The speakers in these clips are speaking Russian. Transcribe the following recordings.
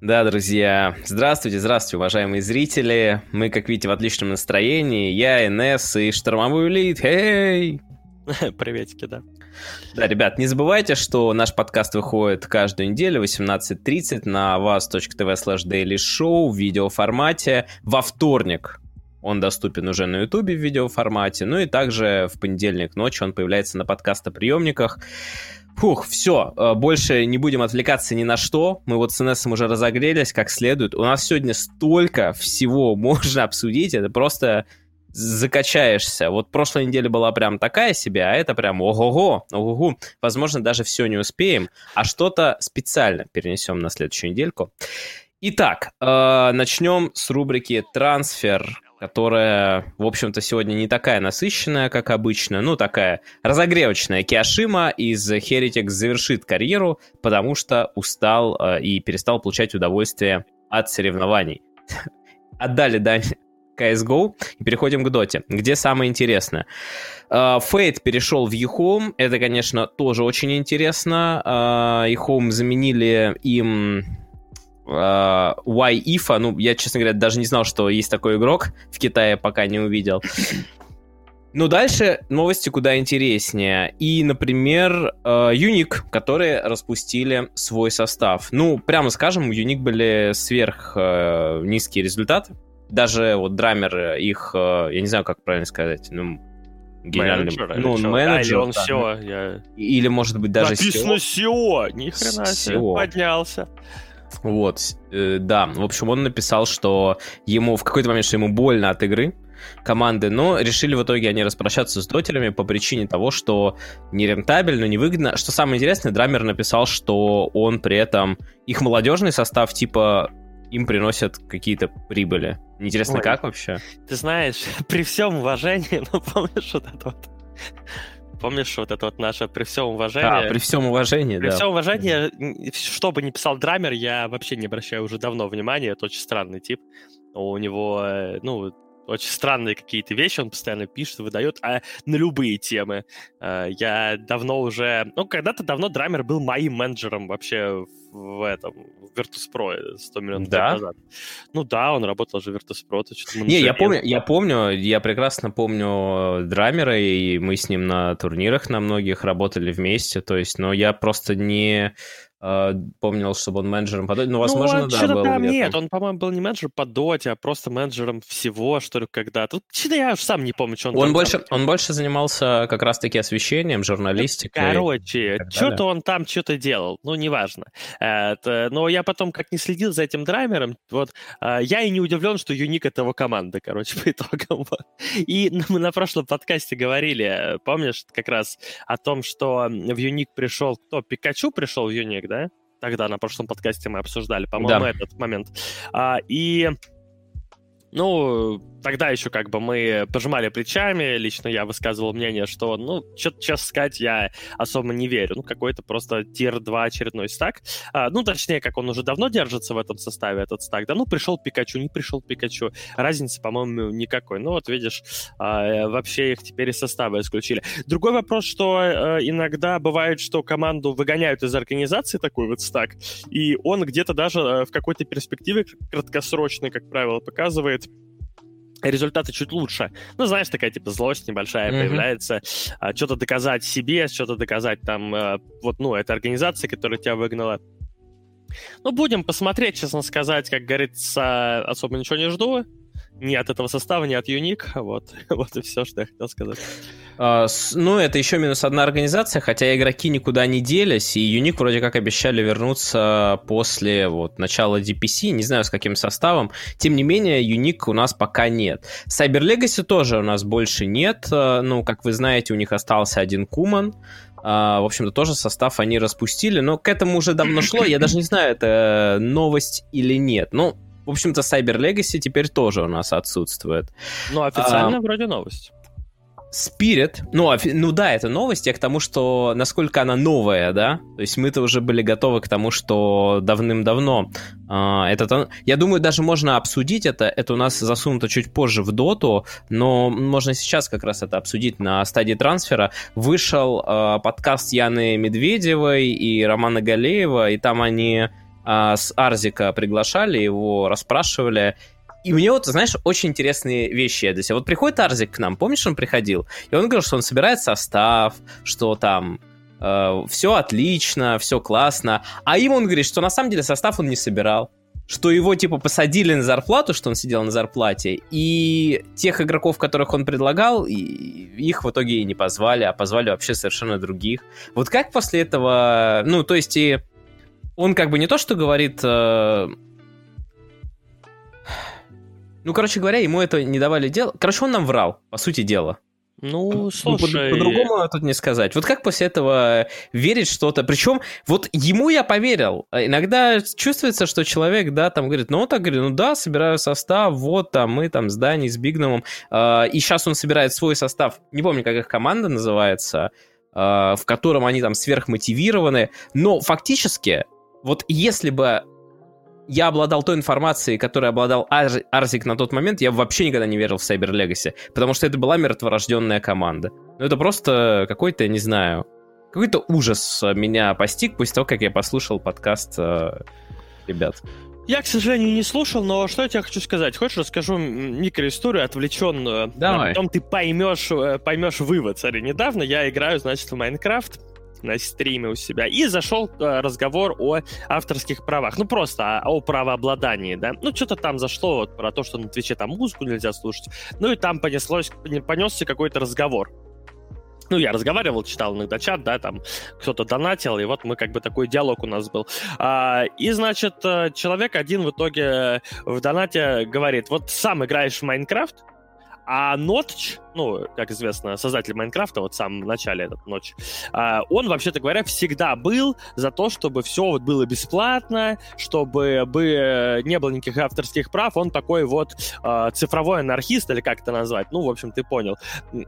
Да, друзья, здравствуйте, здравствуйте, уважаемые зрители. Мы, как видите, в отличном настроении. Я, НС и штормовой улит. Эй! Приветики, да. Да, ребят, не забывайте, что наш подкаст выходит каждую неделю в 18.30 на вас.тв slash daily show в видеоформате во вторник. Он доступен уже на ютубе в видеоформате, ну и также в понедельник ночью он появляется на подкастоприемниках. Фух, все, э, больше не будем отвлекаться ни на что. Мы вот с Инессом уже разогрелись как следует. У нас сегодня столько всего можно обсудить, это просто закачаешься. Вот прошлая неделя была прям такая себе, а это прям ого-го, ого-го. Возможно, даже все не успеем, а что-то специально перенесем на следующую недельку. Итак, э, начнем с рубрики «Трансфер», которая, в общем-то, сегодня не такая насыщенная, как обычно, ну, такая разогревочная. Киашима из Heretics завершит карьеру, потому что устал э, и перестал получать удовольствие от соревнований. Отдали дань CSGO и переходим к Доте, где самое интересное. Фейт перешел в eHome, это, конечно, тоже очень интересно. eHome заменили им Uh, Why If, ну, я, честно говоря, даже не знал, что есть такой игрок в Китае, пока не увидел. Ну, дальше новости куда интереснее. И, например, Юник, uh, которые распустили свой состав. Ну, прямо скажем, у Юник были сверх uh, низкие результаты. Даже вот драмер их, я не знаю, как правильно сказать, ну, генеральный менеджер, ну, он менеджер, а, или он да, SEO, я... или может быть даже Написано SEO, SEO. ни хрена себе, поднялся. Вот, э, да. В общем, он написал, что ему в какой-то момент, что ему больно от игры команды, но решили в итоге они распрощаться с дотерами по причине того, что нерентабельно, невыгодно. Что самое интересное, Драмер написал, что он при этом, их молодежный состав, типа, им приносят какие-то прибыли. Интересно, Ой, как вообще? Ты знаешь, при всем уважении, ну, помнишь вот это вот Помнишь вот это вот наше при всем уважении? Да, при всем уважении, при да. всем уважении, что бы ни писал Драмер, я вообще не обращаю уже давно внимания, это очень странный тип. У него, э, ну, очень странные какие-то вещи он постоянно пишет, выдает, а на любые темы. Э, я давно уже... Ну, когда-то давно Драмер был моим менеджером вообще в этом, в Virtus.pro 100 миллионов да? лет назад. Ну да, он работал же в Virtus.pro. Не, я помню, я помню, я прекрасно помню Драмера, и мы с ним на турнирах на многих работали вместе, то есть, но я просто не помнил, чтобы он менеджером по доте. Ну, возможно, ну, да, был там нет, он, по-моему, был не менеджер по доте, а просто менеджером всего, что ли, когда-то. Тут что-то я уж сам не помню, что он он больше, там... Он больше занимался как раз-таки освещением, журналистикой. Короче, что-то он там что-то делал, ну, неважно. Но я потом как не следил за этим драймером, вот, а, я и не удивлен, что Юник это его команда, короче, по итогам. И мы на прошлом подкасте говорили, помнишь, как раз о том, что в Юник пришел, кто, Пикачу пришел в Юник, да? Тогда на прошлом подкасте мы обсуждали, по-моему, да. этот момент. А, и ну, тогда еще как бы мы пожимали плечами, лично я высказывал мнение, что, ну, что-то, честно сказать, я особо не верю. Ну, какой-то просто тир-2 очередной стак. А, ну, точнее, как он уже давно держится в этом составе, этот стак. Да, ну, пришел Пикачу, не пришел Пикачу. Разницы, по-моему, никакой. Ну, вот видишь, а, вообще их теперь из состава исключили. Другой вопрос, что а, иногда бывает, что команду выгоняют из организации такой вот стак, и он где-то даже а, в какой-то перспективе краткосрочной, как правило, показывает, результаты чуть лучше. Ну, знаешь, такая типа злость небольшая mm-hmm. появляется. А, что-то доказать себе, что-то доказать там, а, вот, ну, этой организации, которая тебя выгнала. Ну, будем посмотреть, честно сказать, как говорится, особо ничего не жду ни от этого состава, ни от Юник. Вот, вот и все, что я хотел сказать. Uh, ну, это еще минус одна организация, хотя игроки никуда не делись, и Юник вроде как обещали вернуться после вот начала DPC, не знаю с каким составом. Тем не менее, Юник у нас пока нет. Cyber Legacy тоже у нас больше нет. Uh, ну, как вы знаете, у них остался один Куман. Uh, в общем-то, тоже состав они распустили, но к этому уже давно шло. Я даже не знаю, это новость или нет. Ну, в общем-то, Cyber Legacy теперь тоже у нас отсутствует. Ну, официально а, вроде новость. Spirit, ну, ну да, это новость, я к тому, что насколько она новая, да, то есть мы-то уже были готовы к тому, что давным-давно э, это, я думаю, даже можно обсудить это, это у нас засунуто чуть позже в доту, но можно сейчас как раз это обсудить на стадии трансфера. Вышел э, подкаст Яны Медведевой и Романа Галеева, и там они а, с Арзика приглашали, его расспрашивали. И мне вот, знаешь, очень интересные вещи я для. Вот приходит Арзик к нам, помнишь, он приходил? И он говорил, что он собирает состав, что там э, все отлично, все классно. А им он говорит, что на самом деле состав он не собирал что его, типа, посадили на зарплату, что он сидел на зарплате, и тех игроков, которых он предлагал, их в итоге и не позвали, а позвали вообще совершенно других. Вот как после этого... Ну, то есть, и он как бы не то, что говорит... Э... Ну, короче говоря, ему это не давали делать. Короче, он нам врал, по сути дела. Ну, слушай... Ну, по-другому тут не сказать. Вот как после этого верить что-то? Причем вот ему я поверил. А иногда чувствуется, что человек, да, там говорит, ну, он так говорит, ну да, собираю состав, вот там мы там с Даней, с Бигномом. Э, и сейчас он собирает свой состав. Не помню, как их команда называется, э, в котором они там сверхмотивированы. Но фактически, вот если бы я обладал той информацией, которой обладал Ар- Арзик на тот момент, я вообще никогда не верил в Cyber Legacy, потому что это была мертворожденная команда. Ну, это просто какой-то, не знаю, какой-то ужас меня постиг после того, как я послушал подкаст э, ребят. Я, к сожалению, не слушал, но что я тебе хочу сказать? Хочешь, расскажу микроисторию отвлеченную? Давай. А потом ты поймешь, э, поймешь вывод. Смотри, недавно я играю, значит, в Майнкрафт на стриме у себя, и зашел э, разговор о авторских правах. Ну, просто о, правообладании, да. Ну, что-то там зашло вот про то, что на Твиче там музыку нельзя слушать. Ну, и там понеслось, понесся какой-то разговор ну, я разговаривал, читал иногда чат, да, там кто-то донатил, и вот мы как бы такой диалог у нас был. А, и, значит, э, человек один в итоге в донате говорит, вот сам играешь в Майнкрафт, а Нотч, ну, как известно, создатель Майнкрафта, вот в самом начале этот ночь, а, он, вообще-то говоря, всегда был за то, чтобы все вот было бесплатно, чтобы бы не было никаких авторских прав. Он такой вот а, цифровой анархист, или как это назвать. Ну, в общем, ты понял.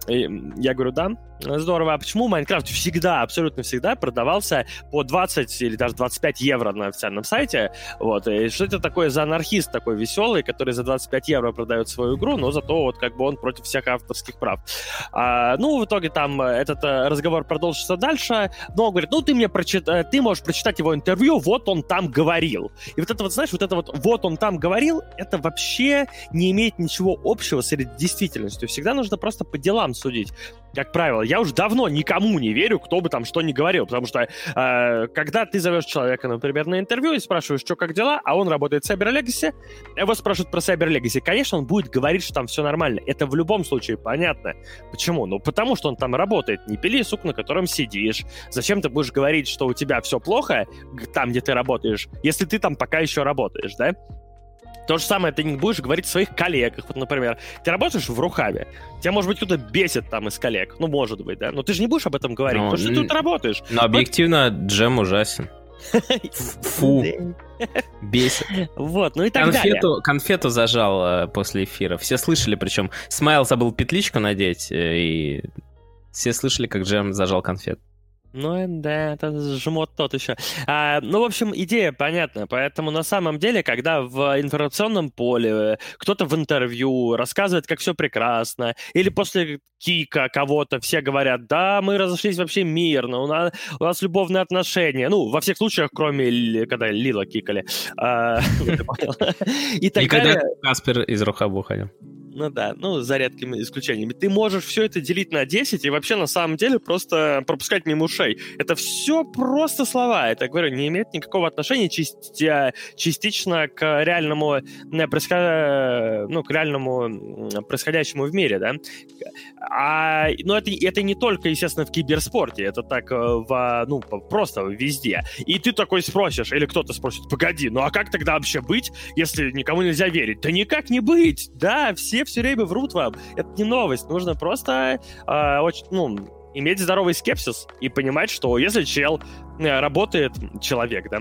И я говорю, да, здорово. А почему Майнкрафт всегда, абсолютно всегда продавался по 20 или даже 25 евро на официальном сайте? Вот. И что это такое за анархист такой веселый, который за 25 евро продает свою игру, но зато вот как бы он против всех авторских авторских прав. А, ну, в итоге там э, этот э, разговор продолжится дальше, но он говорит, ну, ты мне прочит... Э, ты можешь прочитать его интервью, вот он там говорил. И вот это вот, знаешь, вот это вот «вот он там говорил», это вообще не имеет ничего общего с действительностью. Всегда нужно просто по делам судить. Как правило, я уже давно никому не верю, кто бы там что ни говорил, потому что э, когда ты зовешь человека, например, на интервью и спрашиваешь, что, как дела, а он работает в Cyber Legacy, его спрашивают про Cyber Legacy, конечно, он будет говорить, что там все нормально. Это в любом случае понятно. Почему? Ну, потому что он там работает. Не пили сук, на котором сидишь. Зачем ты будешь говорить, что у тебя все плохо там, где ты работаешь, если ты там пока еще работаешь, да? То же самое ты не будешь говорить о своих коллегах. Вот, например, ты работаешь в Рухаве, тебя, может быть, кто-то бесит там из коллег. Ну, может быть, да? Но ты же не будешь об этом говорить, ну, потому что ты тут работаешь. Но объективно вот... джем ужасен. Фу. Бесит. Вот, ну и так конфету, далее. Конфету зажал э, после эфира. Все слышали, причем Смайл забыл петличку надеть, э, и все слышали, как Джем зажал конфет. Ну, да, это жмот тот еще. А, ну, в общем, идея понятна. Поэтому на самом деле, когда в информационном поле кто-то в интервью рассказывает, как все прекрасно, или после кика кого-то все говорят, да, мы разошлись вообще мирно, у нас, у нас любовные отношения. Ну, во всех случаях, кроме когда Лила кикали. А, И когда Каспер из Рухабу ходил. Ну да, ну, за редкими исключениями. Ты можешь все это делить на 10 и вообще на самом деле просто пропускать мимо ушей. Это все просто слова. Это, говорю, не имеет никакого отношения части, частично к реальному, происход... ну, к реальному происходящему в мире, да. А, но это, это не только, естественно, в киберспорте, это так э, в, ну, просто везде. И ты такой спросишь, или кто-то спросит, погоди, ну а как тогда вообще быть, если никому нельзя верить? Да никак не быть, да, все все время врут вам. Это не новость. Нужно просто э, очень, ну, иметь здоровый скепсис и понимать, что если чел э, работает, человек, да,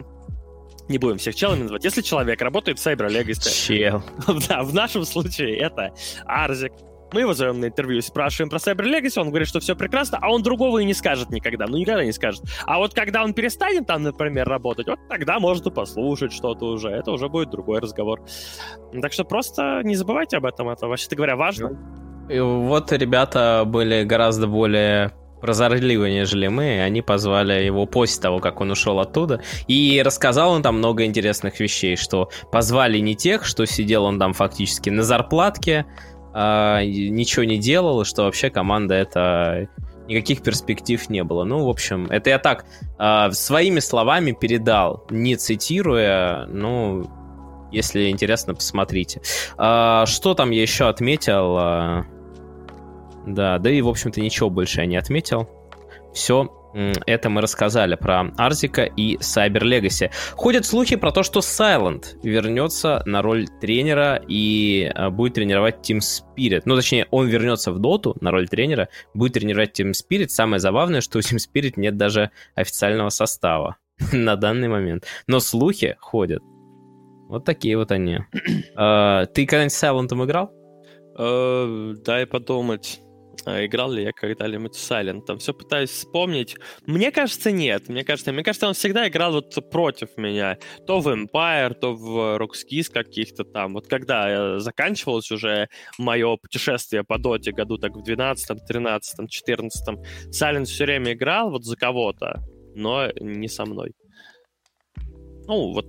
не будем всех челами называть. Если человек работает в Cyber Legacy... Чел. да, в нашем случае это Арзик, мы его зовем на интервью, спрашиваем про Cyber Legacy, он говорит, что все прекрасно, а он другого и не скажет никогда. Ну, никогда не скажет. А вот когда он перестанет там, например, работать, вот тогда может и послушать что-то уже. Это уже будет другой разговор. Так что просто не забывайте об этом. Это, вообще-то говоря, важно. И вот ребята были гораздо более прозорливые, нежели мы, они позвали его после того, как он ушел оттуда. И рассказал он там много интересных вещей, что позвали не тех, что сидел он там фактически на зарплатке, а, ничего не делал, что вообще команда это никаких перспектив не было. Ну, в общем, это я так э, своими словами передал, не цитируя, ну, если интересно, посмотрите. Э, что там я еще отметил? Э, да, да и, в общем-то, ничего больше я не отметил. Все это мы рассказали про Арзика и Cyber Legacy. Ходят слухи про то, что Silent вернется на роль тренера и э, будет тренировать Team Spirit. Ну, точнее, он вернется в доту на роль тренера, будет тренировать Team Spirit. Самое забавное, что у Team Spirit нет даже официального состава на данный момент. Но слухи ходят. Вот такие вот они. А, ты когда-нибудь Silent играл? Э, дай подумать. А играл ли я когда-нибудь Silent? Там все пытаюсь вспомнить. Мне кажется, нет. Мне кажется, мне кажется, он всегда играл вот против меня. То в Empire, то в Rockskis каких-то там. Вот когда заканчивалось уже мое путешествие по доте году так в 12 13 14 Silent все время играл вот за кого-то, но не со мной. Ну, вот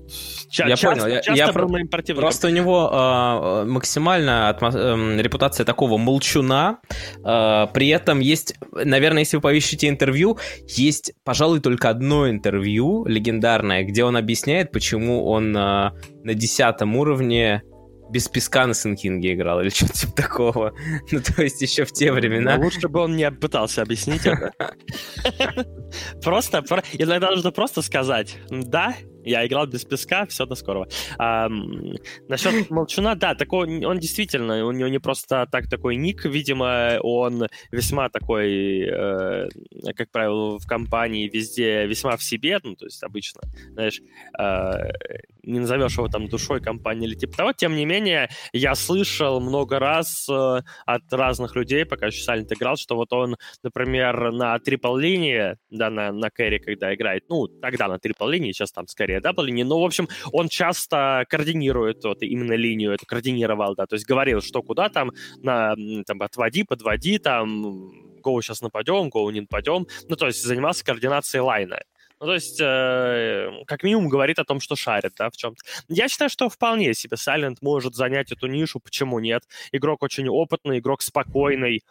ча- я часто, понял. часто я, был моим противником. Просто у него э, максимально атмо- э, репутация такого молчуна. Э, при этом есть, наверное, если вы поищите интервью, есть, пожалуй, только одно интервью легендарное, где он объясняет, почему он э, на десятом уровне без песка на Сенкинге играл или что-то типа такого. Ну, то есть еще в те времена. Но лучше бы он не пытался объяснить это. Просто, иногда нужно просто сказать, да, я играл без песка, все, до скорого. А, насчет Молчуна, да, такой, он действительно, у него не просто так такой ник, видимо, он весьма такой, э, как правило, в компании везде весьма в себе, ну, то есть обычно, знаешь, э, не назовешь его там душой компании или типа того, тем не менее, я слышал много раз э, от разных людей, пока еще Сайлент играл, что вот он, например, на triple-линии, да, на, на carry, когда играет, ну, тогда на triple-линии, сейчас там скорее double линии, но, в общем, он часто координирует вот именно линию эту, координировал, да, то есть говорил, что куда там, на, там, отводи, подводи, там, go сейчас нападем, go не нападем, ну, то есть занимался координацией лайна. Ну, то есть, э, как минимум, говорит о том, что шарит, да, в чем-то. Я считаю, что вполне себе Silent может занять эту нишу, почему нет. Игрок очень опытный, игрок спокойный,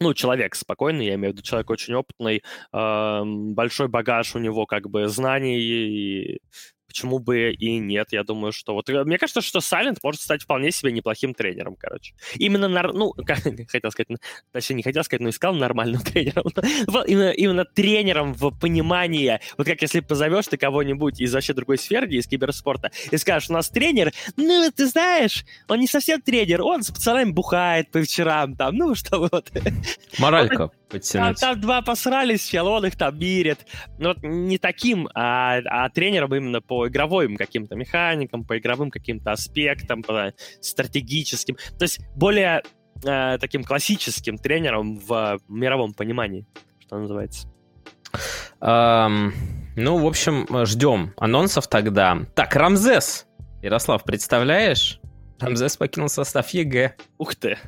ну, человек спокойный, я имею в виду, человек очень опытный, большой багаж у него как бы знаний и почему бы и нет, я думаю, что вот... Мне кажется, что Silent может стать вполне себе неплохим тренером, короче. Именно, нар... ну, как, хотел сказать, точнее, не хотел сказать, но искал нормальным тренером. именно, именно тренером в понимании, вот как если позовешь ты кого-нибудь из вообще другой сферы, из киберспорта, и скажешь, у нас тренер, ну, ты знаешь, он не совсем тренер, он с пацанами бухает по вечерам, там, ну, что вот. Моралька подтянуть. Там, там два посрались, чел, он их там мирит. Ну, вот не таким, а, а тренером именно по игровым каким-то механикам, по игровым каким-то аспектам, по стратегическим. То есть более э, таким классическим тренером в мировом понимании, что называется. Um, ну, в общем, ждем анонсов тогда. Так, Рамзес. Ярослав, представляешь? Рамзес покинул состав EG. Ух ты.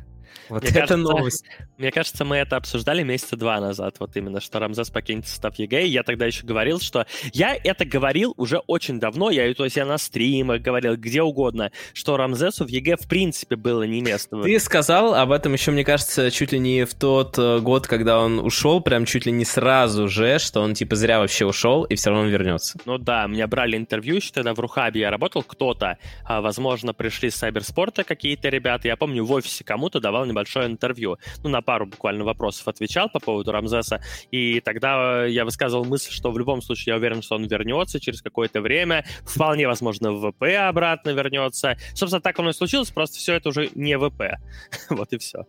Вот мне это кажется, новость. Мне кажется, мы это обсуждали месяца два назад, вот именно, что Рамзес покинет состав EG, и я тогда еще говорил, что я это говорил уже очень давно, я, то есть я на стримах говорил, где угодно, что Рамзесу в EG в принципе было не место. Ты сказал об этом еще, мне кажется, чуть ли не в тот э, год, когда он ушел, прям чуть ли не сразу же, что он типа зря вообще ушел, и все равно он вернется. Ну да, меня брали интервью еще тогда в Рухабе я работал, кто-то, а, возможно, пришли с Сайберспорта какие-то ребята, я помню, в офисе кому-то давал небольшое интервью, ну, на пару буквально вопросов отвечал по поводу Рамзеса, и тогда я высказывал мысль, что в любом случае я уверен, что он вернется через какое-то время, вполне возможно, в ВП обратно вернется. Собственно, так оно и случилось, просто все это уже не ВП. вот и все.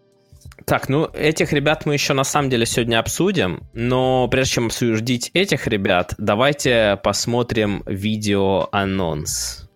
Так, ну этих ребят мы еще на самом деле сегодня обсудим, но прежде чем обсудить этих ребят, давайте посмотрим видео-анонс.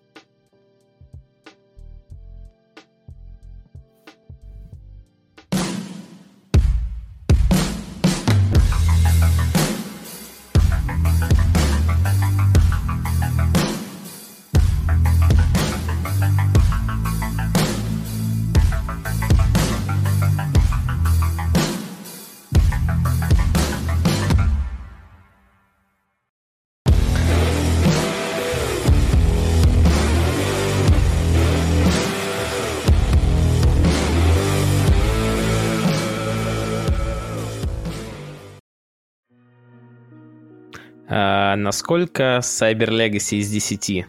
А, насколько Cyber Legacy из 10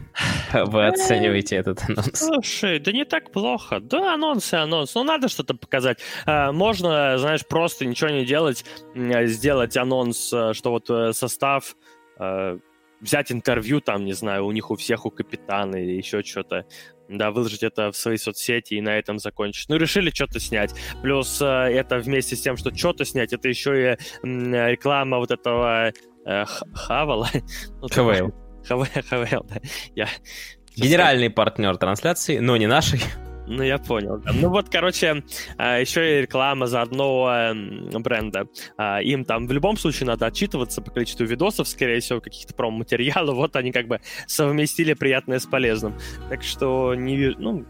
вы оцениваете этот анонс? Слушай, да не так плохо. Да, анонс и анонс. Ну, надо что-то показать. А, можно, знаешь, просто ничего не делать, сделать анонс, что вот э, состав взять интервью там, не знаю, у них у всех, у капитана или еще что-то, да, выложить это в свои соцсети и на этом закончить. Ну, решили что-то снять. Плюс это вместе с тем, что что-то снять, это еще и реклама вот этого э, Хавала. ХВЛ. ХВЛ, да. Я... Генеральный партнер трансляции, но не нашей. Ну, я понял. Да. Ну вот, короче, а, еще и реклама заодно бренда. А, им там в любом случае надо отчитываться по количеству видосов, скорее всего, каких-то промо-материалов. Вот они как бы совместили приятное с полезным. Так что не вижу... Ну,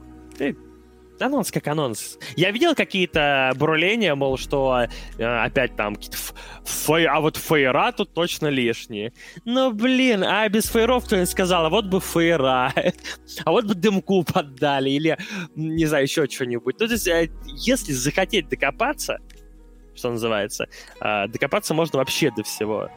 анонс как анонс. Я видел какие-то бурления, мол, что э, опять там какие-то фей... а вот фейра тут точно лишние. Ну, блин, а без фейров кто-нибудь сказал, а вот бы фейра, а вот бы дымку поддали, или, не знаю, еще что-нибудь. Ну, то есть, э, если захотеть докопаться, что называется, э, докопаться можно вообще до всего,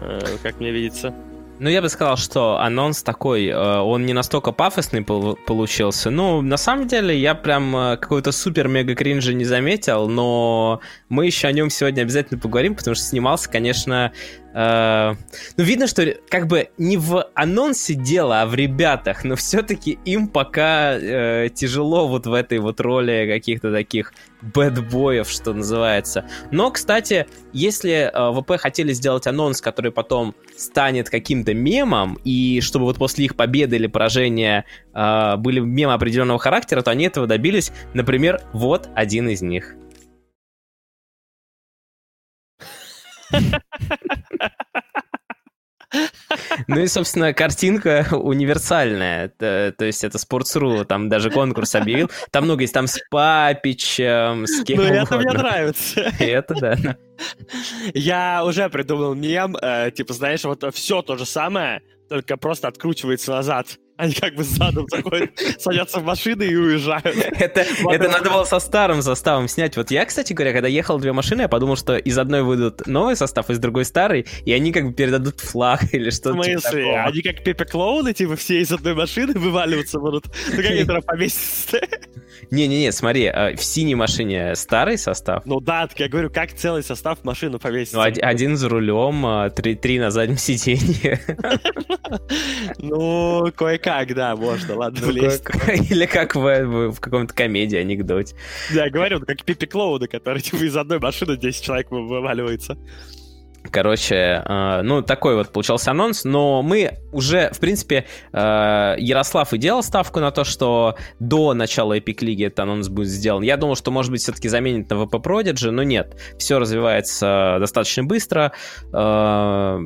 э, как мне видится. Ну, я бы сказал, что анонс такой, э, он не настолько пафосный получился. Ну, на самом деле, я прям э, какой-то супер-мега кринжа не заметил, но мы еще о нем сегодня обязательно поговорим, потому что снимался, конечно, Uh, ну, видно, что как бы не в анонсе дело, а в ребятах, но все-таки им пока uh, тяжело вот в этой вот роли каких-то таких бэтбоев, что называется. Но, кстати, если uh, ВП хотели сделать анонс, который потом станет каким-то мемом, и чтобы вот после их победы или поражения были мемы определенного характера, то они этого добились. Например, вот один из них. Ну и, собственно, картинка универсальная. То, то есть это Sports.ru, там даже конкурс объявил. Там много есть, там с Папичем, с кем Ну это мне нравится. Это да. Я уже придумал мем, э, типа, знаешь, вот все то же самое, только просто откручивается назад. Они как бы задом заходят, садятся в машины и уезжают. Это, это надо было со старым составом снять. Вот я, кстати говоря, когда ехал две машины, я подумал, что из одной выйдут новый состав, из другой старый, и они как бы передадут флаг или что-то типа такого. Они как Пепе Клоуны, типа все из одной машины вываливаться будут. Ну как они тогда повесятся? Не-не-не, смотри, а, в синей машине старый состав. Ну да, так я говорю, как целый состав в машину повесить. Ну, один за рулем, а, три, три на заднем сиденье. Ну, кое-как, да, можно, ладно, ну, Или как в, в каком-то комедии, анекдоте. Да, говорю, как Пипи Клоуна, который типа из одной машины 10 человек вываливается. Короче, э, ну, такой вот получался анонс, но мы уже, в принципе, э, Ярослав и делал ставку на то, что до начала Epic Лиги этот анонс будет сделан. Я думал, что, может быть, все-таки заменит на VP Prodigy, но нет. Все развивается достаточно быстро. Э,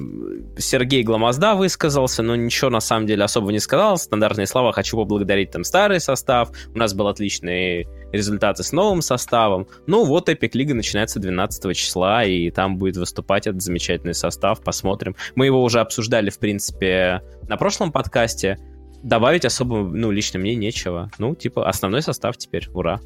Сергей Гламозда высказался, но ничего, на самом деле, особо не сказал. Стандартные слова «хочу поблагодарить там старый состав», «у нас был отличный результаты с новым составом. Ну вот Epic Лига начинается 12 числа, и там будет выступать этот замечательный состав, посмотрим. Мы его уже обсуждали, в принципе, на прошлом подкасте. Добавить особо, ну, лично мне нечего. Ну, типа, основной состав теперь, ура.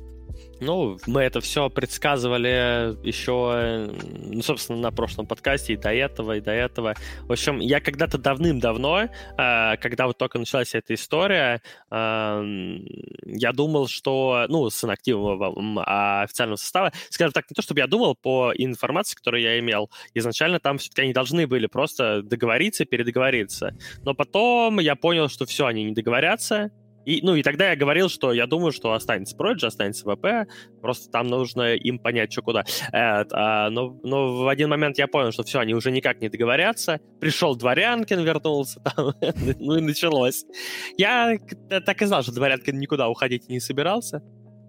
Ну, мы это все предсказывали еще, ну, собственно, на прошлом подкасте и до этого, и до этого. В общем, я когда-то давным-давно, э, когда вот только началась эта история, э, я думал, что, ну, с инактивного официального состава, скажем так, не то, чтобы я думал по информации, которую я имел, изначально там все-таки они должны были просто договориться, передоговориться. Но потом я понял, что все, они не договорятся, и, ну, и тогда я говорил, что я думаю, что останется Prodigy, останется ВП, просто там нужно им понять, что куда. Э, а, но, но в один момент я понял, что все, они уже никак не договорятся. Пришел Дворянкин, вернулся там, ну и началось. Я так и знал, что Дворянкин никуда уходить не собирался.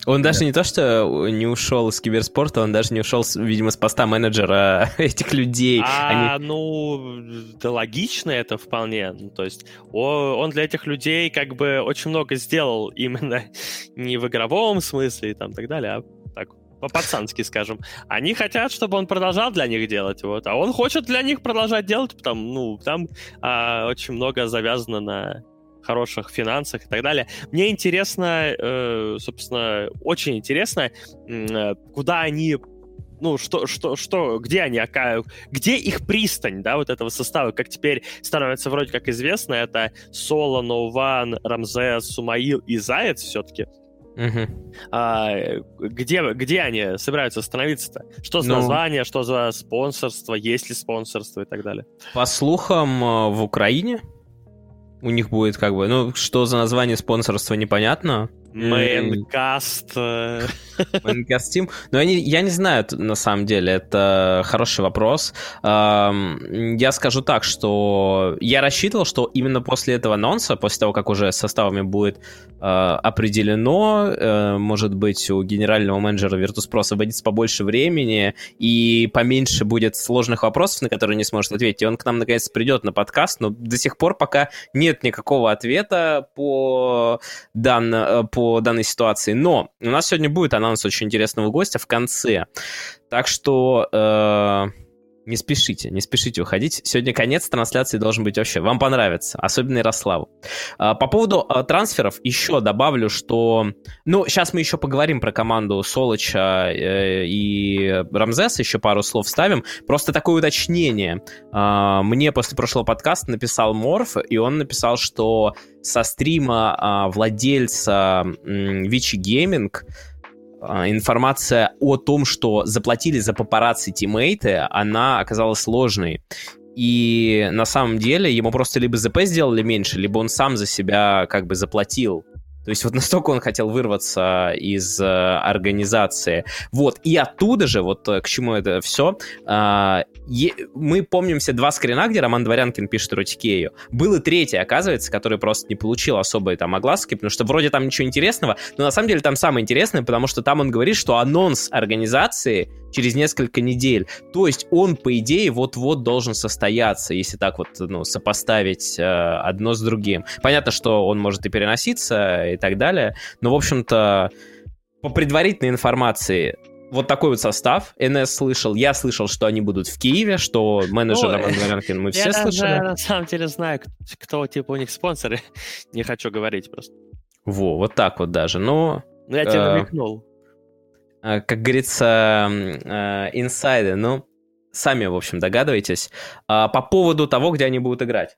Он даже да. не то, что не ушел из киберспорта, он даже не ушел, видимо, с поста менеджера этих людей. А, Они... ну, да логично это вполне. Ну, то есть он для этих людей как бы очень много сделал именно не в игровом смысле и там так далее, а так по-пацански, скажем. Они хотят, чтобы он продолжал для них делать, вот, а он хочет для них продолжать делать, потому, ну, там а, очень много завязано на хороших финансах и так далее. Мне интересно, э, собственно, очень интересно, э, куда они ну, что, что, что, где они, где их пристань, да, вот этого состава, как теперь становится вроде как известно, это Соло, Нован, Рамзес, Сумаил и Заяц все-таки. Угу. А, где, где они собираются остановиться-то? Что за ну, название, что за спонсорство, есть ли спонсорство и так далее? По слухам, э, в Украине у них будет как бы, ну, что за название спонсорства непонятно, Мейнкаст. Мейнкаст Team. Но я не, я не знаю, на самом деле, это хороший вопрос. Я скажу так, что я рассчитывал, что именно после этого анонса, после того, как уже составами будет а, определено, э, может быть, у генерального менеджера Virtus.pro освободится побольше времени и поменьше будет сложных вопросов, на которые не сможет ответить. И он к нам наконец придет на подкаст, но до сих пор пока нет никакого ответа по, дан, э, по по данной ситуации. Но у нас сегодня будет анонс очень интересного гостя в конце. Так что э, не спешите, не спешите уходить. Сегодня конец трансляции должен быть вообще. Вам понравится, особенно Ярославу. Э, по поводу э, трансферов еще добавлю, что... Ну, сейчас мы еще поговорим про команду Солоча э, и Рамзеса, еще пару слов вставим. Просто такое уточнение. Э, мне после прошлого подкаста написал Морф, и он написал, что со стрима а, владельца Вичи Гейминг а, информация о том, что заплатили за папарацци тиммейты, она оказалась сложной. И на самом деле ему просто либо ЗП сделали меньше, либо он сам за себя как бы заплатил. То есть вот настолько он хотел вырваться из э, организации. Вот, и оттуда же, вот э, к чему это все, э, е- мы помним все два скрина, где Роман Дворянкин пишет Ротикею. Был и третий, оказывается, который просто не получил особой там огласки, потому что вроде там ничего интересного, но на самом деле там самое интересное, потому что там он говорит, что анонс организации через несколько недель. То есть он, по идее, вот-вот должен состояться, если так вот ну, сопоставить э, одно с другим. Понятно, что он может и переноситься и так далее, но, в общем-то, по предварительной информации, вот такой вот состав. НС слышал, я слышал, что они будут в Киеве, что менеджер Роман Дворянкин мы все слышали. Я на самом деле знаю, кто типа у них спонсоры. Не хочу говорить просто. Во, вот так вот даже. Но... Ну, я тебе э, намекнул. Э, как говорится, э, инсайды, ну, сами, в общем, догадываетесь. А, по поводу того, где они будут играть.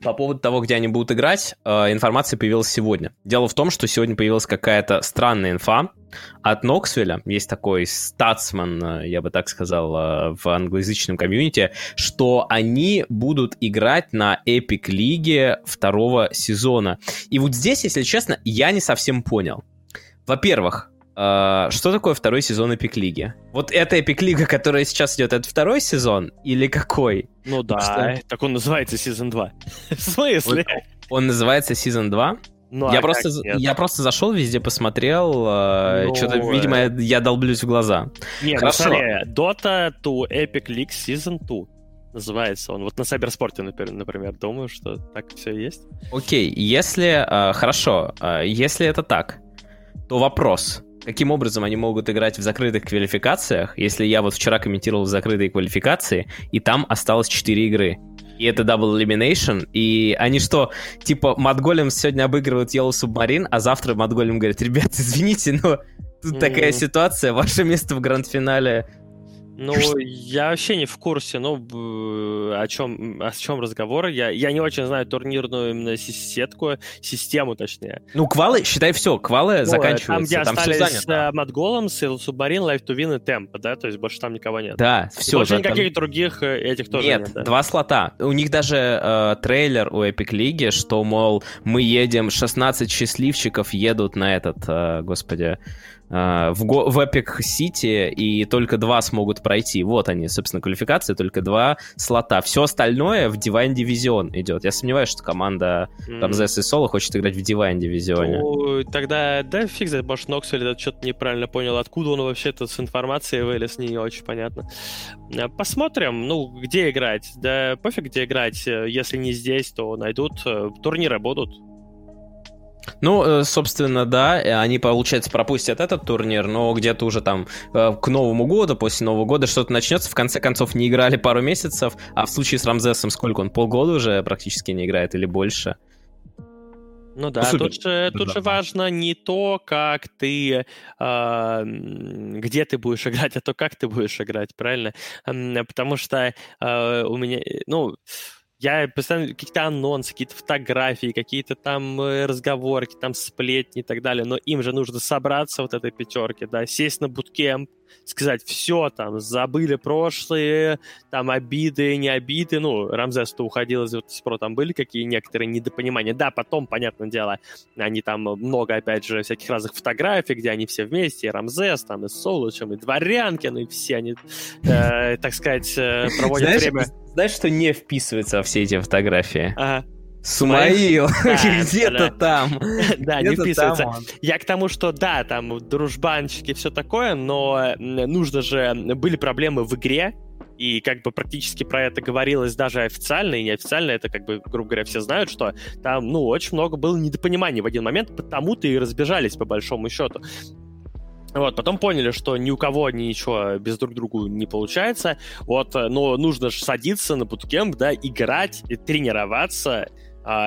По поводу того, где они будут играть, э, информация появилась сегодня. Дело в том, что сегодня появилась какая-то странная инфа от Ноксвилля. Есть такой статсман, я бы так сказал, в англоязычном комьюнити, что они будут играть на Epic Лиге второго сезона. И вот здесь, если честно, я не совсем понял. Во-первых, э, что такое второй сезон Эпик Лиги? Вот это Эпик Лига, которая сейчас идет, это второй сезон или какой? Ну да, что... так он называется сезон 2. В смысле? Он, он называется сезон 2? Ну, я, а просто, я просто зашел везде, посмотрел, э, ну, что-то, видимо, я, я долблюсь в глаза. Не, Хорошо. ну смотри, Dota 2 Epic League Season 2 называется он. Вот на Сайберспорте, например, думаю, что так все и есть. Окей, если... Э, хорошо, если это так, то вопрос, каким образом они могут играть в закрытых квалификациях, если я вот вчера комментировал закрытые квалификации, и там осталось 4 игры. И это Double Elimination, и они что, типа, Матголем сегодня обыгрывают Yellow Submarine, а завтра Матголем говорит, ребят, извините, но тут mm. такая ситуация, ваше место в гранд-финале ну, я вообще не в курсе, ну, о чем, о чем разговор. Я, я не очень знаю турнирную именно сетку, систему, точнее. Ну, квалы, считай, все, квалы ну, заканчиваются. Там, где там остались все занято. Матголом, Субмарин, Life to Win и Темпа, да? То есть больше там никого нет. Да, все. Больше да, никаких там... других э, этих тоже нет. Нет, да? два слота. У них даже э, трейлер у Epic Лиги, что, мол, мы едем, 16 счастливчиков едут на этот, э, господи, Э, в, в Epic City, и только два смогут пройти. Вот они, собственно, квалификации, только два слота. Все остальное в Divine Division идет. Я сомневаюсь, что команда mm. Рамзес и Соло хочет играть в Divine Division. Ну, тогда, да, фиг знает, может, Ноксвель это что-то неправильно понял, откуда он вообще тут с информацией вылез, не очень понятно. Э, посмотрим, ну, где играть. Да пофиг, где играть. Э, если не здесь, то найдут. Турниры будут. Ну, э, собственно, да, они, получается, пропустят этот турнир, но где-то уже там э, к Новому году, после Нового года что-то начнется. В конце концов, не играли пару месяцев, а в случае с Рамзесом сколько он? Полгода уже практически не играет или больше? Ну да, Супер. тут же, тут же важно не то, как ты, э, где ты будешь играть, а то, как ты будешь играть, правильно? Потому что э, у меня, ну, я постоянно какие-то анонсы, какие-то фотографии, какие-то там э, разговорки, там сплетни и так далее, но им же нужно собраться вот этой пятерке, да, сесть на буткемп, сказать, все, там, забыли прошлые, там, обиды, не обиды, ну, Рамзес-то уходил из Virtus.pro, там были какие некоторые недопонимания, да, потом, понятное дело, они там много, опять же, всяких разных фотографий, где они все вместе, и Рамзес, там, и с Солучем, и Дворянки, ну, и все они, э, так сказать, э, проводят знаешь, время... Знаешь, что не вписывается во все эти фотографии? Ага. Сумаил, где-то там. Да, не вписывается. Я к тому, что да, там дружбанчики, все такое, но нужно же... Были проблемы в игре, и как бы практически про это говорилось даже официально и неофициально, это как бы, грубо говоря, все знают, что там, ну, очень много было недопониманий в один момент, потому-то и разбежались по большому счету. Вот, потом поняли, что ни у кого ничего без друг друга не получается. Вот, но нужно же садиться на буткемп, да, играть, тренироваться,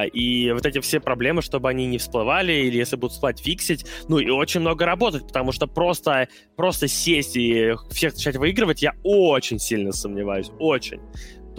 и вот эти все проблемы, чтобы они не всплывали, или если будут всплывать, фиксить, ну и очень много работать, потому что просто, просто сесть и всех начать выигрывать, я очень сильно сомневаюсь, очень.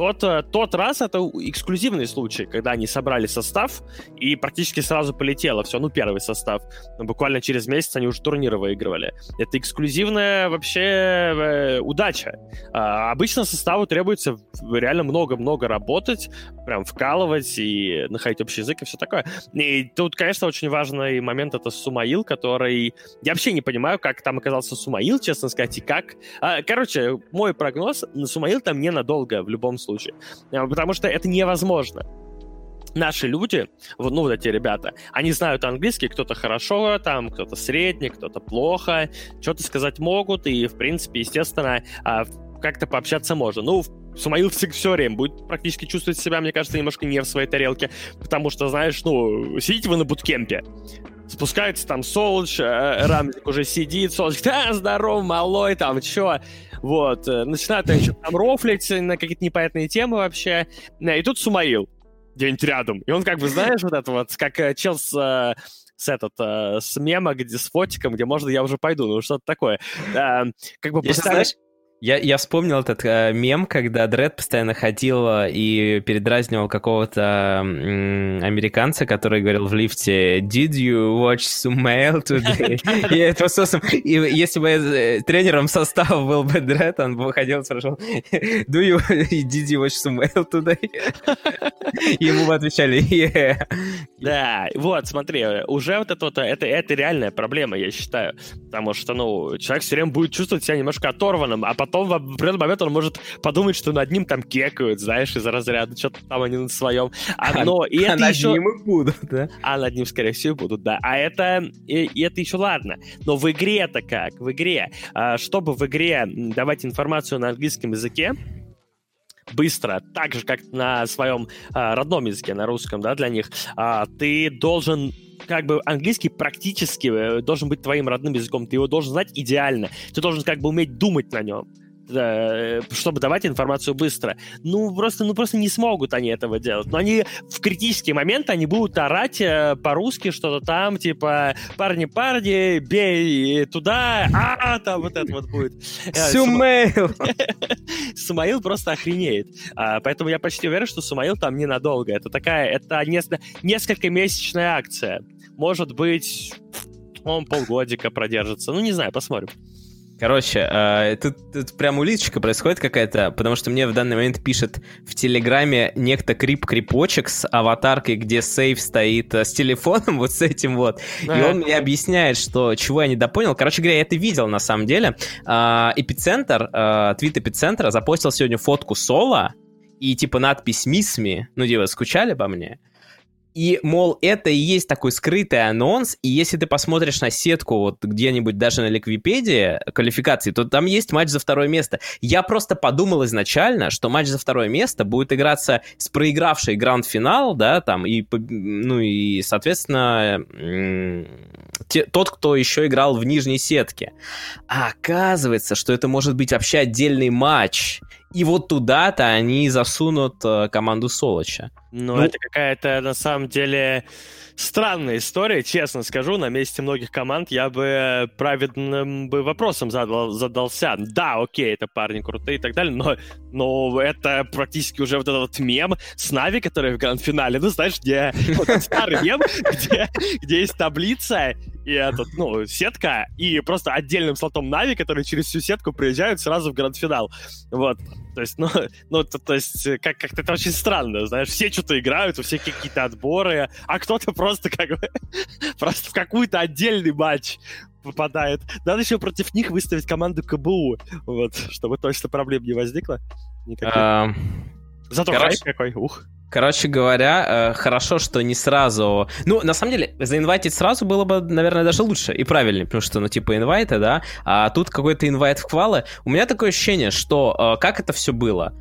Тот, э, тот раз это эксклюзивный случай, когда они собрали состав и практически сразу полетело все, ну, первый состав. Но буквально через месяц они уже турниры выигрывали. Это эксклюзивная вообще э, удача. А, обычно составу требуется реально много-много работать, прям вкалывать и находить общий язык и все такое. И тут, конечно, очень важный момент это Сумаил, который... Я вообще не понимаю, как там оказался Сумаил, честно сказать, и как. А, короче, мой прогноз, Сумаил там ненадолго в любом случае. А, потому что это невозможно. Наши люди, ну, вот эти ребята, они знают английский, кто-то хорошо, там, кто-то средний, кто-то плохо, что-то сказать могут, и, в принципе, естественно, а, как-то пообщаться можно. Ну, Сумаил все время будет практически чувствовать себя, мне кажется, немножко не в своей тарелке, потому что, знаешь, ну, сидите вы на буткемпе, спускается там Солч, э, Рамзик уже сидит, Солч, да, здорово, малой, там, чё, вот, э, начинают еще там рофлить на какие-то непонятные темы вообще, э, и тут Сумаил где-нибудь рядом, и он как бы, знаешь, вот это вот, как чел с с этот с мема, где с фотиком, где можно я уже пойду, ну что-то такое. Как бы представляешь, я, я вспомнил этот э, мем, когда Дред постоянно ходил э, и передразнивал какого-то м, американца, который говорил в лифте «Did you watch Sumail today?» И это И если бы э, тренером состава был бы Дред, он бы выходил и спрашивал «Do you, did you watch Sumail today?» И ему бы отвечали «Yeah». Да, вот, смотри, уже вот это вот, это, это реальная проблема, я считаю. Потому что, ну, человек все время будет чувствовать себя немножко оторванным, а потом потом в определенный момент он может подумать, что над ним там кекают, знаешь, из разряда, что-то там они на своем. А, но и а это над еще... ним и будут, да? А над ним, скорее всего, будут, да. А это... И, и это еще ладно. Но в игре-то как? В игре. А, чтобы в игре давать информацию на английском языке, быстро, так же, как на своем а, родном языке, на русском, да, для них, а, ты должен как бы английский практически э, должен быть твоим родным языком, ты его должен знать идеально, ты должен как бы уметь думать на нем. Э, чтобы давать информацию быстро. Ну, просто, ну, просто не смогут они этого делать. Но они в критический момент они будут орать э, по-русски что-то там, типа, парни-парни, бей туда, а, там вот это вот будет. Э, Сумаил! Сумаил просто охренеет. А, поэтому я почти уверен, что Сумаил там ненадолго. Это такая, это несколько месячная акция. Может быть, он полгодика продержится. Ну, не знаю, посмотрим. Короче, э, тут, тут прям улиточка происходит какая-то, потому что мне в данный момент пишет в Телеграме некто Крип-Крипочек с аватаркой, где сейф стоит э, с телефоном, вот с этим вот. И он мне объясняет, что чего я недопонял. Короче говоря, я это видел на самом деле. Э, Эпицентр, э, твит Эпицентра запостил сегодня фотку Соло и типа надпись «Miss me», ну, типа, скучали по мне? И, мол, это и есть такой скрытый анонс, и если ты посмотришь на сетку вот где-нибудь даже на Ликвипедии квалификации, то там есть матч за второе место. Я просто подумал изначально, что матч за второе место будет играться с проигравшей гранд-финал, да, там, и, ну, и, соответственно, те, тот, кто еще играл в нижней сетке. А оказывается, что это может быть вообще отдельный матч, и вот туда-то они засунут э, команду Солоча. Но ну, это какая-то, на самом деле, странная история, честно скажу. На месте многих команд я бы праведным бы вопросом задал, задался. Да, окей, это парни крутые и так далее, но, но это практически уже вот этот вот мем с Нави, который в гранд-финале. Ну, знаешь, где вот старый мем, где, где есть таблица, и этот, ну, сетка, и просто отдельным слотом Нави, которые через всю сетку приезжают сразу в гранд-финал. Вот. То есть, ну, ну то, то есть, как- как-то это очень странно, знаешь, все что-то играют, у всех какие-то отборы, а кто-то просто как бы, просто в какой-то отдельный матч попадает. Надо еще против них выставить команду КБУ, вот, чтобы точно проблем не возникло. Никаких. Зато хайп какой, ух. Короче говоря, э, хорошо, что не сразу... Ну, на самом деле, заинвайтить сразу было бы, наверное, даже лучше и правильнее, потому что, ну, типа, инвайты, да, а тут какой-то инвайт в квалы. У меня такое ощущение, что э, как это все было?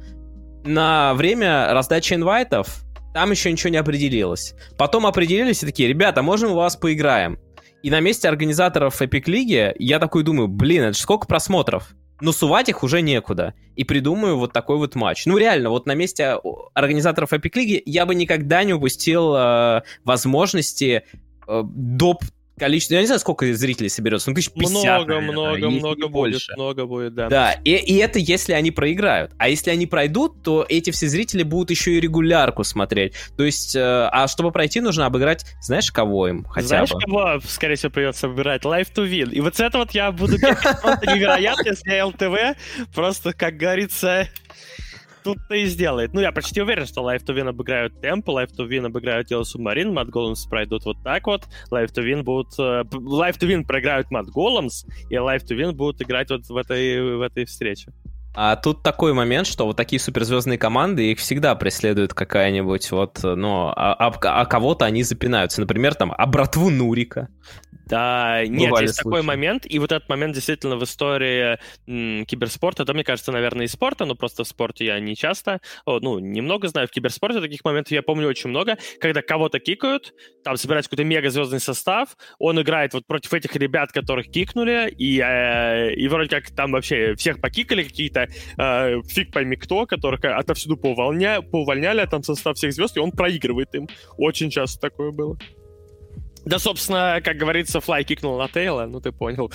На время раздачи инвайтов там еще ничего не определилось. Потом определились и такие, ребята, можем у вас поиграем? И на месте организаторов Epic Лиги я такой думаю, блин, это сколько просмотров? Но сувать их уже некуда. И придумаю вот такой вот матч. Ну, реально, вот на месте организаторов Epic League я бы никогда не упустил э, возможности э, доп количество, я не знаю, сколько зрителей соберется, ну, тысяч пятьдесят, Много, наверное, много, много будет, больше. много будет, да. Да, и, и это если они проиграют. А если они пройдут, то эти все зрители будут еще и регулярку смотреть. То есть, э, а чтобы пройти, нужно обыграть, знаешь, кого им хотя знаешь, бы? кого, скорее всего, придется обыграть? Life to Win. И вот с этого вот я буду просто невероятно, если ЛТВ просто, как говорится, тут-то и сделает. Ну, я почти уверен, что Life to Win обыграют Temple, Life to Win обыграют Yellow Submarine, Mad Golems пройдут вот так вот, Life to Win будут... Uh, Life to Win проиграют Mad Golems, и Life to Win будут играть вот в этой, в этой встрече. А тут такой момент, что вот такие суперзвездные команды, их всегда преследует какая-нибудь вот, ну, а, а, а кого-то они запинаются. Например, там, а братву Нурика. Да, нет, Бывали есть случаи. такой момент, и вот этот момент действительно в истории м, киберспорта, это, мне кажется, наверное, из спорта, но просто в спорте я не часто, о, ну, немного знаю, в киберспорте таких моментов я помню очень много, когда кого-то кикают, там собирается какой-то мегазвездный состав, он играет вот против этих ребят, которых кикнули, и, э, и вроде как там вообще всех покикали какие-то, э, фиг пойми кто, которых отовсюду поувольня, поувольняли, а там состав всех звезд, и он проигрывает им. Очень часто такое было. Да, собственно, как говорится, Флай кикнул на Тейла, ну ты понял.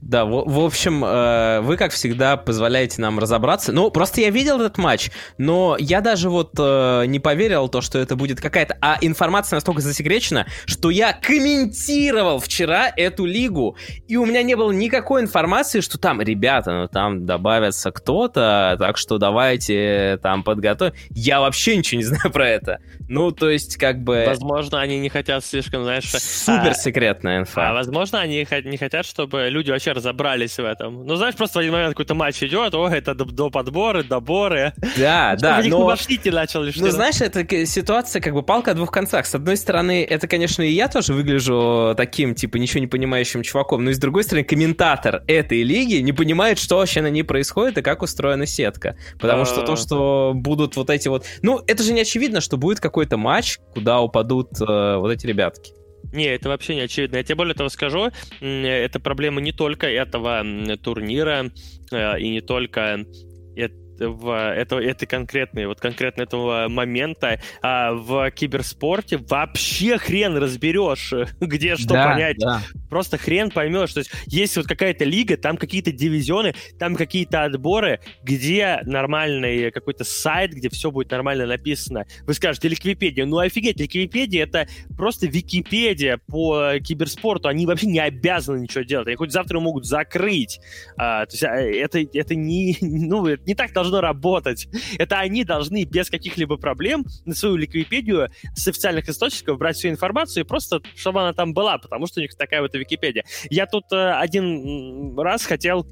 Да, в, в общем, э, вы, как всегда, позволяете нам разобраться. Ну, просто я видел этот матч, но я даже вот э, не поверил то, что это будет какая-то... А информация настолько засекречена, что я комментировал вчера эту лигу, и у меня не было никакой информации, что там, ребята, ну там добавится кто-то, так что давайте там подготовим. Я вообще ничего не знаю про это. Ну, то есть, как бы... Возможно, они не хотят слишком, знаешь... Супер секретная инфа. А, возможно, они не хотят, чтобы люди вообще разобрались в этом. Ну, знаешь, просто в один момент какой-то матч идет, о, это до, до подборы, доборы. Да, да, но... начал Ну, знаешь, это ситуация как бы палка о двух концах. С одной стороны, это, конечно, и я тоже выгляжу таким, типа, ничего не понимающим чуваком, но и с другой стороны, комментатор этой лиги не понимает, что вообще на ней происходит и как устроена сетка. Потому что то, а. что будут вот эти вот... Ну, это же не очевидно, что будет какой-то матч, куда упадут э, вот эти ребятки. Не, это вообще не очевидно. Я тебе более того скажу, это проблема не только этого турнира э, и не только в этого, этой конкретной, вот конкретно этого момента а в киберспорте вообще хрен разберешь, где что да, понять. Да. Просто хрен поймешь. То есть есть вот какая-то лига, там какие-то дивизионы, там какие-то отборы, где нормальный какой-то сайт, где все будет нормально написано. Вы скажете, Ликвипедия. Ну офигеть, Ликвипедия это просто Википедия по киберспорту. Они вообще не обязаны ничего делать. Они хоть завтра могут закрыть. А, то есть а, это, это не, ну, это не так должно должно работать. Это они должны без каких-либо проблем на свою Википедию с официальных источников брать всю информацию и просто, чтобы она там была, потому что у них такая вот Википедия. Я тут э, один раз хотел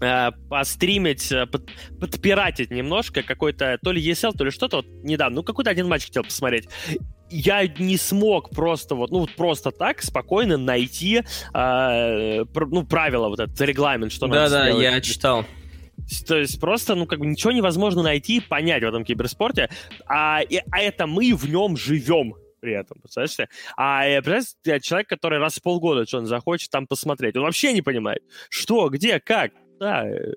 э, постримить, э, под, подпиратить немножко какой-то то ли ESL, то ли что-то вот недавно. Ну, какой-то один матч хотел посмотреть я не смог просто вот, ну, просто так спокойно найти э, ну, правила, вот этот регламент, что да, надо Да-да, я читал. То есть просто, ну, как бы ничего невозможно найти и понять в этом киберспорте, а, и, а это мы в нем живем при этом, представляешь А представляешь, человек, который раз в полгода что он захочет там посмотреть, он вообще не понимает, что, где, как. да. Э,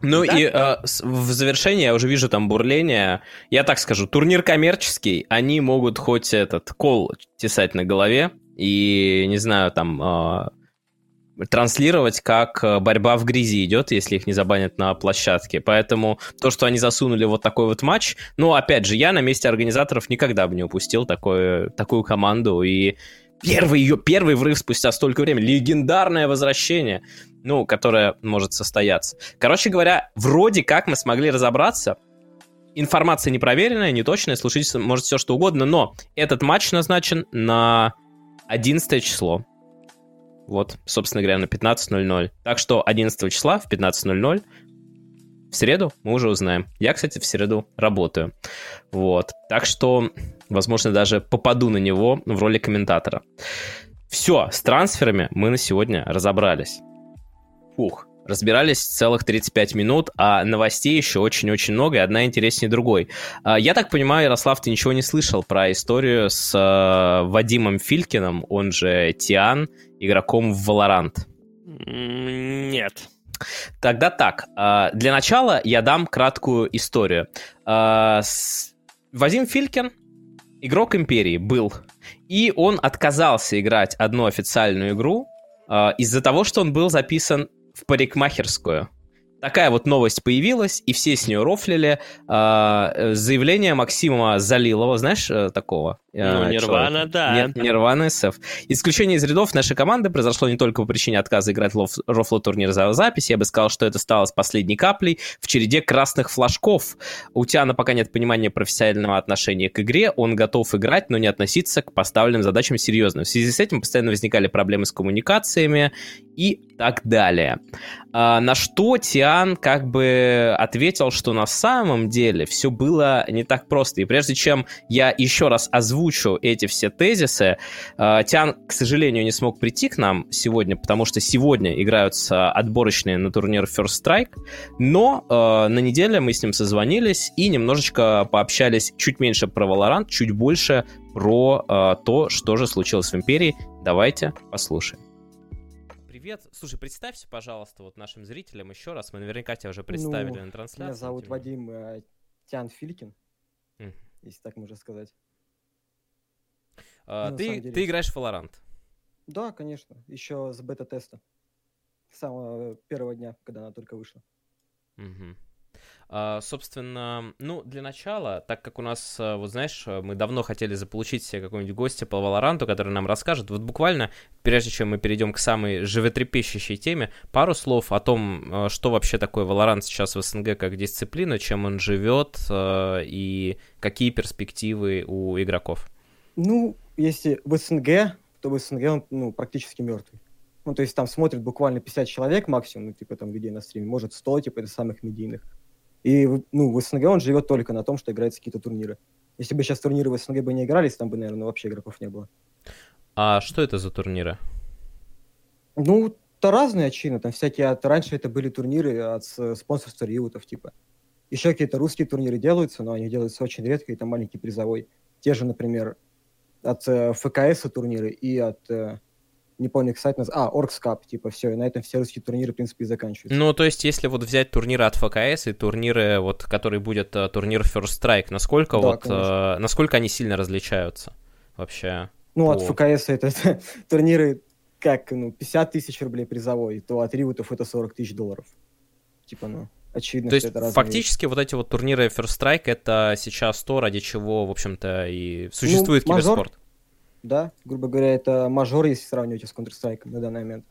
ну да, и. Э, в завершение я уже вижу там бурление. Я так скажу, турнир коммерческий, они могут хоть этот кол тесать на голове и, не знаю, там э, транслировать, как э, борьба в грязи идет, если их не забанят на площадке. Поэтому то, что они засунули вот такой вот матч, ну, опять же, я на месте организаторов никогда бы не упустил такое, такую команду, и первый ее первый врыв спустя столько времени, легендарное возвращение ну, которая может состояться. Короче говоря, вроде как мы смогли разобраться. Информация непроверенная, неточная, слушайте, может все что угодно, но этот матч назначен на 11 число. Вот, собственно говоря, на 15.00. Так что 11 числа в 15.00 в среду мы уже узнаем. Я, кстати, в среду работаю. Вот. Так что, возможно, даже попаду на него в роли комментатора. Все, с трансферами мы на сегодня разобрались. Фух, разбирались целых 35 минут, а новостей еще очень-очень много, и одна интереснее другой. А, я так понимаю, Ярослав, ты ничего не слышал про историю с э, Вадимом Филькиным, он же Тиан, игроком в Valorant? Нет. Тогда так, а, для начала я дам краткую историю. А, Вадим Филькин, игрок Империи, был, и он отказался играть одну официальную игру, из-за того, что он был записан в парикмахерскую. Такая вот новость появилась, и все с нее рофлили. А, заявление Максима Залилова, знаешь э, такого? Ну, Нирвана, да. Нет, Нирвана СФ. Исключение из рядов нашей команды произошло не только по причине отказа играть в рофло-турнир за запись. Я бы сказал, что это стало с последней каплей в череде красных флажков. У Тиана пока нет понимания профессионального отношения к игре. Он готов играть, но не относиться к поставленным задачам серьезно. В связи с этим постоянно возникали проблемы с коммуникациями и так далее. А, на что Тиан как бы ответил, что на самом деле все было не так просто. И прежде чем я еще раз озвучу озвучу эти все тезисы. А, Тян, к сожалению, не смог прийти к нам сегодня, потому что сегодня играются отборочные на турнир First Strike, но э, на неделе мы с ним созвонились и немножечко пообщались чуть меньше про Valorant, чуть больше про э, то, что же случилось в Империи. Давайте послушаем привет. Слушай, представься, пожалуйста, вот нашим зрителям еще раз. Мы наверняка тебя уже представили ну, на трансляции. Меня зовут Вадим э, Тян Филькин, mm. если так можно сказать. А, ну, ты, ты играешь в Valorant? Да, конечно. Еще с бета-теста. С самого первого дня, когда она только вышла. Угу. А, собственно, ну, для начала, так как у нас, а, вот знаешь, мы давно хотели заполучить себе какого-нибудь гостя по Валоранту, который нам расскажет, вот буквально, прежде чем мы перейдем к самой животрепещущей теме, пару слов о том, что вообще такое Валорант сейчас в СНГ как дисциплина, чем он живет и какие перспективы у игроков. Ну, если в СНГ, то в СНГ он ну, практически мертвый. Ну, то есть там смотрит буквально 50 человек максимум, ну, типа там людей на стриме, может 100, типа, это самых медийных. И, ну, в СНГ он живет только на том, что играет какие-то турниры. Если бы сейчас турниры в СНГ бы не игрались, там бы, наверное, вообще игроков не было. А что это за турниры? Ну, то разные очины, там всякие, от, раньше это были турниры от спонсорства риутов, типа. Еще какие-то русские турниры делаются, но они делаются очень редко, и там маленький призовой. Те же, например, от э, ФКС турниры и от э, не помню, как сайт называется, а, Orcs Cup, типа, все, и на этом все русские турниры, в принципе, и заканчиваются. Ну, то есть, если вот взять турниры от ФКС и турниры, вот, который будет uh, турнир First Strike, насколько да, вот, uh, насколько они сильно различаются вообще? Ну, по... от ФКС это, это турниры, как, ну, 50 тысяч рублей призовой, то от Ривутов это 40 тысяч долларов. Типа, ну очевидно, То есть это фактически вещи. вот эти вот турниры First Strike это сейчас то, ради чего, в общем-то, и существует ну, киберспорт. Мажор, да, грубо говоря, это мажор, если сравнивать с Counter-Strike на данный момент.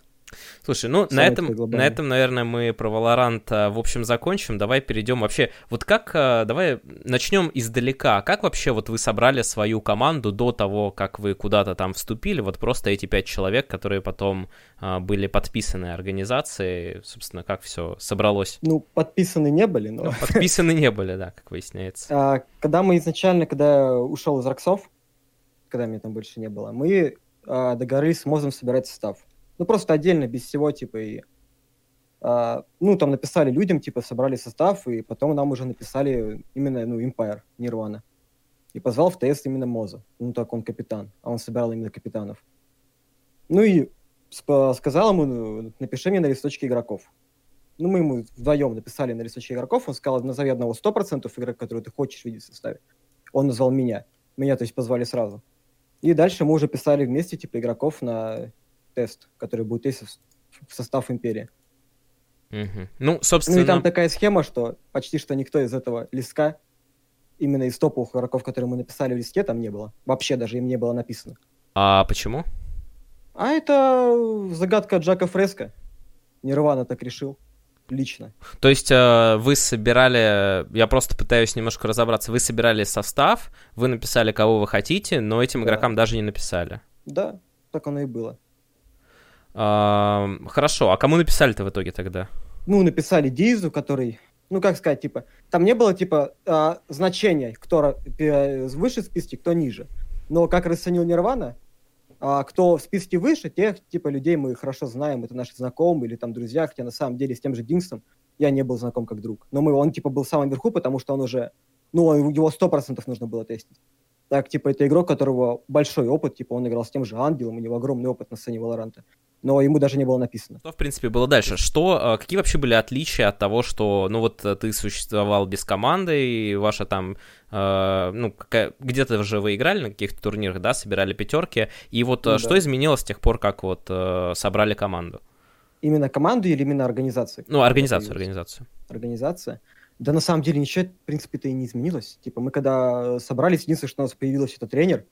Слушай, ну на этом, на этом, наверное, мы про Valorant а, в общем закончим. Давай перейдем вообще. Вот как, а, давай начнем издалека. Как вообще вот вы собрали свою команду до того, как вы куда-то там вступили? Вот просто эти пять человек, которые потом а, были подписаны организацией, собственно, как все собралось? Ну, подписаны не были, но... Ну, подписаны не были, да, как выясняется. Когда мы изначально, когда ушел из Роксов, когда меня там больше не было, мы договорились с Мозом собирать состав. Ну, просто отдельно, без всего, типа, и... А, ну, там написали людям, типа, собрали состав, и потом нам уже написали именно, ну, Empire, Нирвана. И позвал в ТС именно Моза. Ну, так он капитан, а он собирал именно капитанов. Ну и сказал ему, ну, напиши мне на листочке игроков. Ну, мы ему вдвоем написали на листочке игроков, он сказал, назови одного 100% игрок, который ты хочешь видеть в составе. Он назвал меня. Меня, то есть, позвали сразу. И дальше мы уже писали вместе, типа, игроков на тест, который будет тестить в состав Империи. Угу. Ну, собственно... Ну и там такая схема, что почти что никто из этого листка, именно из топовых игроков, которые мы написали в листке, там не было. Вообще даже им не было написано. А почему? А это загадка Джака Фреско. Нирвана так решил. Лично. То есть э, вы собирали, я просто пытаюсь немножко разобраться, вы собирали состав, вы написали, кого вы хотите, но этим да. игрокам даже не написали. Да, так оно и было. Хорошо, а кому написали-то в итоге тогда? Ну, написали Дизу, который, ну, как сказать, типа, там не было, типа, а, значения, кто выше в списке, кто ниже. Но как расценил Нирвана, а, кто в списке выше, тех, типа, людей мы хорошо знаем, это наши знакомые или там друзья, хотя на самом деле с тем же Динксом я не был знаком как друг. Но мы, он, типа, был в самом верху, потому что он уже, ну, его сто процентов нужно было тестить. Так, типа, это игрок, у которого большой опыт, типа, он играл с тем же Ангелом, у него огромный опыт на сцене Валоранта но ему даже не было написано. Что, в принципе, было дальше? Что, э, какие вообще были отличия от того, что, ну вот, ты существовал без команды, и ваша там, э, ну, какая, где-то же вы играли на каких-то турнирах, да, собирали пятерки, и вот ну, что да. изменилось с тех пор, как вот э, собрали команду? Именно команду или именно организацию? Ну, организацию, организацию. Организация. Да на самом деле ничего, в принципе-то и не изменилось. Типа мы когда собрались, единственное, что у нас появился это тренер,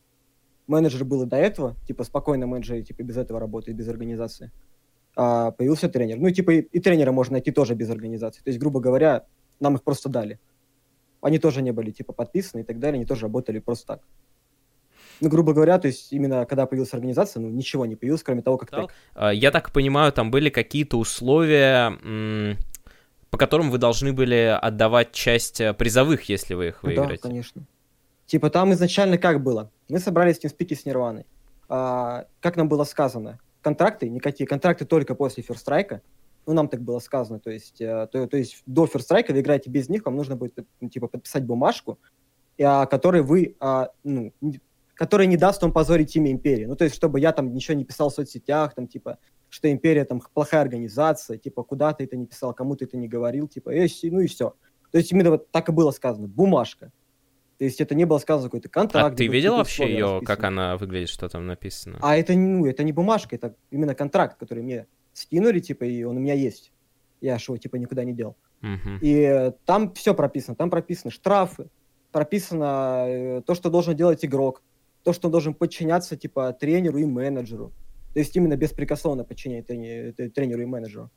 менеджер был и до этого, типа спокойно менеджер типа без этого работает, без организации. А появился тренер. Ну и типа и, и тренера можно найти тоже без организации. То есть, грубо говоря, нам их просто дали. Они тоже не были типа подписаны и так далее, они тоже работали просто так. Ну, грубо говоря, то есть именно когда появилась организация, ну, ничего не появилось, кроме того, как так. Я так понимаю, там были какие-то условия, по которым вы должны были отдавать часть э, призовых, если вы их выиграете. Да, конечно. Типа там изначально как было? Мы собрались в TeamSpeak с Нирваной. А, как нам было сказано? Контракты, никакие контракты только после Strike. Ну, нам так было сказано. То есть, а, то, то есть до Strike вы играете без них, вам нужно будет ну, типа подписать бумажку, а, вы, а, ну, которая не даст вам позорить имя Империи. Ну, то есть, чтобы я там ничего не писал в соцсетях, там, типа, что Империя там плохая организация, типа, куда ты это не писал, кому ты это не говорил, типа, и, ну и все. То есть, именно вот так и было сказано. Бумажка. То есть это не было сказано какой-то контракт. А ты видел вообще ее, как она выглядит, что там написано? А это, ну, это не бумажка, это именно контракт, который мне скинули, типа, и он у меня есть. Я его, типа, никуда не делал. Uh-huh. И там все прописано. Там прописаны штрафы, прописано э, то, что должен делать игрок, то, что он должен подчиняться, типа, тренеру и менеджеру. То есть именно беспрекословно подчинять тренеру и менеджеру.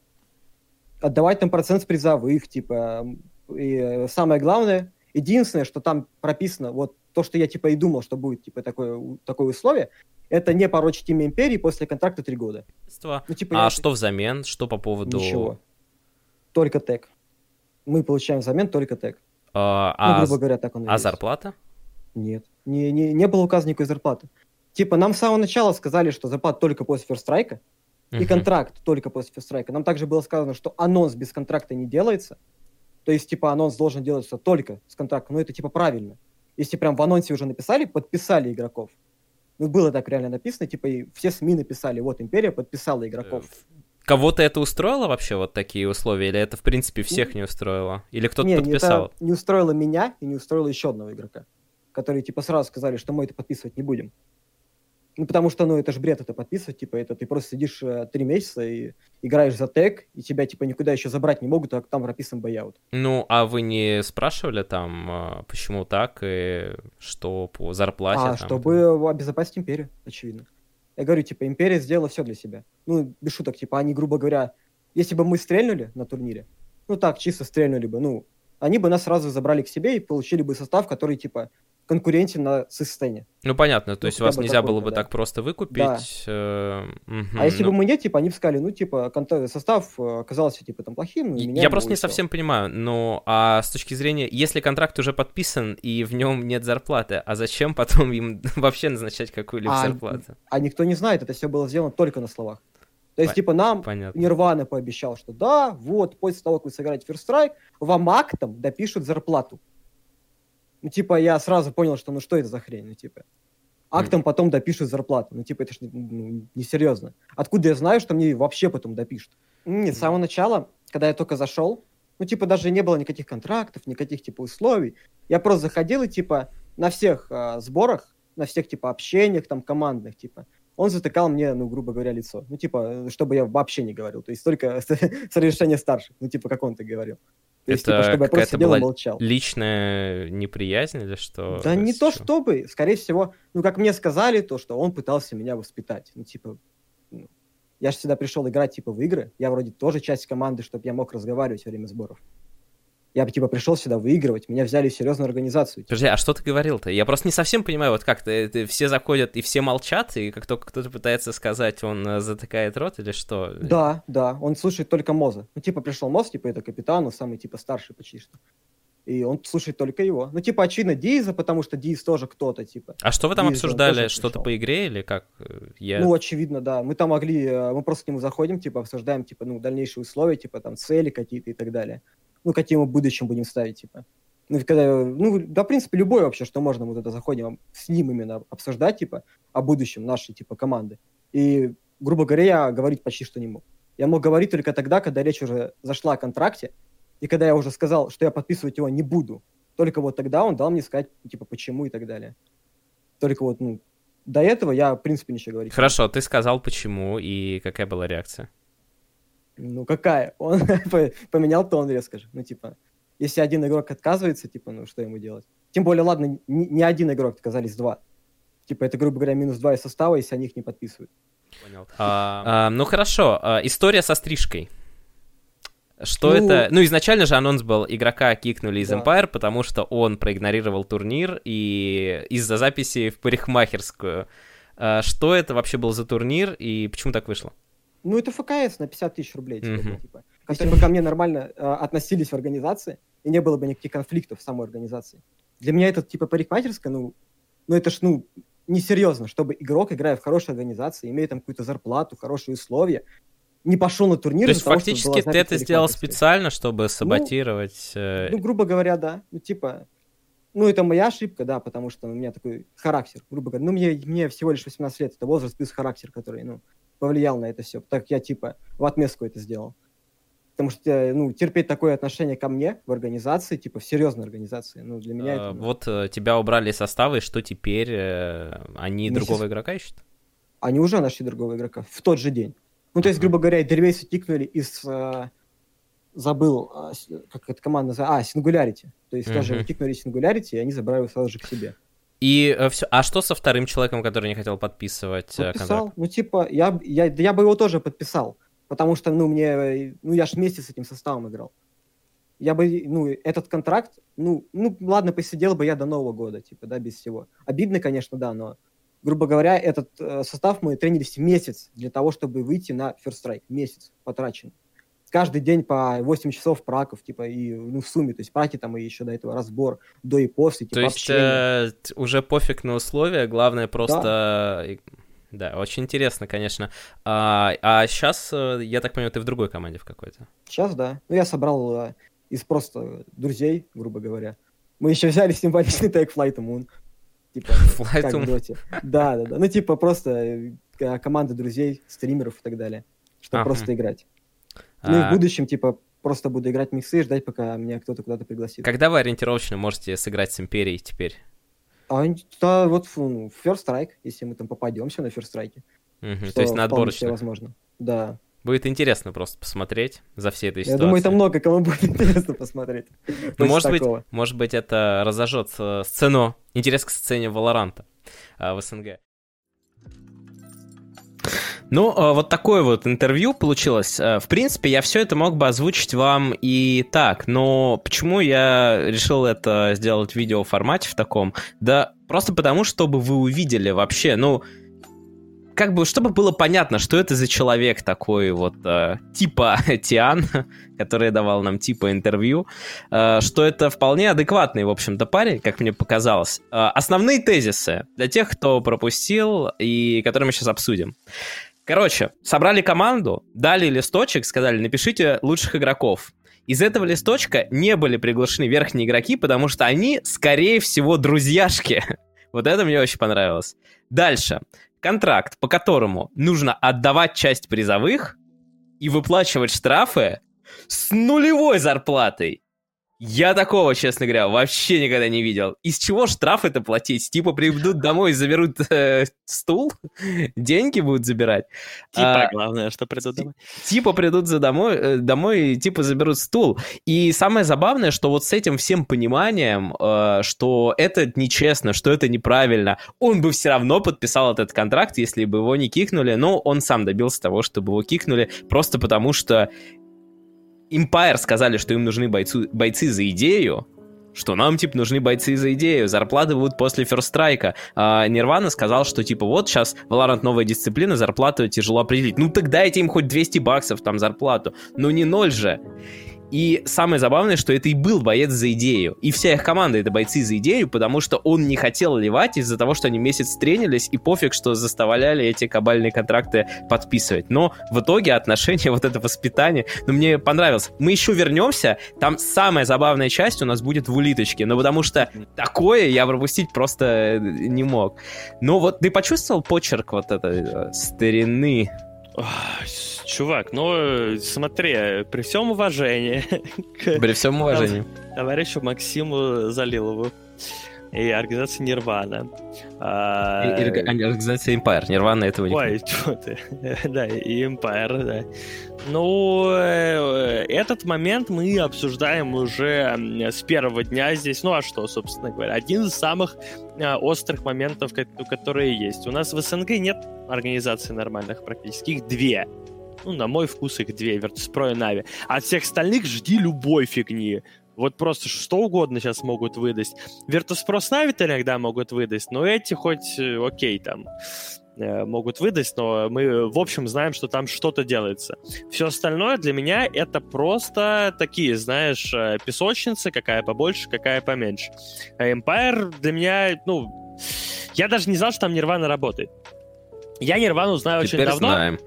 Отдавать там процент с призовых, типа. И самое главное, Единственное, что там прописано, вот то, что я типа и думал, что будет типа такое, такое условие, это не порочить имя империи после контракта три года. Ну, типа, а я... что взамен? Что по поводу... Ничего. Только тег. Мы получаем взамен только тег. А, ну, грубо а... говоря, так он А зарплата? Нет. Не, не, не было указано никакой зарплаты. Типа, нам с самого начала сказали, что зарплата только после ферстрайка, uh-huh. и контракт только после ферстрайка. Нам также было сказано, что анонс без контракта не делается. То есть, типа, анонс должен делаться только с контрактом. Ну, это, типа, правильно. Если прям в анонсе уже написали, подписали игроков. Ну, было так реально написано, типа, и все СМИ написали, вот, Империя подписала игроков. Э, кого-то это устроило вообще, вот такие условия? Или это, в принципе, всех не устроило? Или кто-то не, подписал? Это не устроило меня и не устроило еще одного игрока, которые, типа, сразу сказали, что мы это подписывать не будем. Ну, потому что, ну, это же бред это подписывать, типа, это ты просто сидишь э, три месяца и играешь за тег, и тебя, типа, никуда еще забрать не могут, а там прописан бояут. Ну, а вы не спрашивали там, э, почему так, и что по зарплате? А, там, чтобы это... обезопасить империю, очевидно. Я говорю, типа, империя сделала все для себя. Ну, без шуток, типа, они, грубо говоря, если бы мы стрельнули на турнире, ну так, чисто стрельнули бы, ну, они бы нас сразу забрали к себе и получили бы состав, который, типа, конкуренте на сцене. Ну понятно, то ну, есть вас нельзя было бы да. так просто выкупить. Да. Э, угу, а если ну... бы мы нет, типа они бы сказали, ну типа состав э, оказался типа там плохим. Ну, я просто не совсем понимаю, но а с точки зрения, если контракт уже подписан и в нем нет зарплаты, а зачем потом им вообще назначать какую-либо а, зарплату? А никто не знает, это все было сделано только на словах. То есть, По- типа, нам понятно. Нирвана пообещал, что да, вот, после того, как вы сыграете First Strike, вам актом допишут зарплату. Ну, типа, я сразу понял, что ну что это за хрень, ну, типа. Актом mm. потом допишут зарплату. Ну, типа, это ж ну, несерьезно. Откуда я знаю, что мне вообще потом допишут? Нет, с самого начала, когда я только зашел, ну, типа, даже не было никаких контрактов, никаких, типа, условий. Я просто заходил и, типа, на всех э, сборах, на всех, типа, общениях, там, командных, типа, он затыкал мне, ну, грубо говоря, лицо. Ну, типа, чтобы я вообще не говорил. То есть только с, с разрешения старших. Ну, типа, как он-то говорил. То есть, типа, чтобы я просто сидел и молчал. личная неприязнь или что? Да не то чтобы. Скорее всего, ну, как мне сказали, то, что он пытался меня воспитать. Ну, типа, ну, я же сюда пришел играть, типа, в игры. Я вроде тоже часть команды, чтобы я мог разговаривать во время сборов. Я бы, типа, пришел сюда выигрывать, меня взяли в серьезную организацию. Подожди, а что ты говорил-то? Я просто не совсем понимаю, вот как то все заходят и все молчат, и как только кто-то пытается сказать, он э, затыкает рот или что? Да, да, он слушает только Моза. Ну, типа, пришел Моз, типа, это капитан, он самый, типа, старший почти что. И он слушает только его. Ну, типа, очевидно, Диза, потому что Диз тоже кто-то, типа. А что вы там Диз, обсуждали? Что-то по игре или как? Я... Ну, очевидно, да. Мы там могли, э, мы просто к нему заходим, типа, обсуждаем, типа, ну, дальнейшие условия, типа, там, цели какие-то и так далее ну, какие мы в будущем будем ставить, типа. Ну, когда, ну, да, в принципе, любой вообще, что можно, вот это заходим с ним именно обсуждать, типа, о будущем нашей, типа, команды. И, грубо говоря, я говорить почти что не мог. Я мог говорить только тогда, когда речь уже зашла о контракте, и когда я уже сказал, что я подписывать его не буду. Только вот тогда он дал мне сказать, типа, почему и так далее. Только вот, ну, до этого я, в принципе, ничего говорить Хорошо, ты сказал почему, и какая была реакция? Ну какая? Он поменял тон резко же. Ну типа, если один игрок отказывается, типа, ну что ему делать? Тем более, ладно, не, не один игрок, отказались два. Типа, это, грубо говоря, минус два из состава, если они их не подписывают. Понял. А, а, ну хорошо, а, история со стрижкой. Что ну, это? Ну, изначально же анонс был, игрока кикнули из да. Empire, потому что он проигнорировал турнир и из-за записи в парикмахерскую. А, что это вообще был за турнир и почему так вышло? Ну, это ФКС на 50 тысяч рублей. Типа, mm-hmm. типа. Если бы ко мне нормально э, относились в организации, и не было бы никаких конфликтов в самой организации. Для меня это, типа, парикмахерская, ну, ну это ж, ну, несерьезно, чтобы игрок, играя в хорошей организации, имея там какую-то зарплату, хорошие условия, не пошел на турнир. То есть того, фактически ты это сделал специально, чтобы саботировать... Ну, ну, грубо говоря, да. Ну, типа, ну, это моя ошибка, да, потому что у меня такой характер, грубо говоря. Ну, мне, мне всего лишь 18 лет, это возраст плюс характер, который, ну, повлиял на это все. Так я типа в отместку это сделал. Потому что, ну, терпеть такое отношение ко мне в организации, типа в серьезной организации, ну, для меня это... Ну... Вот э, тебя убрали из состава, и что теперь? Э, они Месяц... другого игрока ищут? Они уже нашли другого игрока в тот же день. Ну, то есть, грубо говоря, Дервейса тикнули из... Э, забыл, э, как эта команда называется... А, Singularity. То есть, даже тикнули Singularity, и они забрали его сразу же к себе. И э, все. А что со вторым человеком, который не хотел подписывать э, Подписал. контракт? Ну, типа, я, я, я бы его тоже подписал. Потому что, ну, мне, ну, я ж вместе с этим составом играл. Я бы, ну, этот контракт, ну, ну, ладно, посидел бы я до Нового года, типа, да, без всего. Обидно, конечно, да, но, грубо говоря, этот э, состав мы тренились месяц для того, чтобы выйти на First Strike. Месяц потрачен каждый день по 8 часов праков, типа, и, ну, в сумме, то есть праки там и еще до этого разбор, до и после, типа, То есть э, уже пофиг на условия, главное просто... Да. Да, очень интересно, конечно. А, а сейчас, э, я так понимаю, ты в другой команде в какой-то? Сейчас, да. Ну, я собрал а, из просто друзей, грубо говоря. Мы еще взяли симпатичный тег Flight Moon. Типа, Flight Moon? Да, да, да. Ну, типа, просто э, команда друзей, стримеров и так далее. Чтобы ага. просто играть. Ну и в а. будущем, типа, просто буду играть миксы и ждать, пока меня кто-то куда-то пригласит. Когда вы ориентировочно можете сыграть с Империей теперь? А, да, вот ну, First Strike, если мы там попадемся на First Strike. Угу, то есть на отборочных. возможно, да. Будет интересно просто посмотреть за всей этой ситуацией. Я думаю, это много кому будет интересно посмотреть. Ну, может быть, может быть, это разожжет э, сцену, интерес к сцене Валоранта в СНГ. Ну, э, вот такое вот интервью получилось. Э, в принципе, я все это мог бы озвучить вам и так, но почему я решил это сделать в видеоформате в таком? Да просто потому, чтобы вы увидели вообще, ну, как бы, чтобы было понятно, что это за человек такой вот, э, типа Тиан, который давал нам типа интервью, что это вполне адекватный, в общем-то, парень, как мне показалось. Основные тезисы для тех, кто пропустил и которые мы сейчас обсудим. Короче, собрали команду, дали листочек, сказали, напишите лучших игроков. Из этого листочка не были приглашены верхние игроки, потому что они, скорее всего, друзьяшки. Вот это мне очень понравилось. Дальше. Контракт, по которому нужно отдавать часть призовых, и выплачивать штрафы с нулевой зарплатой. Я такого, честно говоря, вообще никогда не видел. Из чего штрафы-то платить? Типа придут домой и заберут э, стул? Деньги будут забирать? Типа, а, главное, что придут домой. Типа придут за домой, э, домой и типа заберут стул. И самое забавное, что вот с этим всем пониманием, э, что это нечестно, что это неправильно, он бы все равно подписал этот контракт, если бы его не кикнули. Но он сам добился того, чтобы его кикнули, просто потому что Empire сказали, что им нужны бойцу, бойцы за идею, что нам, типа, нужны бойцы за идею, зарплаты будут после Strike. А Нирвана сказал, что, типа, вот сейчас Valorant новая дисциплина, зарплату тяжело определить. Ну, тогда дайте им хоть 200 баксов там зарплату. Ну, не ноль же. И самое забавное, что это и был боец за идею. И вся их команда это бойцы за идею, потому что он не хотел ливать из-за того, что они месяц тренились, и пофиг, что заставляли эти кабальные контракты подписывать. Но в итоге отношения, вот это воспитание, ну, мне понравилось. Мы еще вернемся, там самая забавная часть у нас будет в улиточке, ну, потому что такое я пропустить просто не мог. Но вот ты почувствовал почерк вот этой э, старины? Чувак, ну смотри, при всем уважении. При всем уважении. Товарищу Максиму Залилову и организации Нирвана. А... И, и организация Empire. Нирвана этого не Ой, что ты. да, и Empire, да. Ну, э, этот момент мы обсуждаем уже с первого дня здесь. Ну, а что, собственно говоря? Один из самых а, острых моментов, которые есть. У нас в СНГ нет организаций нормальных практически. Их две. Ну, на мой вкус их две, Virtus.pro и Na'Vi. От всех остальных жди любой фигни. Вот просто что угодно сейчас могут выдать. Virtus.pro с Na'Vi иногда могут выдать, но эти хоть, э, окей, там, э, могут выдать, но мы, в общем, знаем, что там что-то делается. Все остальное для меня это просто такие, знаешь, э, песочницы, какая побольше, какая поменьше. А Empire для меня, ну, я даже не знал, что там Нирвана работает. Я Нирвану знаю Теперь очень давно. Знаем.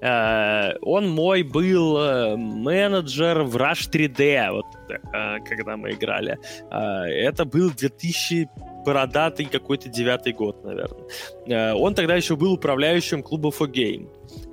Э, он мой был э, менеджер в Rush 3D, вот э, когда мы играли. Это был 2000 бородатый какой-то девятый год, наверное. Он тогда еще был управляющим клуба For Game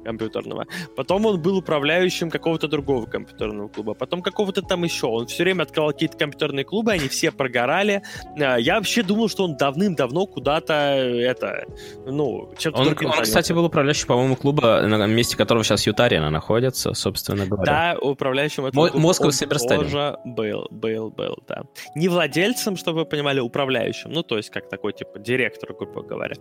компьютерного. Потом он был управляющим какого-то другого компьютерного клуба. Потом какого-то там еще. Он все время открывал какие-то компьютерные клубы, они все прогорали. А, я вообще думал, что он давным-давно куда-то это, ну, чем-то Он, он кстати, был управляющим, по-моему, клуба, на месте которого сейчас Ютарина находится, собственно говоря. Да, управляющим этого клуба Москва Сибирстадиум. тоже был, был, был, да. Не владельцем, чтобы вы понимали, управляющим. Ну, то есть, как такой, типа, директор, грубо говоря.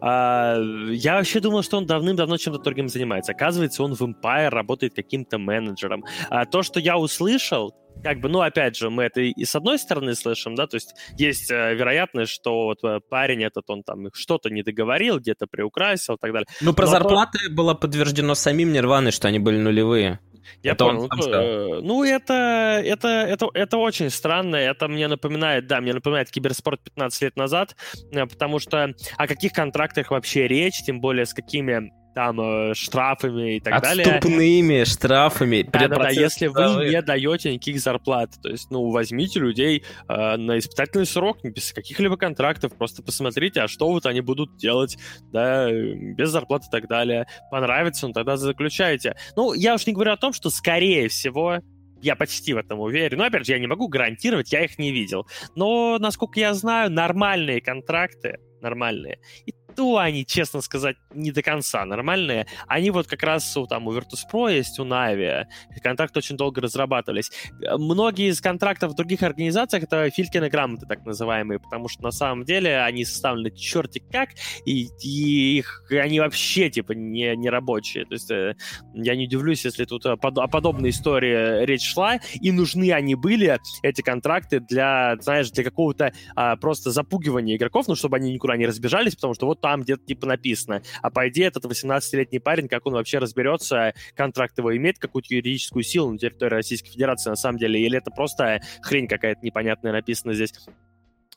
А, я вообще думал, что он давным-давно чем-то другим занимается занимается. Оказывается, он в Empire работает каким-то менеджером. А то, что я услышал, как бы, ну, опять же, мы это и с одной стороны слышим, да, то есть есть э, вероятность, что вот э, парень этот, он там что-то не договорил, где-то приукрасил и так далее. Ну, про Но зарплаты то... было подтверждено самим Нирваной, что они были нулевые. Я это понял. Ну, э, ну, это, это, это, это очень странно. Это мне напоминает, да, мне напоминает киберспорт 15 лет назад, э, потому что о каких контрактах вообще речь, тем более с какими там э, штрафами и так Отступными далее. Отступными штрафами. Да, да, да, если вы не даете никаких зарплат, то есть, ну, возьмите людей э, на испытательный срок, без каких-либо контрактов, просто посмотрите, а что вот они будут делать, да, без зарплаты и так далее. Понравится, ну, тогда заключайте. Ну, я уж не говорю о том, что, скорее всего, я почти в этом уверен. Но, опять же, я не могу гарантировать, я их не видел. Но, насколько я знаю, нормальные контракты, нормальные, и то они, честно сказать, не до конца нормальные. Они вот как раз у, там, у Virtus.pro есть, у Na'Vi. Контракты очень долго разрабатывались. Многие из контрактов в других организациях это Филькины грамоты, так называемые, потому что на самом деле они составлены черти как, и, и их, они вообще типа не, не рабочие. То есть э, я не удивлюсь, если тут о, о подобной истории речь шла, и нужны они были, эти контракты, для, знаешь, для какого-то а, просто запугивания игроков, ну, чтобы они никуда не разбежались, потому что вот где-то типа написано. А по идее этот 18-летний парень, как он вообще разберется, контракт его имеет какую-то юридическую силу на территории Российской Федерации на самом деле, или это просто хрень какая-то непонятная написана здесь.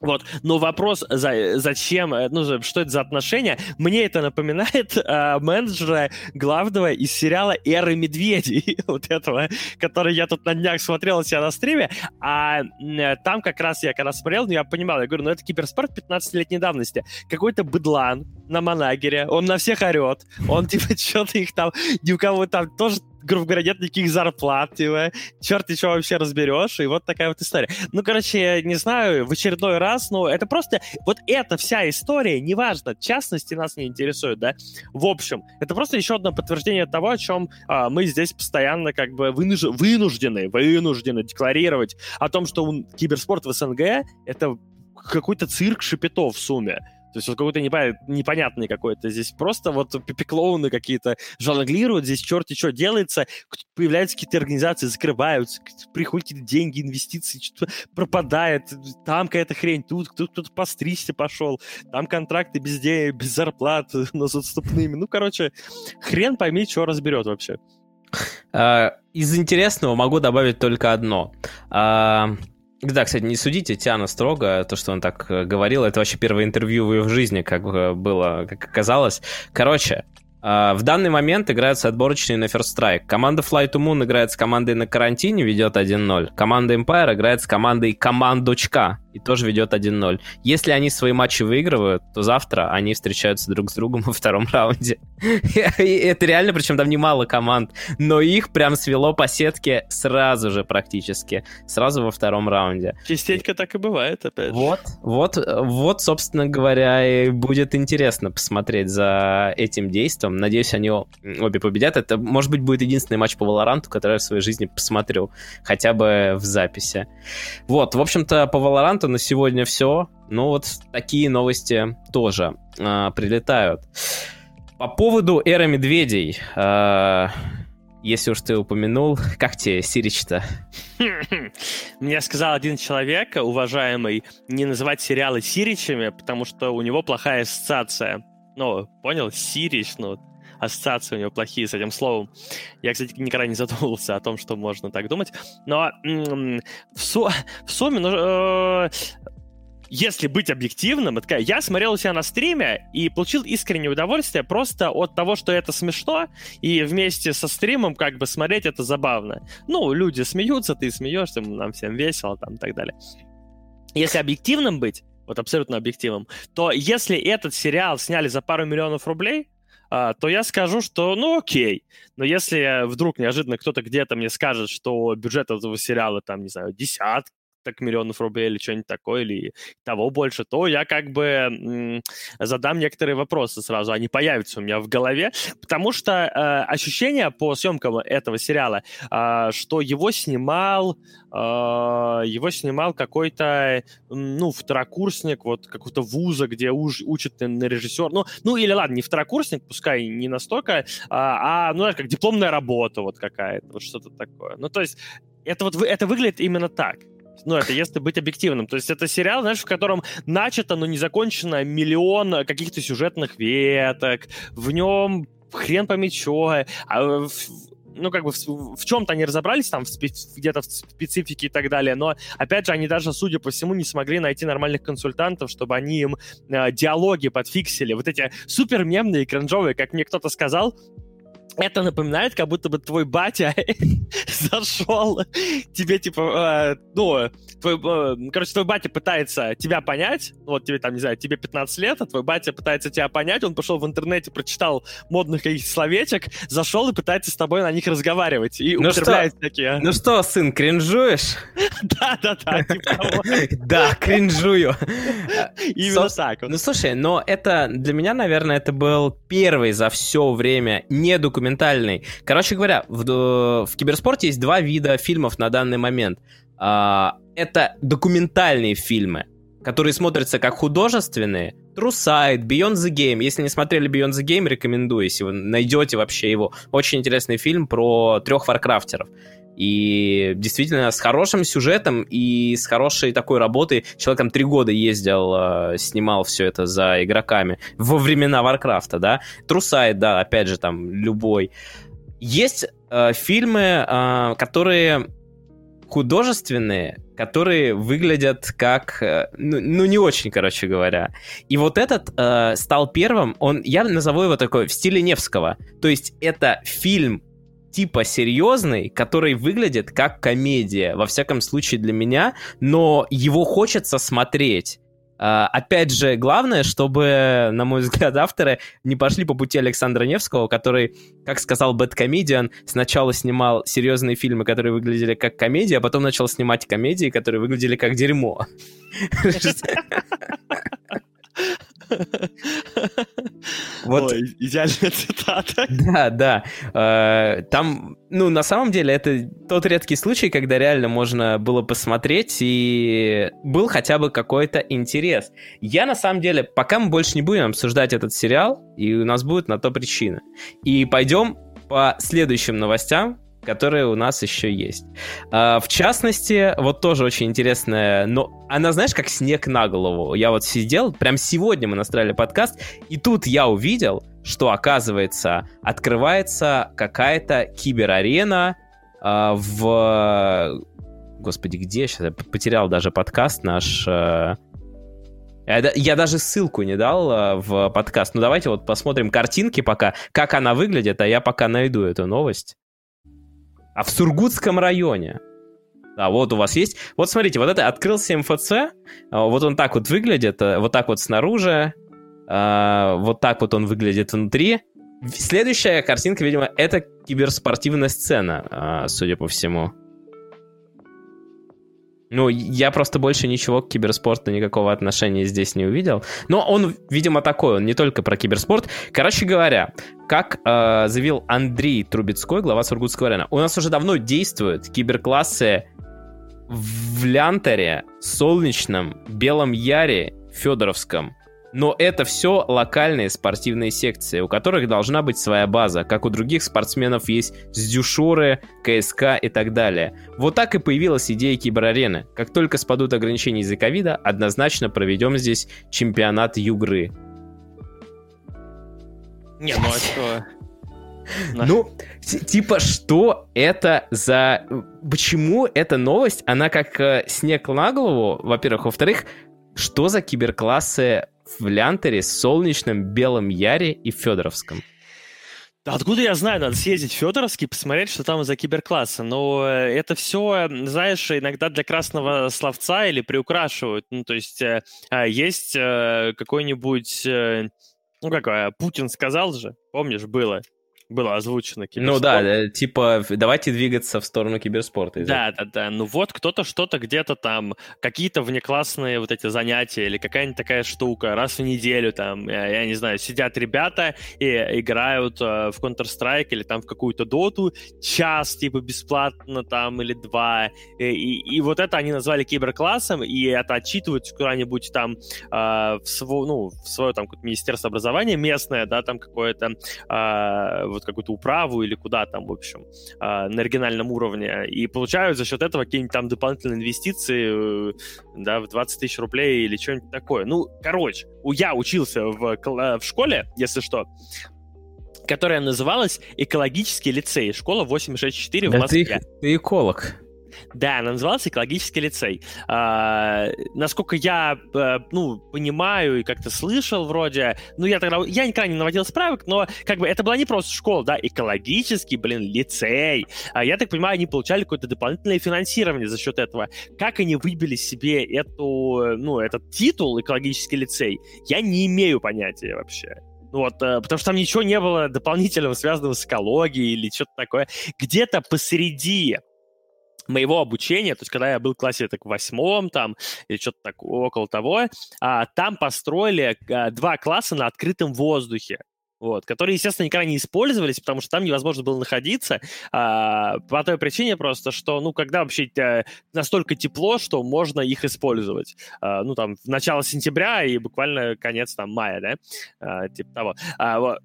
Вот, но вопрос, за, зачем, э, ну, что это за отношения, мне это напоминает э, менеджера главного из сериала «Эры медведей», вот этого, который я тут на днях смотрел у себя на стриме, а э, там как раз я когда смотрел, ну, я понимал, я говорю, ну, это киберспорт 15-летней давности, какой-то быдлан на манагере, он на всех орет, он, типа, что-то их там, ни у кого там тоже грубо говоря, нет никаких зарплат, типа, черт что вообще разберешь, и вот такая вот история. Ну, короче, не знаю, в очередной раз, но это просто, вот эта вся история, неважно, частности нас не интересует, да, в общем, это просто еще одно подтверждение того, о чем а, мы здесь постоянно как бы вынуж... вынуждены, вынуждены декларировать о том, что киберспорт в СНГ — это какой-то цирк шипетов в сумме. То есть вот какой-то непонятный какой-то. Здесь просто вот пипиклоуны какие-то жонглируют, здесь черти что делается, появляются какие-то организации, закрываются, приходят какие-то деньги, инвестиции, что-то пропадает, там какая-то хрень, тут кто-то постричься пошел, там контракты без денег, без зарплат, но с отступными. Ну, короче, хрен пойми, что разберет вообще. А, из интересного могу добавить только одно. Да, кстати, не судите Тиана строго, то, что он так э, говорил. Это вообще первое интервью в жизни, как э, было, как оказалось. Короче, а, в данный момент играются отборочные на First Strike. Команда Fly to Moon играет с командой на карантине, ведет 1-0. Команда Empire играет с командой Командочка и тоже ведет 1-0. Если они свои матчи выигрывают, то завтра они встречаются друг с другом во втором раунде. Это реально, причем там немало команд, но их прям свело по сетке сразу же практически, сразу во втором раунде. Частенько так и бывает, опять же. Вот, вот, вот, собственно говоря, и будет интересно посмотреть за этим действием. Надеюсь, они обе победят. Это, может быть, будет единственный матч по Валоранту, который я в своей жизни посмотрю, хотя бы в записи. Вот, в общем-то, по Валоранту это на сегодня все. Ну вот такие новости тоже э, прилетают. По поводу эры медведей. Э, если уж ты упомянул, как тебе Сирич-то? Мне сказал один человек, уважаемый, не называть сериалы Сиричами, потому что у него плохая ассоциация. Ну, понял? Сирич, ну, ассоциации у него плохие с этим словом. Я, кстати, никогда не задумывался о том, что можно так думать. Но в, су в сумме, ну, э если быть объективным, это, я смотрел у себя на стриме и получил искреннее удовольствие просто от того, что это смешно, и вместе со стримом как бы смотреть это забавно. Ну, люди смеются, ты смеешься, нам всем весело там и так далее. Если объективным быть, вот абсолютно объективным, то если этот сериал сняли за пару миллионов рублей, то я скажу, что ну окей. Но если вдруг неожиданно кто-то где-то мне скажет, что бюджет этого сериала там, не знаю, десятки, так миллионов рублей или что-нибудь такое, или того больше, то я как бы задам некоторые вопросы сразу, они появятся у меня в голове, потому что э, ощущение по съемкам этого сериала, э, что его снимал, э, его снимал какой-то, ну, второкурсник, вот какого-то вуза, где уж, учат на режиссер, ну, ну, или ладно, не второкурсник, пускай не настолько, а, а ну, как дипломная работа вот какая-то, вот что-то такое. Ну, то есть это вот это выглядит именно так. Ну, это если быть объективным. То есть это сериал, знаешь, в котором начато, но не закончено миллион каких-то сюжетных веток. В нем хрен пойми чё. А ну, как бы в, в чем-то они разобрались там где-то в специфике и так далее, но, опять же, они даже, судя по всему, не смогли найти нормальных консультантов, чтобы они им э, диалоги подфиксили. Вот эти супер мемные, кринжовые, как мне кто-то сказал, это напоминает, как будто бы твой батя зашел тебе, типа, э, ну, твой, э, короче, твой батя пытается тебя понять, вот тебе там, не знаю, тебе 15 лет, а твой батя пытается тебя понять, он пошел в интернете, прочитал модных каких-то словечек, зашел и пытается с тобой на них разговаривать и ну употребляет что, такие. Ну что, сын, кринжуешь? Да-да-да, типа Да, кринжую. Именно так. Ну, слушай, но это, для меня, наверное, это был первый за все время недокументальный. Короче говоря, в, в киберспорте есть два вида фильмов на данный момент. А, это документальные фильмы, которые смотрятся как художественные. True Sight, Beyond the Game. Если не смотрели Beyond the Game, рекомендую, если вы найдете вообще его. Очень интересный фильм про трех варкрафтеров. И действительно с хорошим сюжетом и с хорошей такой работой. Человек там три года ездил, э, снимал все это за игроками во времена Варкрафта, да. True Sight, да, опять же, там любой. Есть э, фильмы, э, которые художественные, которые выглядят как, э, ну, ну не очень, короче говоря. И вот этот э, стал первым, он, я назову его такой в стиле Невского. То есть это фильм типа серьезный, который выглядит как комедия, во всяком случае для меня, но его хочется смотреть. А, опять же, главное, чтобы, на мой взгляд, авторы не пошли по пути Александра Невского, который, как сказал Бэткомедиан, сначала снимал серьезные фильмы, которые выглядели как комедия, а потом начал снимать комедии, которые выглядели как дерьмо. Вот. Ой, идеальная цитата. Да, да. Э, там, ну, на самом деле, это тот редкий случай, когда реально можно было посмотреть, и был хотя бы какой-то интерес. Я, на самом деле, пока мы больше не будем обсуждать этот сериал, и у нас будет на то причина. И пойдем по следующим новостям, которые у нас еще есть. А, в частности, вот тоже очень интересная, но она, знаешь, как снег на голову. Я вот сидел, прям сегодня мы настраивали подкаст, и тут я увидел, что, оказывается, открывается какая-то киберарена а, в... Господи, где сейчас? Я потерял даже подкаст наш... А... Я даже ссылку не дал а, в подкаст. Ну давайте вот посмотрим картинки пока, как она выглядит, а я пока найду эту новость а в Сургутском районе. Да, вот у вас есть. Вот смотрите, вот это открылся МФЦ. А, вот он так вот выглядит, э, вот так вот снаружи. А, вот так вот он выглядит внутри. Следующая картинка, видимо, это киберспортивная сцена, а, судя по всему. Ну, я просто больше ничего к киберспорту никакого отношения здесь не увидел. Но он, видимо, такой, он не только про киберспорт. Короче говоря, как э, заявил Андрей Трубецкой, глава Сургутского района, у нас уже давно действуют киберклассы в Лянторе, Солнечном, Белом Яре, Федоровском. Но это все локальные спортивные секции, у которых должна быть своя база, как у других спортсменов есть Сдюшоры, КСК и так далее. Вот так и появилась идея киберарены. Как только спадут ограничения из-за ковида, однозначно проведем здесь чемпионат Югры. Не, ну а что? Ну, типа, что это за... Почему эта новость, она как э, снег на голову, во-первых. Во-вторых, что за киберклассы в Лянтере, Солнечном, Белом Яре и Федоровском. Откуда я знаю, надо съездить в Федоровский, посмотреть, что там за киберклассы. Но э, это все, знаешь, иногда для красного словца или приукрашивают. Ну, то есть э, а, есть э, какой-нибудь, ну, как Путин сказал же, помнишь, было, было озвучено киберспорт. Ну да, э, типа, давайте двигаться в сторону киберспорта. Да, да, да. Ну вот кто-то что-то где-то там, какие-то внеклассные вот эти занятия или какая-нибудь такая штука, раз в неделю там, я, я не знаю, сидят ребята и играют э, в Counter-Strike или там в какую-то доту, час типа бесплатно там или два, и, и, и вот это они назвали киберклассом, и это отчитывают куда-нибудь там э, в, свой, ну, в свое там министерство образования местное, да, там какое-то э, вот какую-то управу или куда там, в общем, а, на региональном уровне, и получают за счет этого какие-нибудь там дополнительные инвестиции, э, да, в 20 тысяч рублей или что-нибудь такое. Ну, короче, я учился в, в школе, если что, которая называлась «Экологический лицей», школа 864 да в Москве. Ты, ты эколог. Да, она называлась экологический лицей. А, насколько я, э, ну, понимаю и как-то слышал вроде, ну, я тогда, я никогда не наводил справок, но как бы это была не просто школа, да, экологический, блин, лицей. А, я так понимаю, они получали какое-то дополнительное финансирование за счет этого. Как они выбили себе эту, ну, этот титул экологический лицей, я не имею понятия вообще. Вот, э, потому что там ничего не было дополнительного, связанного с экологией или что-то такое. Где-то посреди моего обучения, то есть когда я был в классе так в восьмом там, или что-то так около того, а, там построили а, два класса на открытом воздухе. Вот, которые, естественно, никогда не использовались, потому что там невозможно было находиться, а, по той причине просто, что, ну, когда вообще а, настолько тепло, что можно их использовать. А, ну, там, начало сентября и буквально конец, там, мая, да, а, типа того. А,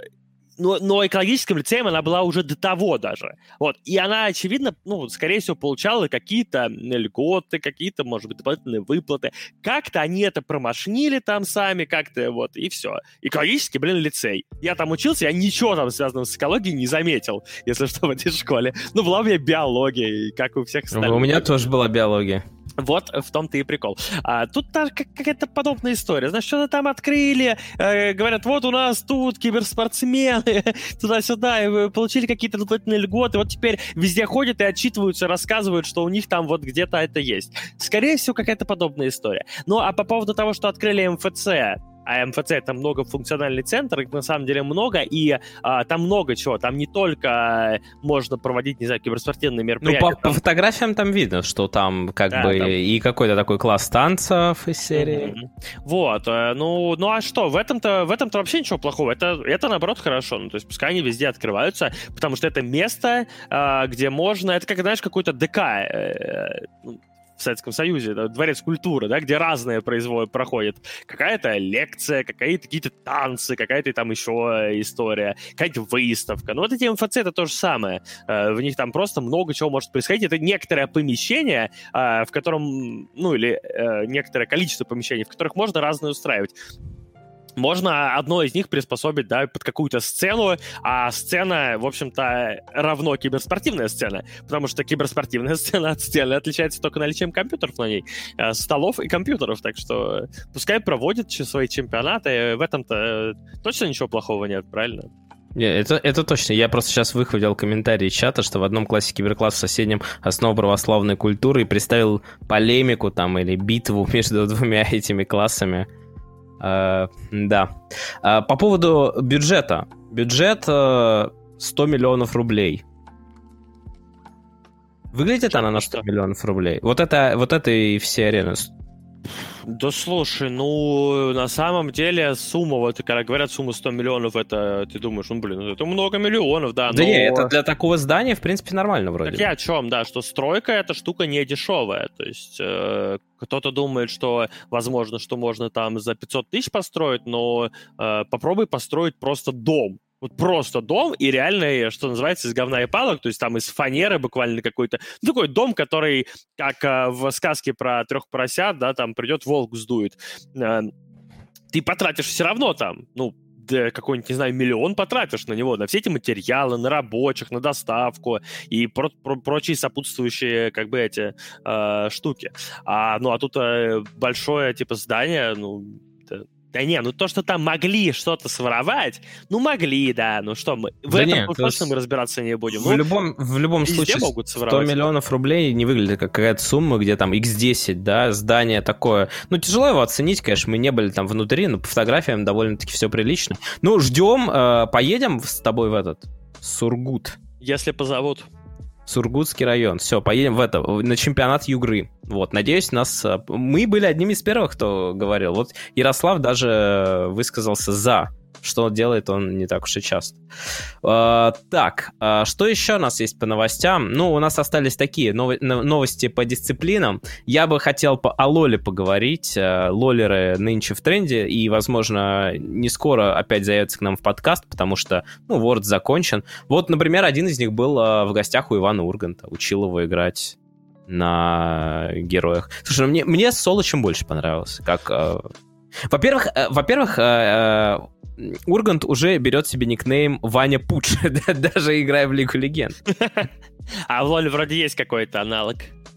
но, но экологическим лицеем она была уже до того даже. Вот. И она, очевидно, ну, скорее всего, получала какие-то льготы, какие-то, может быть, дополнительные выплаты. Как-то они это промашнили там сами, как-то вот, и все. Экологический, блин, лицей. Я там учился, я ничего там связанного с экологией не заметил, если что, в этой школе. Ну, была у меня биология, как у всех остальных. У меня тоже была биология. Вот в том-то и прикол. А, тут тоже какая-то подобная история. Знаешь, что-то там открыли, э, говорят, вот у нас тут киберспортсмены, туда-сюда, и получили какие-то дополнительные льготы, вот теперь везде ходят и отчитываются, рассказывают, что у них там вот где-то это есть. Скорее всего, какая-то подобная история. Ну, а по поводу того, что открыли МФЦ, а МФЦ это многофункциональный центр, их на самом деле много, и а, там много чего. Там не только можно проводить, не знаю, киберспортивные мероприятия. Ну, по, там... по фотографиям там видно, что там как да, бы там... и какой-то такой класс танцев из серии. Mm-hmm. Вот, э, ну, ну а что, в этом-то, в этом-то вообще ничего плохого. Это, это наоборот хорошо. Ну, то есть пускай они везде открываются, потому что это место, а, где можно, это как, знаешь, какой-то ДК, э, ну, в Советском Союзе, дворец культуры, да, где разные производ проходят. Какая-то лекция, какие-то какие-то танцы, какая-то там еще история, какая-то выставка. Ну вот эти МФЦ это то же самое. Э, в них там просто много чего может происходить. Это некоторое помещение, э, в котором, ну или э, некоторое количество помещений, в которых можно разные устраивать можно одно из них приспособить, да, под какую-то сцену, а сцена, в общем-то, равно киберспортивная сцена, потому что киберспортивная сцена от сцены отличается только наличием компьютеров на ней, э, столов и компьютеров, так что пускай проводят свои чемпионаты, в этом-то точно ничего плохого нет, правильно? Это, это точно. Я просто сейчас выхватил комментарий чата, что в одном классе киберкласс в соседнем основа православной культуры и представил полемику там или битву между двумя этими классами. Э, да. Э, по поводу бюджета. Бюджет 100 э, миллионов рублей. Выглядит она на 100 миллионов рублей? Вот это, вот это и все арены да слушай, ну, на самом деле сумма, вот когда говорят сумма 100 миллионов, это ты думаешь, ну, блин, это много миллионов, да. Да но... не, это для такого здания, в принципе, нормально вроде. Так я о чем, да, что стройка эта штука не дешевая, то есть э, кто-то думает, что, возможно, что можно там за 500 тысяч построить, но э, попробуй построить просто дом, вот просто дом, и реально, что называется, из говна и палок, то есть там из фанеры буквально какой-то. Ну, такой дом, который, как э, в сказке про трех поросят, да, там придет волк сдует. Э, ты потратишь все равно там, ну, какой-нибудь, не знаю, миллион потратишь на него, на все эти материалы, на рабочих, на доставку и про про прочие сопутствующие, как бы, эти э, штуки. А, ну, а тут э, большое, типа, здание, ну, да не, ну то, что там могли что-то своровать, ну могли, да, ну что мы... В да этом нет, точно мы разбираться не будем. В ну, любом, в любом случае могут 100 миллионов рублей не выглядит как какая-то сумма, где там x10, да, здание такое. Ну тяжело его оценить, конечно, мы не были там внутри, но по фотографиям довольно-таки все прилично. Ну ждем, э, поедем с тобой в этот Сургут. Если позовут. Сургутский район. Все, поедем в это, на чемпионат Югры. Вот, надеюсь, нас... Э, мы были одними из первых, кто говорил. Вот Ярослав даже высказался за что делает он не так уж и часто. Uh, так, uh, что еще у нас есть по новостям? Ну, у нас остались такие нов- новости по дисциплинам. Я бы хотел по- о Лоле поговорить. Uh, лолеры нынче в тренде, и, возможно, не скоро опять заявятся к нам в подкаст, потому что, ну, Word закончен. Вот, например, один из них был в гостях у Ивана Урганта, учил его играть на героях. Слушай, ну мне, мне Соло чем больше понравился. Как, во-первых, во-первых, Ургант уже берет себе никнейм Ваня Пуч, даже играя в Лигу Легенд. А в Лоле вроде есть какой-то аналог.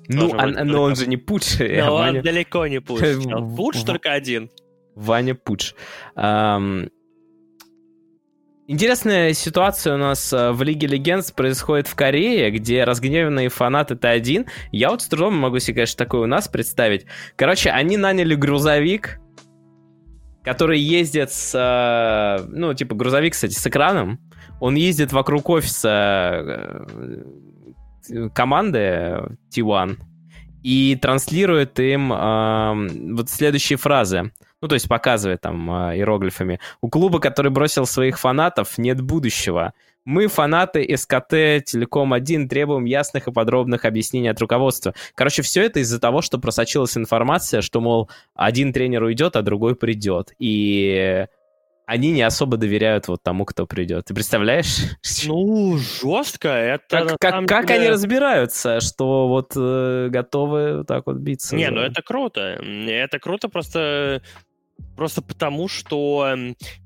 Ну, а, но он же не Пуч. Но а он Ваня... далеко не Пуч. Пуч только один. Ваня Пуч. Интересная ситуация у нас э, в Лиге Легенд происходит в Корее, где разгневанные фанаты Т1. Я вот с трудом могу себе, конечно, такое у нас представить. Короче, они наняли грузовик, который ездит с, э, ну, типа грузовик, кстати, с экраном. Он ездит вокруг офиса э, команды T1 и транслирует им э, вот следующие фразы. Ну, то есть показывает там э, иероглифами. У клуба, который бросил своих фанатов, нет будущего. Мы, фанаты СКТ Телеком-1, требуем ясных и подробных объяснений от руководства. Короче, все это из-за того, что просочилась информация, что, мол, один тренер уйдет, а другой придет. И они не особо доверяют вот тому, кто придет. Ты представляешь? Ну, жестко. Это как, как, как деле... они разбираются, что вот э, готовы так вот биться? Не, за... ну это круто. Это круто просто, просто потому, что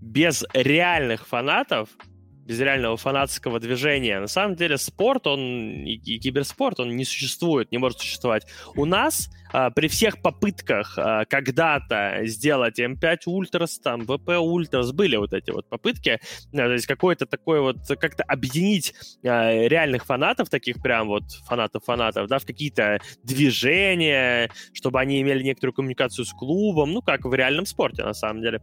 без реальных фанатов без реального фанатского движения. На самом деле спорт, он и, и киберспорт, он не существует, не может существовать. У нас а, при всех попытках а, когда-то сделать М5 Ultras, там, VP Ultras, были вот эти вот попытки, а, то есть какой-то такой вот, как-то объединить а, реальных фанатов, таких прям вот фанатов-фанатов, да, в какие-то движения, чтобы они имели некоторую коммуникацию с клубом, ну, как в реальном спорте, на самом деле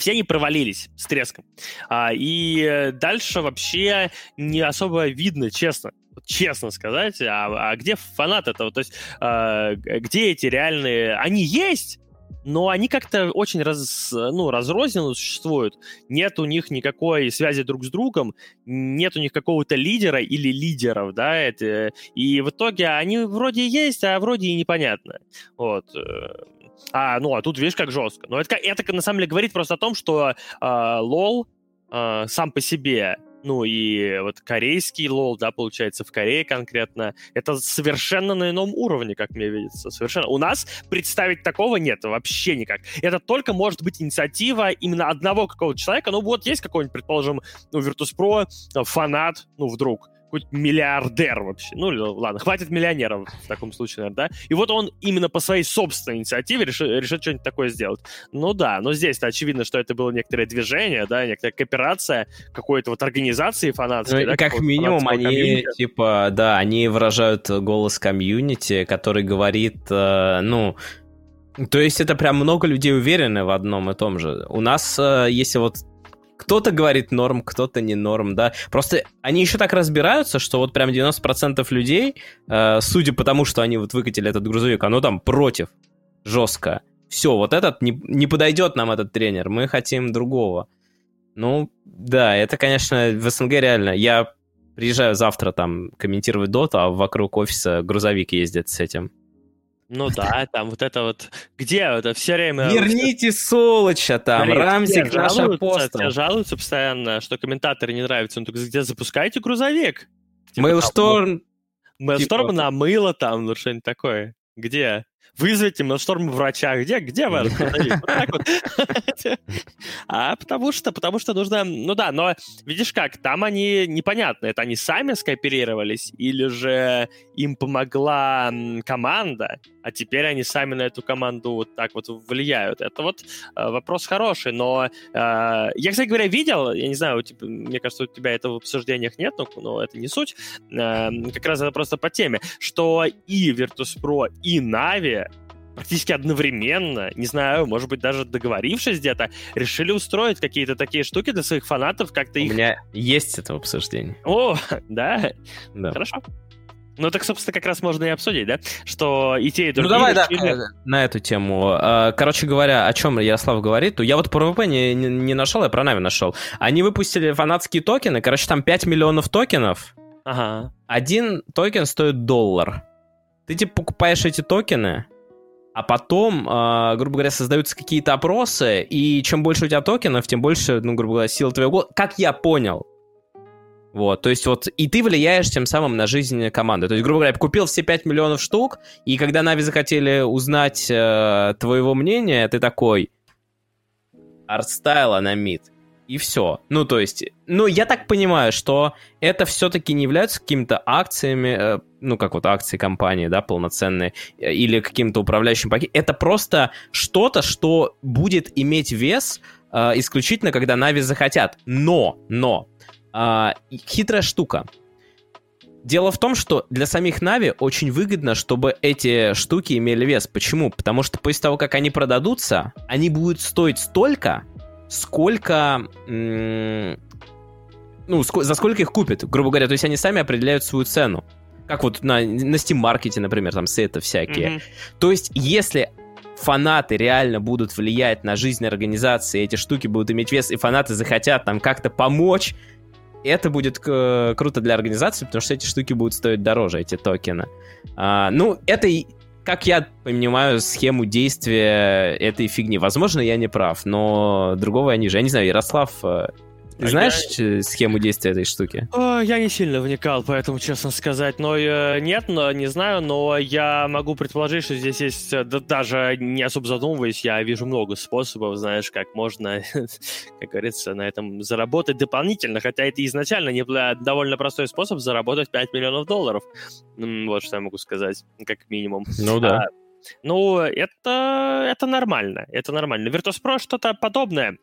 все они провалились с треском. А, и дальше вообще не особо видно, честно, честно сказать, а, а где фанат этого? То есть а, где эти реальные... Они есть, но они как-то очень раз, ну, разрозненно существуют. Нет у них никакой связи друг с другом, нет у них какого-то лидера или лидеров, да, это, и в итоге они вроде есть, а вроде и непонятно. Вот. А, ну, а тут видишь, как жестко. Но это, это на самом деле говорит просто о том, что э, лол э, сам по себе ну и вот корейский лол, да, получается, в Корее конкретно, это совершенно на ином уровне, как мне видится, совершенно. У нас представить такого нет вообще никак. Это только может быть инициатива именно одного какого-то человека, ну вот есть какой-нибудь, предположим, ну, Virtus.pro, фанат, ну, вдруг, какой-то миллиардер вообще. Ну, ладно, хватит миллионеров в таком случае, наверное, да? И вот он именно по своей собственной инициативе решил, решил что-нибудь такое сделать. Ну да, но здесь-то очевидно, что это было некоторое движение, да, некоторая кооперация какой-то вот организации фанатской. Ну, да, как минимум они, комьюнити. типа, да, они выражают голос комьюнити, который говорит, э, ну, то есть это прям много людей уверены в одном и том же. У нас, э, если вот кто-то говорит норм, кто-то не норм, да. Просто они еще так разбираются, что вот прям 90% людей, э, судя по тому, что они вот выкатили этот грузовик, оно там против, жестко. Все, вот этот не, не подойдет нам этот тренер, мы хотим другого. Ну, да, это, конечно, в СНГ реально. Я приезжаю завтра там комментировать доту, а вокруг офиса грузовик ездит с этим. Ну да, там вот это вот... Где это все время... Верните Солоча там, Блин, Рамзик наш апостол. Жалуются постоянно, что комментаторы не нравятся. Он только где запускайте грузовик? Типа, Mailstorm... Mailstorm типа... на мыло там, ну что-нибудь такое. Где? Вызовите Mailstorm врача. Где, где ваш А потому что, потому что нужно... Ну да, но видишь как, там они непонятно, это они сами скооперировались или же им помогла команда, а теперь они сами на эту команду вот так вот влияют. Это вот э, вопрос хороший, но э, я, кстати говоря, видел, я не знаю, типа, мне кажется, у тебя этого в обсуждениях нет, но, но это не суть, э, как раз это просто по теме, что и Virtus.pro, и Na'Vi практически одновременно, не знаю, может быть, даже договорившись где-то, решили устроить какие-то такие штуки для своих фанатов, как-то их... У меня есть это обсуждение. О, да? Да. Хорошо. Ну, так, собственно, как раз можно и обсудить, да? Что и те, и другие... Ну, давай, решили... да, на эту тему. А, короче говоря, о чем Ярослав говорит, то я вот про ВП не, не, не нашел, я про Нави нашел. Они выпустили фанатские токены, короче, там 5 миллионов токенов. Ага. Один токен стоит доллар. Ты, типа, покупаешь эти токены, а потом, э, грубо говоря, создаются какие-то опросы, и чем больше у тебя токенов, тем больше, ну, грубо говоря, сила твоего голоса. Как я понял. Вот, то есть вот, и ты влияешь тем самым на жизнь команды. То есть, грубо говоря, купил все 5 миллионов штук, и когда Нави захотели узнать э, твоего мнения, ты такой, артстайла на мид и все. Ну, то есть, ну, я так понимаю, что это все-таки не являются какими-то акциями, э, ну, как вот акции компании, да, полноценные, э, или каким-то управляющим пакетом. Это просто что-то, что будет иметь вес э, исключительно, когда Нави захотят. Но, но, э, хитрая штука. Дело в том, что для самих Нави очень выгодно, чтобы эти штуки имели вес. Почему? Потому что после того, как они продадутся, они будут стоить столько, сколько... ну, за сколько их купят, грубо говоря. То есть они сами определяют свою цену. Как вот на, на Steam-маркете, например, там сеты всякие. Mm-hmm. То есть если фанаты реально будут влиять на жизнь организации, эти штуки будут иметь вес, и фанаты захотят там как-то помочь, это будет к- круто для организации, потому что эти штуки будут стоить дороже, эти токены. А, ну, это как я понимаю схему действия этой фигни. Возможно, я не прав, но другого я не же. Я не знаю, Ярослав э, ты знаешь я... схему действия этой штуки? О, я не сильно вникал, поэтому, честно сказать, но э, нет, но не знаю, но я могу предположить, что здесь есть, э, да, даже не особо задумываясь, я вижу много способов, знаешь, как можно, как говорится, на этом заработать дополнительно, хотя это изначально не довольно простой способ заработать 5 миллионов долларов. Вот что я могу сказать, как минимум. Ну да. А, Ну, это, это нормально, это нормально. Virtus.pro что-то подобное.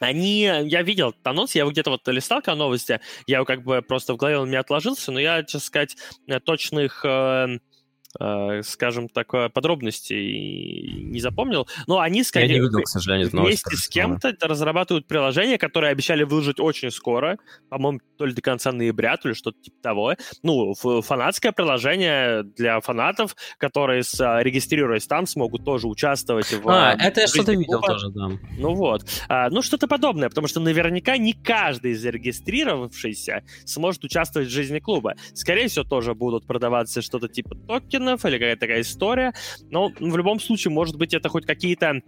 Они, я видел анонс, я его где-то вот листал, как новости, я его как бы просто в голове он у меня отложился, но я, честно сказать, точных э, Э, скажем так, э, подробностей не запомнил. Но они, скорее, Я не видел, к сожалению, вместе с кем-то разрабатывают приложение, которое обещали выложить очень скоро, по-моему, то ли до конца ноября, то ли что-то типа того. Ну, фанатское приложение для фанатов, которые, с, регистрируясь там, смогут тоже участвовать в... А, это я что-то видел тоже, да. Ну вот. А, ну, что-то подобное, потому что наверняка не каждый из зарегистрировавшийся сможет участвовать в жизни клуба. Скорее всего, тоже будут продаваться что-то типа токена, Ленинов или какая-то такая история. Но в любом случае, может быть, это хоть какие-то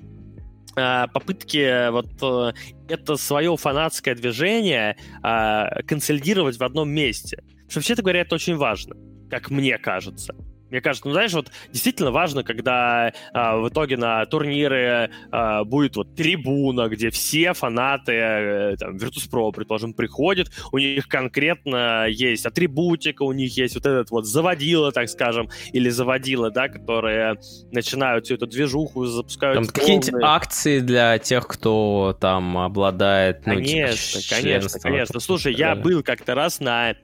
а, попытки вот э, это свое фанатское движение а, консолидировать в одном месте. Вообще-то говоря, это очень важно, как мне кажется. Мне кажется, ну знаешь, вот действительно важно, когда а, в итоге на турниры а, будет вот трибуна, где все фанаты э, там, Virtus.pro, предположим, приходят, у них конкретно есть атрибутика, у них есть вот этот вот заводила, так скажем, или заводила, да, которые начинают всю эту движуху, запускают... Там какие-нибудь акции для тех, кто там обладает... Ну, типа, конечно, типа, конечно, конечно. Слушай, я был как-то раз на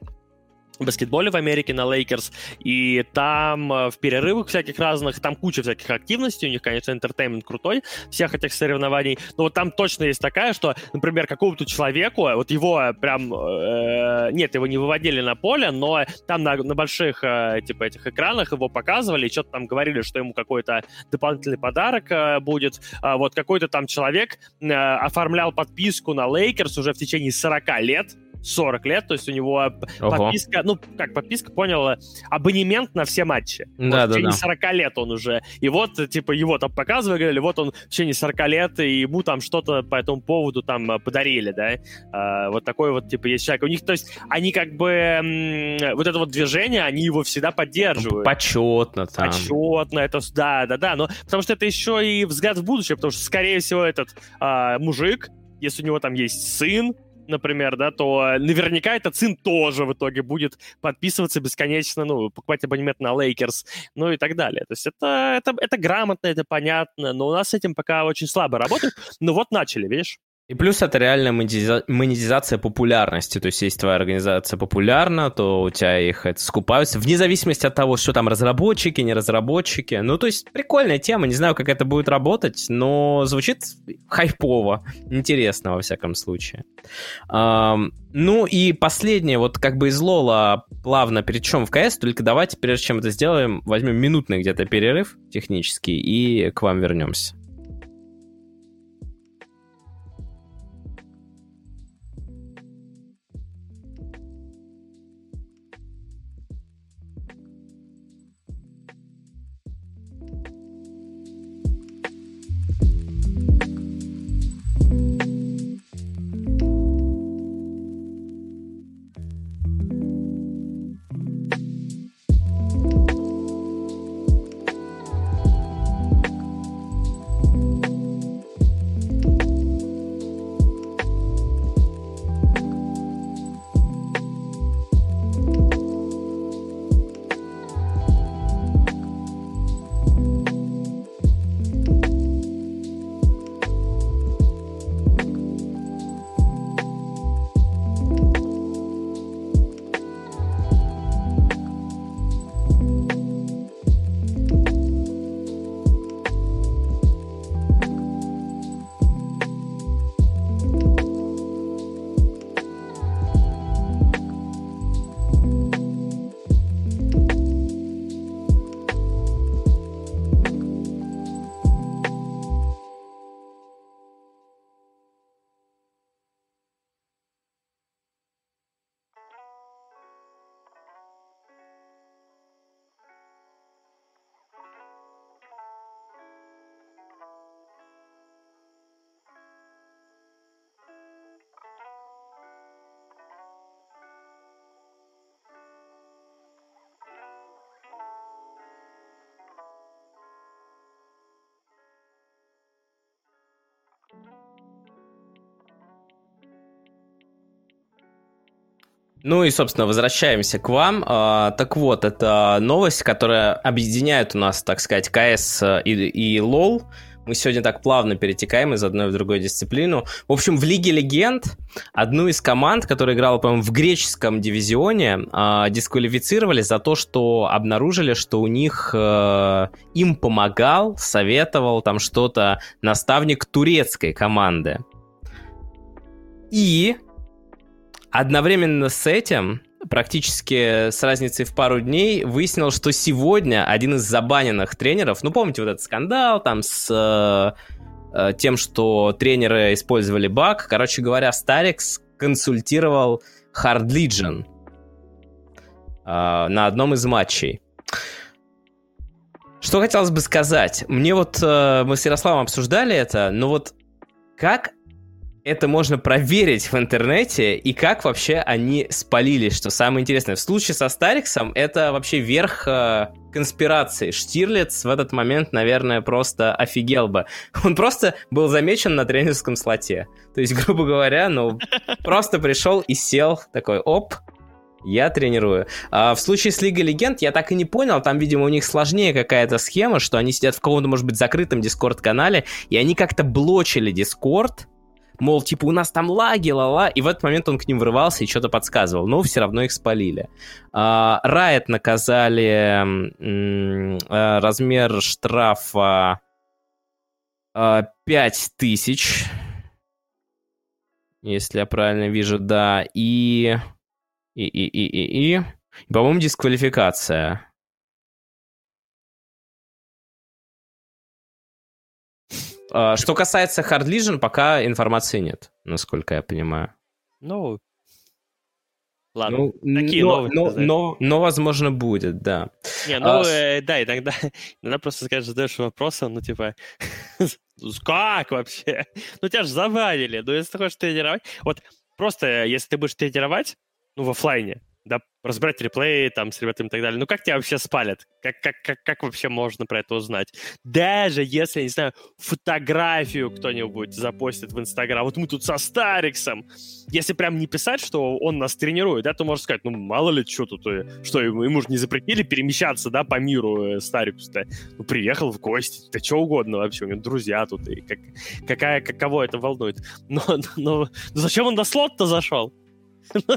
баскетболе в Америке на Лейкерс, и там э, в перерывах всяких разных, там куча всяких активностей, у них, конечно, entertainment крутой, всех этих соревнований, но вот там точно есть такая, что, например, какому-то человеку, вот его прям, э, нет, его не выводили на поле, но там на, на больших, э, типа, этих экранах его показывали, и что-то там говорили, что ему какой-то дополнительный подарок э, будет, э, вот какой-то там человек э, оформлял подписку на Лейкерс уже в течение 40 лет, 40 лет, то есть у него Ого. подписка, ну, как подписка, понял, абонемент на все матчи. Да, вот, да, в течение да. 40 лет он уже. И вот, типа, его там показывали, говорили, вот он в течение 40 лет, и ему там что-то по этому поводу там э, подарили, да. А, вот такой вот, типа, есть человек. У них, то есть, они как бы, м- вот это вот движение, они его всегда поддерживают. Почетно там. Почетно, это, да, да, да, но потому что это еще и взгляд в будущее, потому что, скорее всего, этот а, мужик, если у него там есть сын, например, да, то наверняка этот сын тоже в итоге будет подписываться бесконечно, ну, покупать абонемент на Лейкерс, ну и так далее. То есть это, это, это грамотно, это понятно, но у нас с этим пока очень слабо работает. Ну вот начали, видишь? И плюс это реальная монетизация популярности. То есть, если твоя организация популярна, то у тебя их это скупаются, вне зависимости от того, что там разработчики, не разработчики. Ну, то есть, прикольная тема. Не знаю, как это будет работать, но звучит хайпово. Интересно, во всяком случае. Ну и последнее, вот как бы из Лола плавно перейдем в КС, только давайте, прежде чем это сделаем, возьмем минутный где-то перерыв технический и к вам вернемся. Ну и, собственно, возвращаемся к вам. А, так вот, это новость, которая объединяет у нас, так сказать, КС и, и ЛОЛ. Мы сегодня так плавно перетекаем из одной в другую дисциплину. В общем, в Лиге Легенд одну из команд, которая играла, по-моему, в греческом дивизионе, э, дисквалифицировали за то, что обнаружили, что у них э, им помогал, советовал там что-то наставник турецкой команды. И одновременно с этим практически с разницей в пару дней выяснил, что сегодня один из забаненных тренеров, ну помните вот этот скандал там с э, э тем, что тренеры использовали баг, короче говоря, Старикс консультировал Hard Legion э, на одном из матчей. Что хотелось бы сказать? Мне вот, э, мы с Ярославом обсуждали это, но вот как это можно проверить в интернете, и как вообще они спалились, что самое интересное. В случае со Стариксом это вообще верх э, конспирации. Штирлиц в этот момент, наверное, просто офигел бы. Он просто был замечен на тренерском слоте. То есть, грубо говоря, ну, просто пришел и сел такой, оп, я тренирую. А в случае с Лигой Легенд я так и не понял, там, видимо, у них сложнее какая-то схема, что они сидят в каком-то, может быть, закрытом Дискорд-канале, и они как-то блочили Дискорд, мол, типа, у нас там лаги, ла-ла, и в этот момент он к ним врывался и что-то подсказывал, но все равно их спалили. Райт наказали а, размер штрафа 5 тысяч, если я правильно вижу, да, и... И, и, и, и, и... По-моему, дисквалификация. Что касается Hard Legion, пока информации нет, насколько я понимаю. Ну, Ладно, ну, такие но, новости. Но, но, но, возможно, будет, да. Не, ну, а, э, да, иногда, иногда просто, скажешь, задаешь вопросом, ну, типа, как вообще? Ну, тебя же завалили, ну, если ты хочешь тренировать... Вот просто, если ты будешь тренировать, ну, в офлайне, да, разбирать реплеи там с ребятами и так далее. Ну, как тебя вообще спалят? Как, как, как, как вообще можно про это узнать? Даже если, не знаю, фотографию кто-нибудь запостит в Инстаграм, вот мы тут со Стариксом, если прям не писать, что он нас тренирует, да, то можно сказать, ну, мало ли, что тут, э, что ему, ему же не запретили перемещаться, да, по миру э, Старикс-то. Ну, приехал в гости, да что угодно вообще, у него друзья тут, и как, какая, каково это волнует. Но, но, но зачем он до слот-то зашел? Ну,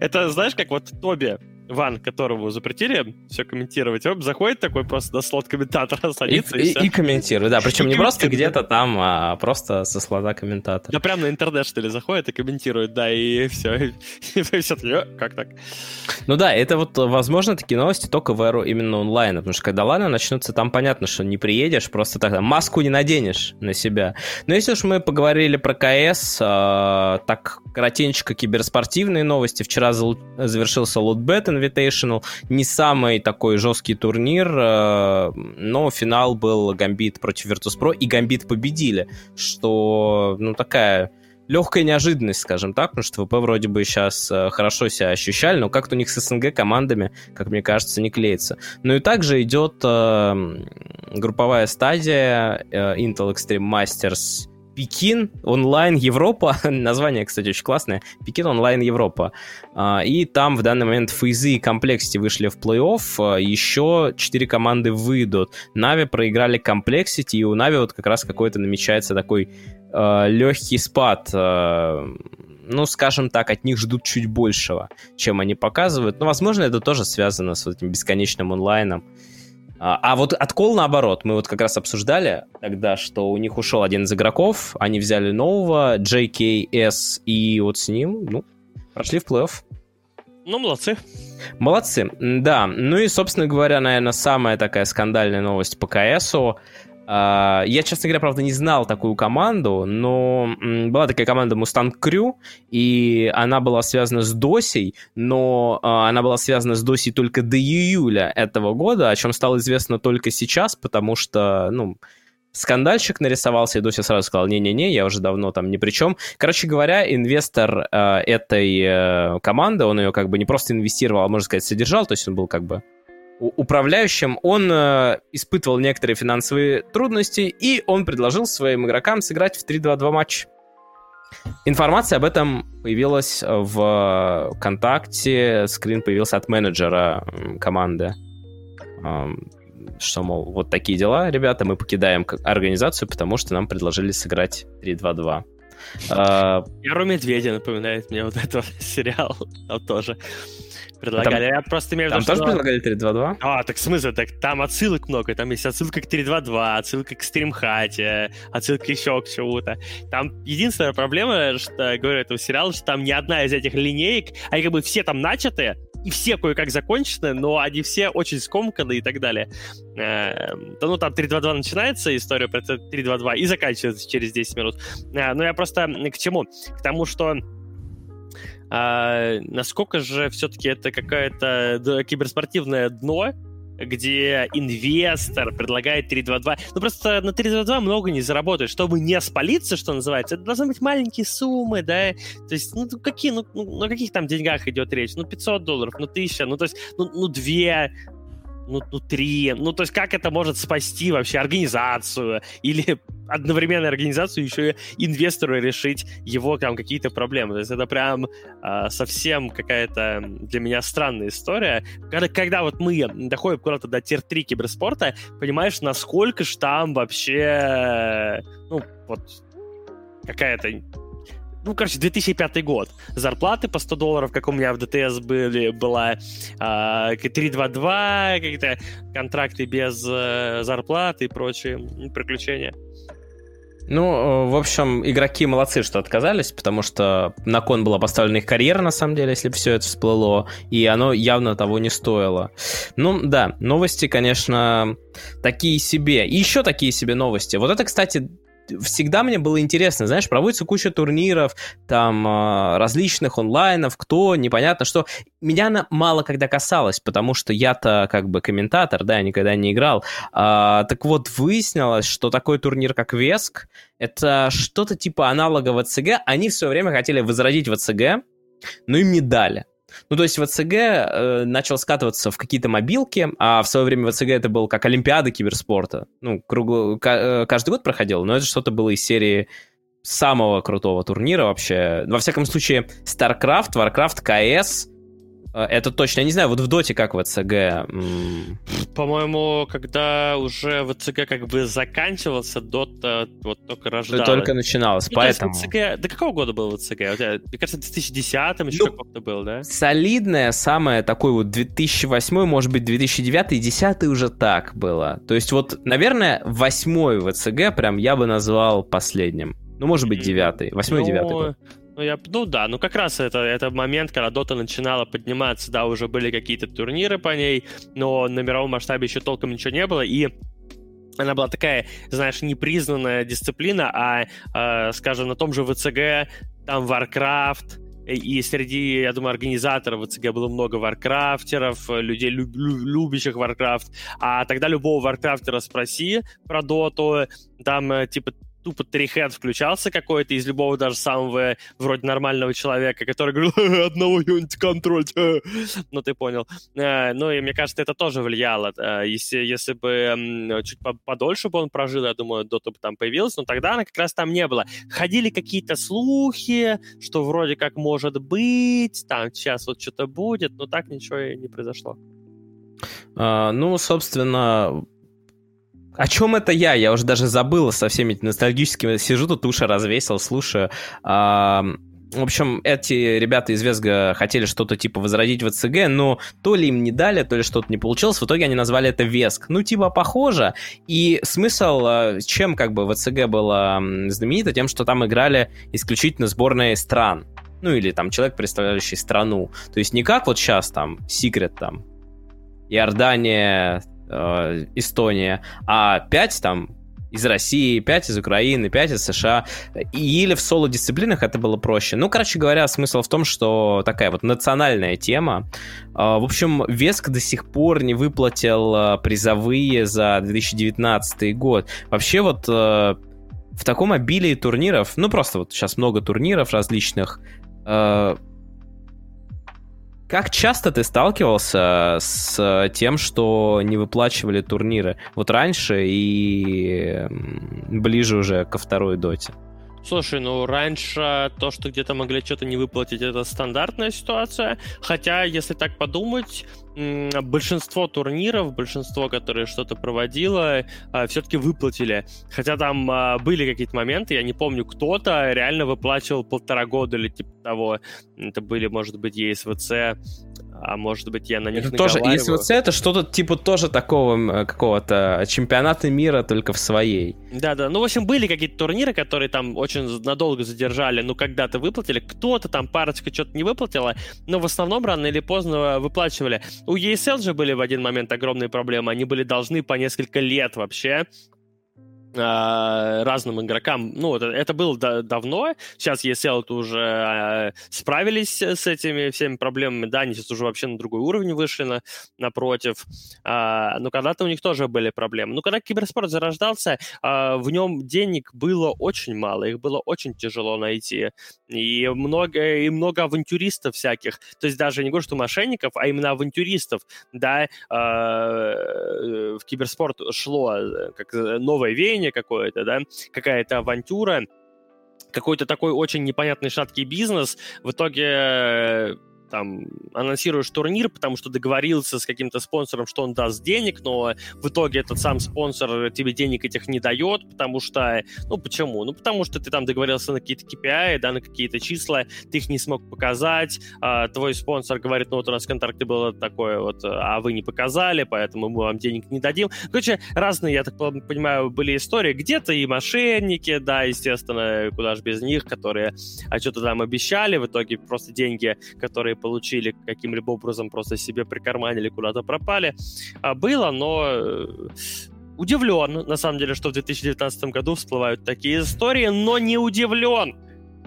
это, знаешь, как вот Тоби Ван, которого запретили все комментировать, он заходит такой просто на слот комментатора, садится и, и, и, и комментирует, да, причем и не просто где-то там, а просто со слота комментатора. Да прям на интернет, что ли, заходит и комментирует, да, и все. И, и все таки как так? Ну да, это вот, возможно, такие новости только в эру именно онлайна, потому что когда ланы начнутся, там понятно, что не приедешь, просто так, маску не наденешь на себя. Но если уж мы поговорили про КС, э, так коротенько киберспортивные новости. Вчера завершился Lootbet Invitational. Не самый такой жесткий турнир, э, но финал был Гамбит против Virtus.pro, и Гамбит победили, что, ну, такая легкая неожиданность, скажем так, потому что ВП вроде бы сейчас э, хорошо себя ощущали, но как-то у них с СНГ командами, как мне кажется, не клеится. Ну и также идет э, групповая стадия э, Intel Extreme Masters Пекин онлайн Европа. Название, кстати, очень классное. Пекин онлайн Европа. А, и там в данный момент FaZe ы и Complexity вышли в плей-офф. А, еще четыре команды выйдут. Нави проиграли Complexity, и у Нави вот как раз какой-то намечается такой а, легкий спад ну, скажем так, от них ждут чуть большего, чем они показывают. Но, возможно, это тоже связано с вот этим бесконечным онлайном. А, а вот от coL наоборот, мы вот как раз обсуждали тогда, что у них ушел один из игроков, они взяли нового, JKS, и вот с ним, ну, прошли в плей-офф. Ну, молодцы. Молодцы, да. Ну и, собственно говоря, наверное, самая такая скандальная новость по КСу — я, честно говоря, правда, не знал такую команду, но была такая команда Mustang Crew, и она была связана с Досей, но а, она была связана с Досей только до июля этого года, о чем стало известно только сейчас, потому что, ну, скандальщик нарисовался, и Дося сразу сказал, не-не-не, я уже давно там ни при чем. Короче говоря, инвестор э, этой э, команды, он ее как бы не просто инвестировал, а, можно сказать, содержал, то есть он был как бы управляющим, он э, испытывал некоторые финансовые трудности, и он предложил своим игрокам сыграть в 3-2-2 матч. Информация об этом появилась в ВКонтакте, скрин появился от менеджера команды, что, мол, вот такие дела, ребята, мы покидаем организацию, потому что нам предложили сыграть 3-2-2. Яру Медведя напоминает мне вот этот сериал, там тоже предлагали. Там, я просто имею в виду, Там тоже предлагали 3-2-2? А, так смысл, так там отсылок много. Там есть отсылка к 3-2-2, отсылка к стримхате, отсылка еще к чему-то. Там единственная проблема, что, говорю, этого сериала, что там ни одна из этих линеек, они как бы все там начаты, и все кое-как закончены, но они все очень скомканы и так далее. Эм, да ну там 3.2.2 начинается история про 3.2.2 и заканчивается через 10 минут. Э, но я просто к чему? К тому, что а, насколько же все-таки это какое-то киберспортивное дно, где инвестор предлагает 3.2.2. Ну, просто на 3.2.2 много не заработаешь. Чтобы не спалиться, что называется, это должны быть маленькие суммы, да? То есть, ну, какие, ну, ну, на каких там деньгах идет речь? Ну, 500 долларов, ну, 1000, ну, то есть, ну, ну 2, ну, ну. Ну, то есть, как это может спасти вообще организацию? Или одновременно организацию еще и инвестору решить его там какие-то проблемы. То есть это прям э, совсем какая-то для меня странная история. Когда, когда вот мы доходим куда-то до тир-3 киберспорта, понимаешь, насколько ж там вообще, ну, вот какая-то ну, короче, 2005 год. Зарплаты по 100 долларов, как у меня в ДТС были, была э, а, 322, какие-то контракты без э, зарплаты и прочие приключения. Ну, в общем, игроки молодцы, что отказались, потому что на кон была поставлена их карьера, на самом деле, если бы все это всплыло, и оно явно того не стоило. Ну, да, новости, конечно, такие себе. И еще такие себе новости. Вот это, кстати, всегда мне было интересно, знаешь, проводится куча турниров, там, а, различных онлайнов, кто, непонятно что. Меня она мало когда касалось, потому что я-то как бы комментатор, да, никогда не играл. А, так вот, выяснилось, что такой турнир, как Веск, это что-то типа аналога ВЦГ. Они в свое время хотели возродить ВЦГ, но им не дали. Ну, то есть ВЦГ э, начал скатываться в какие-то мобилки, а в свое время ВЦГ это был как Олимпиада киберспорта. Ну, кругло, э, каждый год проходил, но это что-то было из серии самого крутого турнира вообще. Во всяком случае, StarCraft, Warcraft, CS это точно. Я не знаю, вот в Доте как в ЦГ? По-моему, когда уже в ЦГ как бы заканчивался, Дота вот только рождалась. Только начиналось, ну, поэтому... ЦГ... До какого года был ЦГ? Мне кажется, в 2010-м еще ну, каком-то был, да? Солидное самое, такой вот 2008, может быть, 2009 и 10 уже так было. То есть вот, наверное, восьмой в ЦГ прям я бы назвал последним. Ну, может быть, девятый. Восьмой и девятый год. Ну, я, ну да, ну как раз это, это момент, когда Дота начинала подниматься, да, уже были какие-то турниры по ней, но на мировом масштабе еще толком ничего не было, и она была такая, знаешь, непризнанная дисциплина, а, э, скажем, на том же ВЦГ, там Warcraft, и среди, я думаю, организаторов ВЦГ было много варкрафтеров, людей, люб, любящих Warcraft. А тогда любого варкрафтера спроси про доту, там, э, типа, тупо трихед включался какой-то из любого даже самого вроде нормального человека, который говорил, одного юнит контроль, ну ты понял. Э, ну и мне кажется, это тоже влияло. Э, если, если бы чуть подольше бы он прожил, я думаю, Дота бы там появилась, но тогда она как раз там не было. Ходили какие-то слухи, что вроде как может быть, там сейчас вот что-то будет, но так ничего и не произошло. А, ну, собственно, о чем это я? Я уже даже забыл со всеми этими ностальгическими. Сижу тут, уши развесил, слушаю. А, в общем, эти ребята из Весга хотели что-то типа возродить в ЦГ, но то ли им не дали, то ли что-то не получилось. В итоге они назвали это Веск. Ну, типа, похоже. И смысл, а, чем как бы ВЦГ было знаменито, тем, что там играли исключительно сборные стран. Ну, или там человек, представляющий страну. То есть не как вот сейчас там, Секрет там, Иордания, э, Эстония, а 5 там из России, 5 из Украины, 5 из США. Или в соло-дисциплинах это было проще. Ну, короче говоря, смысл в том, что такая вот национальная тема. Э, в общем, Веск до сих пор не выплатил э, призовые за 2019 год. Вообще вот в таком обилии турниров, ну просто вот сейчас много турниров различных, как часто ты сталкивался с тем, что не выплачивали турниры? Вот раньше и ближе уже ко второй доте. Слушай, ну раньше то, что где-то могли что-то не выплатить, это стандартная ситуация. Хотя, если так подумать, большинство турниров, большинство, которые что-то проводило, а, все-таки выплатили. Хотя там а, были какие-то моменты, я не помню, кто-то реально выплачивал полтора года или типа того. Это были, может быть, ESVC, а может быть, я на них это тоже, Если вот это что-то типа тоже такого какого-то чемпионата мира, только в своей. Да-да, ну, в общем, были какие-то турниры, которые там очень надолго задержали, ну, когда-то выплатили, кто-то там парочка что-то не выплатила, но в основном рано или поздно выплачивали. У ESL же были в один момент огромные проблемы, они были должны по несколько лет вообще, разным игрокам. Ну, это, это было да, давно. Сейчас ESL уже э, справились с этими всеми проблемами. Да, они сейчас уже вообще на другой уровень вышли на, напротив. А, но когда-то у них тоже были проблемы. Ну, когда киберспорт зарождался, а, в нем денег было очень мало. Их было очень тяжело найти. И много, и много авантюристов всяких. То есть даже не говорю, что мошенников, а именно авантюристов. Да, а, в киберспорт шло э, как новое веяние, приключение какое-то, да, какая-то авантюра, какой-то такой очень непонятный шаткий бизнес. В итоге там анонсируешь турнир, потому что договорился с каким-то спонсором, что он даст денег, но в итоге этот сам спонсор тебе денег этих не дает, потому что... Ну, почему? Ну, потому что ты там договорился на какие-то KPI, да, на какие-то числа, ты их не смог показать, а твой спонсор говорит, ну, вот у нас в контракте было такое вот, а вы не показали, поэтому мы вам денег не дадим. Короче, разные, я так понимаю, были истории. Где-то и мошенники, да, естественно, куда же без них, которые а что-то там обещали, в итоге просто деньги, которые получили каким-либо образом, просто себе прикарманили, куда-то пропали. А было, но э, удивлен, на самом деле, что в 2019 году всплывают такие истории, но не удивлен,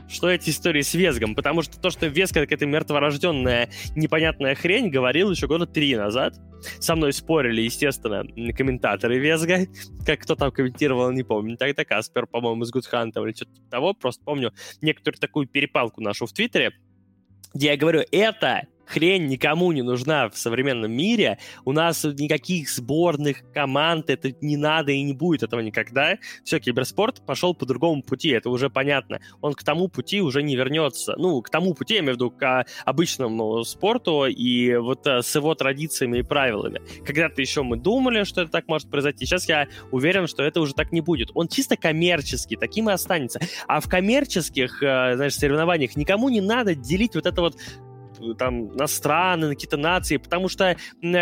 что эти истории с Везгом, потому что то, что Везга какая-то мертворожденная непонятная хрень, говорил еще года три назад. Со мной спорили, естественно, комментаторы Везга, как кто там комментировал, не помню, тогда Каспер, по-моему, из Гудханта или что-то типа того, просто помню некоторую такую перепалку нашу в Твиттере, я говорю, это хрень никому не нужна в современном мире. У нас никаких сборных команд, это не надо и не будет этого никогда. Все, киберспорт пошел по другому пути, это уже понятно. Он к тому пути уже не вернется. Ну, к тому пути, я имею в виду, к обычному спорту и вот э, с его традициями и правилами. Когда-то еще мы думали, что это так может произойти. Сейчас я уверен, что это уже так не будет. Он чисто коммерческий, таким и останется. А в коммерческих, э, знаешь, соревнованиях никому не надо делить вот это вот там на страны, на какие-то нации, потому что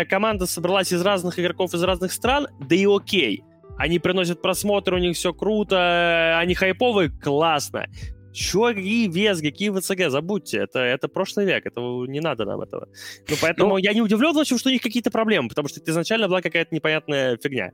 команда собралась из разных игроков из разных стран, да и окей. Они приносят просмотр, у них все круто, они хайповые, классно. Чё, какие вес, какие ВЦГ, забудьте, это, это прошлый век, это не надо нам этого. Ну, поэтому ну, я не удивлен, в общем, что у них какие-то проблемы, потому что это изначально была какая-то непонятная фигня.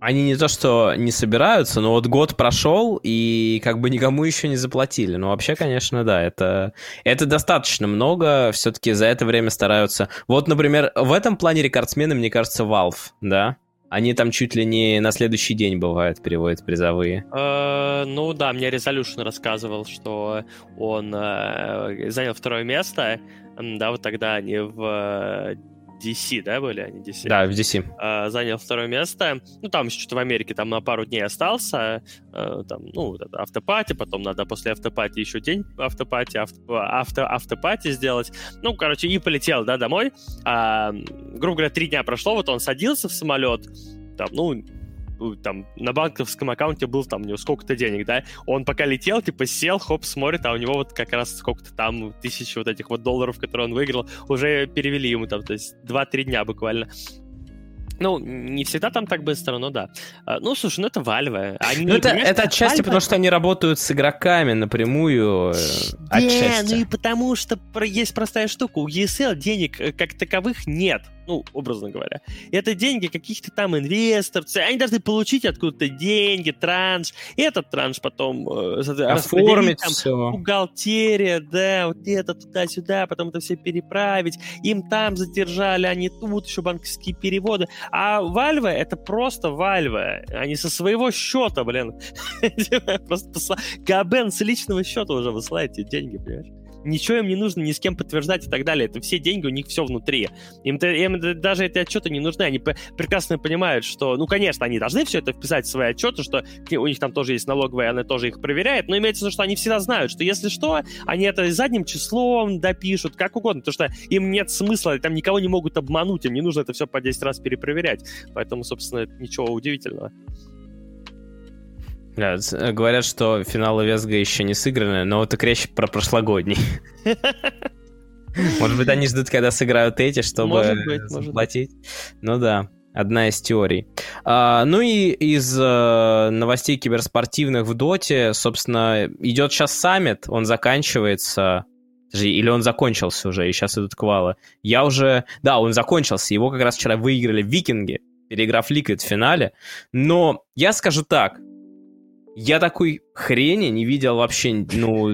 Они не то что не собираются, но вот год прошел, и как бы никому еще не заплатили. Но вообще, конечно, да, это, это достаточно много. Все-таки за это время стараются... Вот, например, в этом плане рекордсмены, мне кажется, Valve, да? Они там чуть ли не на следующий день, бывает, переводят призовые. Э, ну да, мне Resolution рассказывал, что он э, занял второе место. Да, вот тогда они в DC, да, были они DC? Да, в DC. А, занял второе место. Ну, там еще что-то в Америке, там на пару дней остался. А, там, ну, вот это автопати, потом надо после автопати еще день автопати, авто, авто, автопати сделать. Ну, короче, и полетел, да, домой. А, грубо говоря, три дня прошло, вот он садился в самолет, там, ну, там, на банковском аккаунте был там у него сколько-то денег, да, он пока летел, типа, сел, хоп, смотрит, а у него вот как раз сколько-то там тысяч вот этих вот долларов, которые он выиграл, уже перевели ему там, то есть 2-3 дня буквально. Ну, не всегда там так быстро, но да. А, ну, слушай, ну это Valve. Они, ну, это, это отчасти Valve... потому, что они работают с игроками напрямую. Да, отчасти. ну и потому что есть простая штука. У ESL денег э, как таковых нет ну, образно говоря. Это деньги каких-то там инвесторов, они должны получить откуда-то деньги, транш, и этот транш потом э, оформить там, все. бухгалтерия, да, вот это туда-сюда, потом это все переправить, им там задержали, они тут еще банковские переводы, а Valve это просто Valve, они со своего счета, блин, просто Габен с личного счета уже высылает деньги, понимаешь? Ничего им не нужно ни с кем подтверждать и так далее. Это все деньги, у них все внутри. Им, им даже эти отчеты не нужны. Они прекрасно понимают, что, ну, конечно, они должны все это вписать в свои отчеты, что у них там тоже есть налоговая, она тоже их проверяет, но имеется в виду, что они всегда знают, что если что, они это задним числом допишут, как угодно, потому что им нет смысла, там никого не могут обмануть, им не нужно это все по 10 раз перепроверять. Поэтому, собственно, ничего удивительного. Да, говорят, что финалы Весга еще не сыграны, но это речь про прошлогодний. Может быть, они ждут, когда сыграют эти, чтобы заплатить. Ну да, одна из теорий. А, ну и из э, новостей киберспортивных в Доте, собственно, идет сейчас саммит, он заканчивается. Или он закончился уже, и сейчас идут квалы. Я уже... Да, он закончился. Его как раз вчера выиграли викинги, переиграв Ликвид в финале. Но я скажу так, я такой хрени не видел вообще, ну,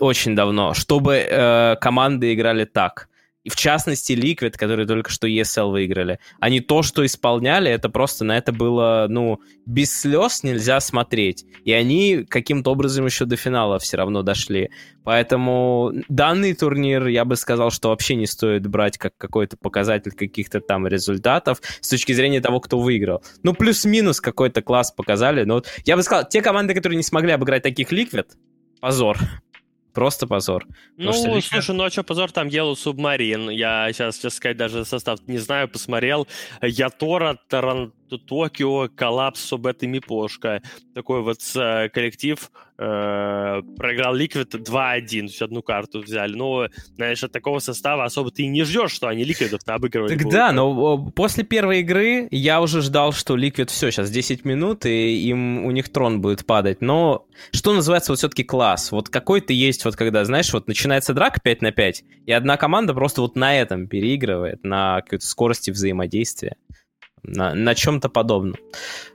очень давно, чтобы э, команды играли так. И в частности, Liquid, которые только что ESL выиграли. Они то, что исполняли, это просто на это было, ну, без слез нельзя смотреть. И они каким-то образом еще до финала все равно дошли. Поэтому данный турнир, я бы сказал, что вообще не стоит брать как какой-то показатель каких-то там результатов с точки зрения того, кто выиграл. Ну, плюс-минус какой-то класс показали. Но вот я бы сказал, те команды, которые не смогли обыграть таких Liquid, позор. Просто позор. Ну, что лично... слушай, ну а что позор, там Yellow Submarine. Я сейчас, сейчас сказать, даже состав не знаю, посмотрел. Ятора, Таран... Токио, коллапс с обетами Пошка. Такой вот э, коллектив э, проиграл Liquid 2-1, то есть одну карту взяли. Ну, знаешь, от такого состава особо ты и не ждешь, что они Liquid обыгрывают. Так да, но после первой игры я уже ждал, что Liquid все, сейчас 10 минут, и им у них трон будет падать. Но что называется вот все-таки класс? Вот какой-то есть вот когда, знаешь, вот начинается драка 5 на 5, и одна команда просто вот на этом переигрывает, на какой-то скорости взаимодействия на, на чем-то подобном.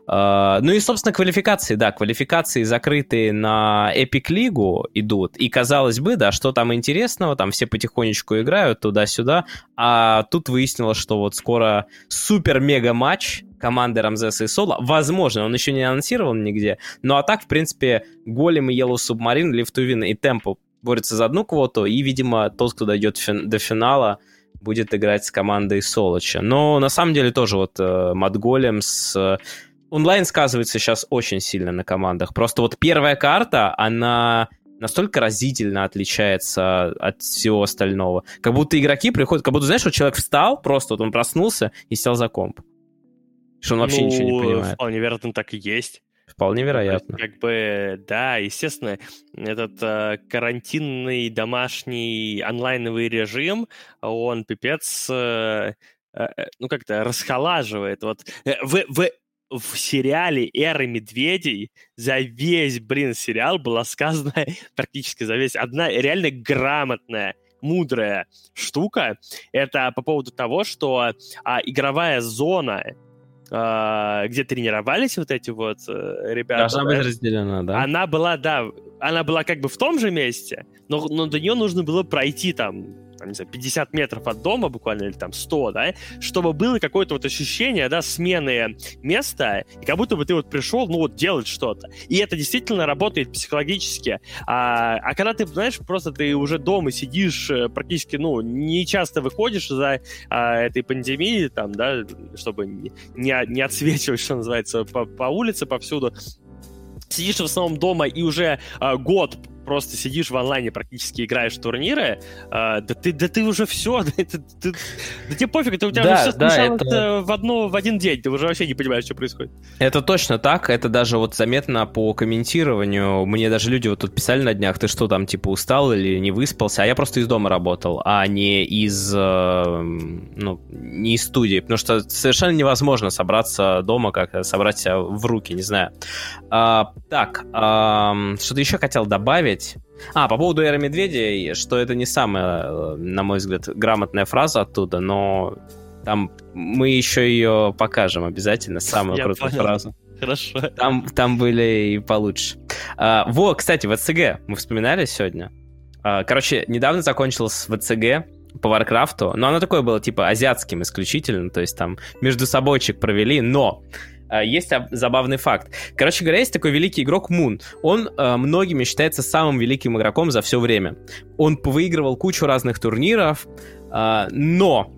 Uh, ну и, собственно, квалификации, да, квалификации закрытые на Epic Лигу идут, и, казалось бы, да, что там интересного, там все потихонечку играют туда-сюда, а тут выяснилось, что вот скоро супер-мега-матч команды Рамзеса и Соло, возможно, он еще не анонсирован нигде, но а так, в принципе, Голем и Yellow Submarine, Лифтувин и Темпо борются за одну квоту, и, видимо, тот, кто дойдет фин- до финала, будет играть с командой Солоча. Но на самом деле тоже вот э, Матголем с... Э, онлайн сказывается сейчас очень сильно на командах. Просто вот первая карта, она настолько разительно отличается от всего остального. Как будто игроки приходят, как будто, знаешь, вот человек встал, просто вот он проснулся и сел за комп. Что он вообще ну, ничего не понимает. Вполне вероятно, так и есть. Вполне вероятно. Как бы, да, естественно, этот э, карантинный домашний онлайновый режим, он пипец, э, э, ну как-то расхолаживает. Вот э, в, в, в сериале «Эры медведей» за весь, блин, сериал была сказана практически за весь одна реально грамотная мудрая штука. Это по поводу того, что а, игровая зона где тренировались вот эти вот э, ребята. Должна быть разделена, да? Она была, да, она была как бы в том же месте, но, но до нее нужно было пройти там там, не знаю, 50 метров от дома буквально, или там 100, да, чтобы было какое-то вот ощущение, да, смены места, и как будто бы ты вот пришел, ну вот, делать что-то. И это действительно работает психологически. А, а когда ты, знаешь, просто ты уже дома сидишь, э, практически, ну, не часто выходишь за а, этой пандемии, там, да, чтобы не, не отсвечивать, что называется, по, по улице повсюду, сидишь в основном дома и уже э, год просто сидишь в онлайне, практически играешь в турниры, э, да, ты, да ты уже все, да, ты, ты, да тебе пофиг, это у тебя да, все да, это... в, одно, в один день, ты уже вообще не понимаешь, что происходит. Это точно так, это даже вот заметно по комментированию, мне даже люди вот тут писали на днях, ты что там, типа, устал или не выспался, а я просто из дома работал, а не из, э, ну, не из студии, потому что совершенно невозможно собраться дома, как собрать себя в руки, не знаю. А, так, а, что-то еще хотел добавить, добавить. А, по поводу Эры Медведя, что это не самая, э, на мой взгляд, грамотная фраза оттуда, но там мы еще ее покажем обязательно, самую Я крутую понял. фразу. Хорошо. Там, там были и получше. А, во, кстати, ВЦГ мы вспоминали сегодня. А, короче, недавно закончилась ВЦГ по Варкрафту, но оно такое было, типа, азиатским исключительно, то есть там между собойчик провели, но есть забавный факт. Короче говоря, есть такой великий игрок Moon. Он э, многими считается самым великим игроком за все время. Он выигрывал кучу разных турниров, э, но